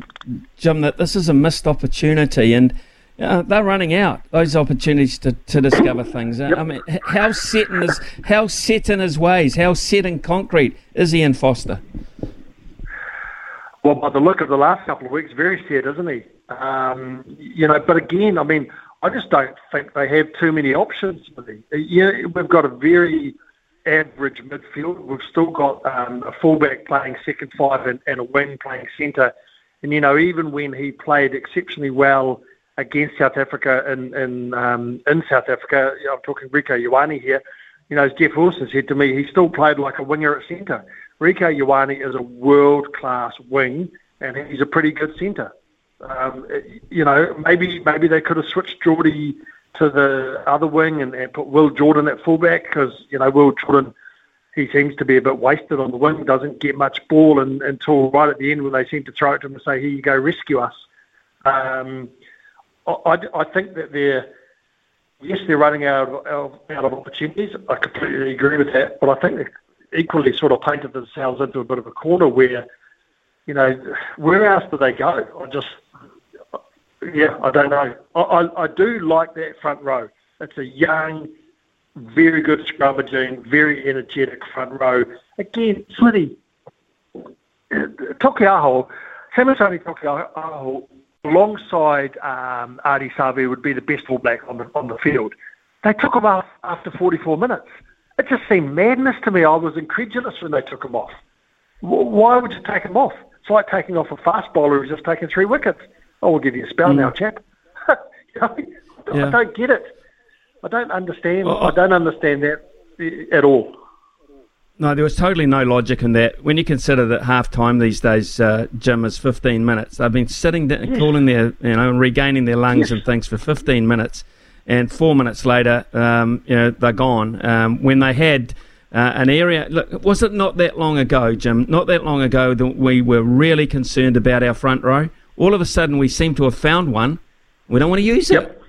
Jim, that this is a missed opportunity. And uh, they're running out those opportunities to, to discover things. Uh, yep. I mean, how set in his how set in his ways, how set in concrete is Ian Foster? Well, by the look of the last couple of weeks, very set, isn't he? Um, you know, but again, I mean, I just don't think they have too many options. Yeah, we've got a very average midfield. We've still got um, a fullback playing second five and, and a wing playing centre. And you know, even when he played exceptionally well against South Africa in in, um, in South Africa. I'm talking Rieko Ioane here. You know, as Jeff Wilson said to me, he still played like a winger at centre. Rieko Ioane is a world class wing, and he's a pretty good centre. Um, you know, maybe maybe they could have switched Jordie to the other wing and, and put Will Jordan at fullback because you know Will Jordan he seems to be a bit wasted on the wing, doesn't get much ball and, until right at the end when they seem to throw it to him and say, "Here you go, rescue us." Um, I, I think that they're yes, they're running out of, out of opportunities. I completely agree with that, but I think they equally sort of painted themselves into a bit of a corner where you know, where else do they go? I just, yeah, I don't know. I, I, I do like that front row. It's a young, very good scrummaging, very energetic front row. Again, Smithy, Taukei'aho, Samisoni Taukei'aho, alongside um, Ardie Savea would be the best All Black on the, on the field. They took him off after 44 minutes. It just seemed madness to me. I was incredulous when they took him off. Why would you take him off? It's like taking off a fast bowler who's just taken three wickets. Oh, we'll give you a spell mm. now, chap. <laughs> you know, yeah. I don't get it. I don't understand. Well, I don't understand that at all. No, there was totally no logic in that. When you consider that half time these days, uh, Jim, is 15 minutes. They've been sitting, down, yes. cooling their, you know, and regaining their lungs yes. and things for 15 minutes. And four minutes later, um, you know, they're gone. Um, when they had uh, an area, look, was it not that long ago, Jim? Not that long ago that we were really concerned about our front row. All of a sudden, we seem to have found one. We don't want to use yep. it.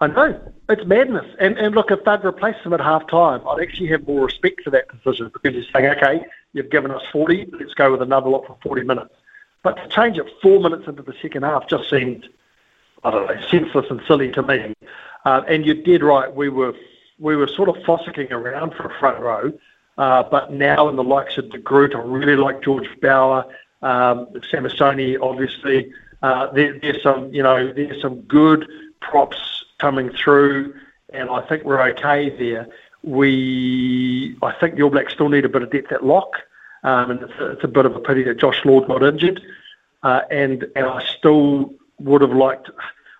I know. It's madness. And, and look, if they'd replaced them at half time, I'd actually have more respect for that decision because you're saying, okay, you've given us 40, let's go with another lot for 40 minutes. But to change it four minutes into the second half just seemed, I don't know, senseless and silly to me. Uh, and you're dead right. We were we were sort of fossicking around for a front row, uh, but now in the likes of De Groot, I really like George Bower, um, obviously. Uh, there, there's some, you know, there's some good props coming through, and I think we're okay there. We, I think the All Blacks still need a bit of depth at lock, um, and it's a, it's a, bit of a pity that Josh Lord got injured, uh, and and I still would have liked.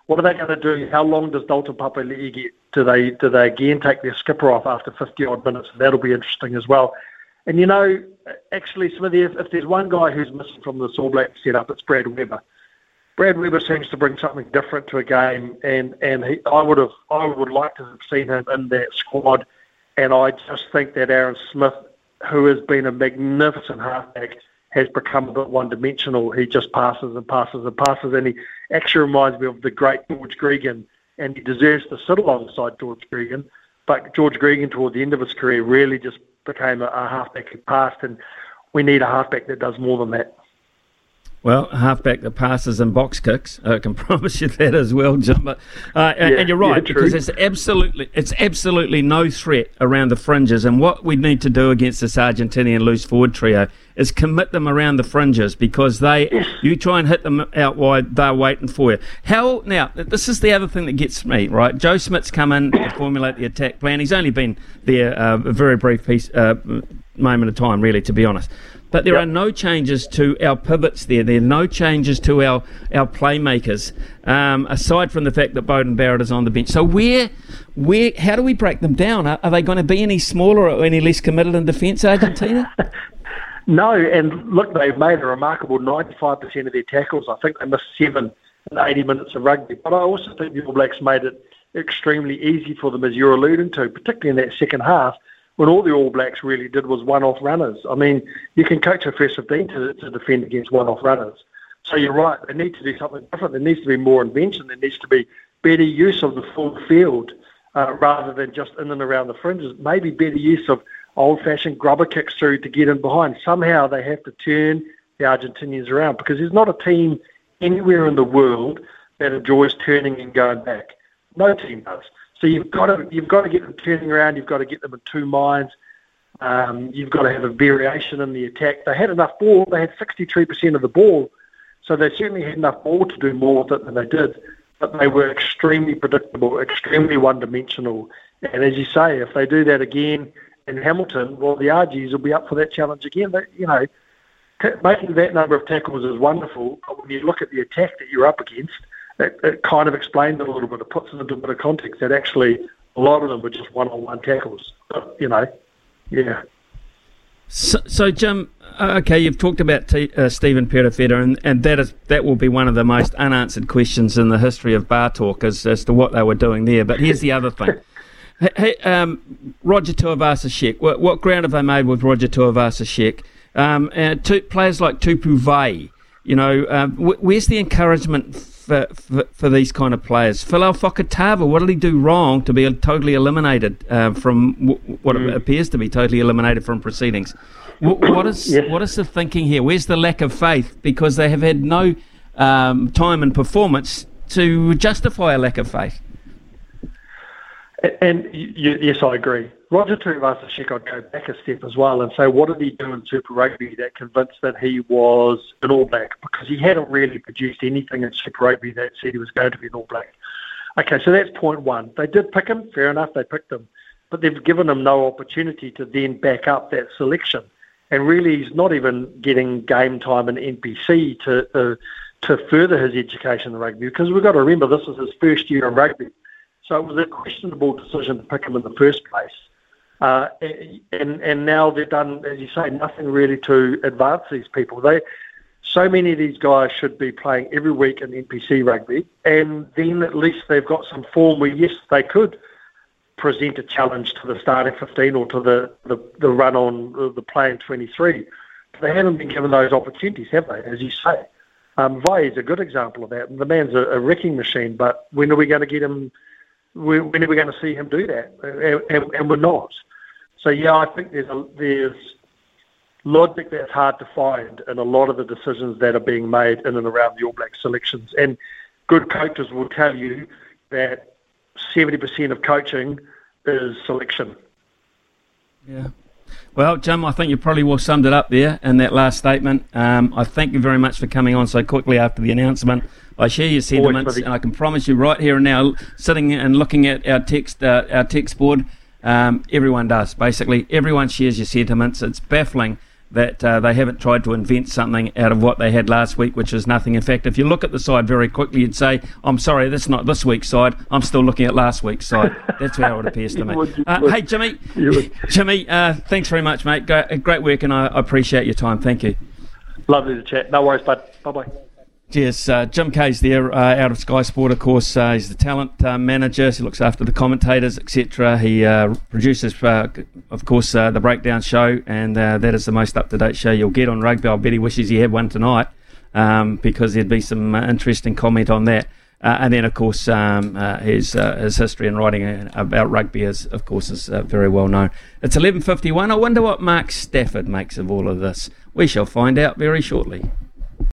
What are they going to do? How long does Dalton Papali'i get? Do they do they again take their skipper off after 50 odd minutes? That'll be interesting as well. And you know, actually, Smithy, if, if there's one guy who's missing from the All Black setup, it's Brad Weber. Brad Weber seems to bring something different to a game, and and he, I would have I would like to have seen him in that squad, and I just think that Aaron Smith, who has been a magnificent halfback, has become a bit one-dimensional. He just passes and passes and passes, and he actually reminds me of the great George Gregan, and he deserves to sit alongside George Gregan. But George Gregan, toward the end of his career, really just became a, a halfback who passed, and we need a halfback that does more than that. Well, halfback that passes and box kicks, I can <laughs> promise you that as well. But, uh, yeah, and you're right yeah, because it's absolutely it's absolutely no threat around the fringes. And what we need to do against this Argentinian loose forward trio is commit them around the fringes because they you try and hit them out wide, they're waiting for you. How now? This is the other thing that gets me right. Joe Schmidt's come in to formulate the attack plan. He's only been there uh, a very brief piece, uh, moment of time, really, to be honest. But there yep. are no changes to our pivots there. There are no changes to our, our playmakers, um, aside from the fact that Beauden Barrett is on the bench. So where, where, how do we break them down? Are, are they going to be any smaller or any less committed in defence, Argentina? <laughs> no, and look, they've made a remarkable 95% of their tackles. I think they missed seven in 80 minutes of rugby. But I also think the All Blacks made it extremely easy for them, as you're alluding to, particularly in that second half when all the All Blacks really did was one-off runners. I mean, you can coach a first 15 to, to defend against one-off runners. So you're right. They need to do something different. There needs to be more invention. There needs to be better use of the full field uh, rather than just in and around the fringes. Maybe better use of old-fashioned grubber kicks through to get in behind. Somehow they have to turn the Argentinians around because there's not a team anywhere in the world that enjoys turning and going back. No team does. So you've got to you've got to get them turning around. You've got to get them in two minds. Um, you've got to have a variation in the attack. They had enough ball. They had 63% of the ball, so they certainly had enough ball to do more with it than they did. But they were extremely predictable, extremely one-dimensional. And as you say, if they do that again in Hamilton, well, the RGs will be up for that challenge again. But, you know, t- making that number of tackles is wonderful, but when you look at the attack that you're up against, it, it kind of explained it a little bit. It puts it into a bit of context that actually a lot of them were just one-on-one tackles. But, you know, yeah. So, so Jim, uh, okay, you've talked about T, uh, Stephen Perofeta, and, and that is that will be one of the most unanswered questions in the history of bar talk as, as to what they were doing there. But here's the other thing. <laughs> Hey, um, Roger Tuivasa-Sheck, what, what, ground have they made with Roger Tuivasa-Sheck? Um, uh, players like Tupou Vaa'i, you know, um, where's the encouragement for, for, for these kind of players? Phil Fakatava, what did he do wrong to be totally eliminated uh, from w- what Mm. appears to be totally eliminated from proceedings? W- <coughs> what is Yes. what is the thinking here? Where's the lack of faith? Because they have had no um, time and performance to justify a lack of faith. And y- y- yes, I agree. Roger Tuivasa-Sheck, I'd go back a step as well and say, what did he do in Super Rugby that convinced that he was an All Black? Because he hadn't really produced anything in Super Rugby that said he was going to be an All Black. Okay, so that's point one. They did pick him, fair enough, they picked him. But they've given him no opportunity to then back up that selection. And really, he's not even getting game time in NPC to, uh, to further his education in rugby because we've got to remember this is his first year in rugby. So it was a questionable decision to pick him in the first place. Uh, and and now they've done, as you say, nothing really to advance these people. They so many of these guys should be playing every week in NPC rugby, and then at least they've got some form where yes, they could present a challenge to the starting 15 or to the, the, the run on uh, the playing 23. But they haven't been given those opportunities, have they? As you say, um, Vaa'i is a good example of that. The man's a, a wrecking machine, but when are we going to get him? When when are we going to see him do that? And, and, and we're not. So yeah, I think there's a, there's logic that's hard to find in a lot of the decisions that are being made in and around the All Black selections. And good coaches will tell you that 70% of coaching is selection. Yeah. Well, Jim, I think you probably well summed it up there in that last statement. Um, I thank you very much for coming on so quickly after the announcement. I share your sentiments, and I can promise you right here and now, sitting and looking at our text, uh, our text board, um, everyone does. Basically, everyone shares your sentiments. It's baffling that uh, they haven't tried to invent something out of what they had last week, which is nothing. In fact, if you look at the side very quickly, you'd say, "I'm sorry, that's not this week's side. I'm still looking at last week's side." That's how it appears to me. <laughs> would, Uh, hey, Jimmy, <laughs> Jimmy, uh, thanks very much, mate. Great work, and I, I appreciate your time. Thank you. Lovely to chat. No worries, bud. Bye bye. Cheers. Uh, Jim Kayes there uh, out of Sky Sport, of course. Uh, he's the talent uh, manager. He looks after the commentators, etc. He uh, produces, uh, of course, the breakdown show, and that is the most up to date show you'll get on rugby. I bet he wishes he had one tonight um, because there'd be some interesting comment on that. And then, of course, um, his his history and writing about rugby is, of course, is very well known. It's eleven fifty one. I wonder what Mark Stafford makes of all of this. We shall find out very shortly.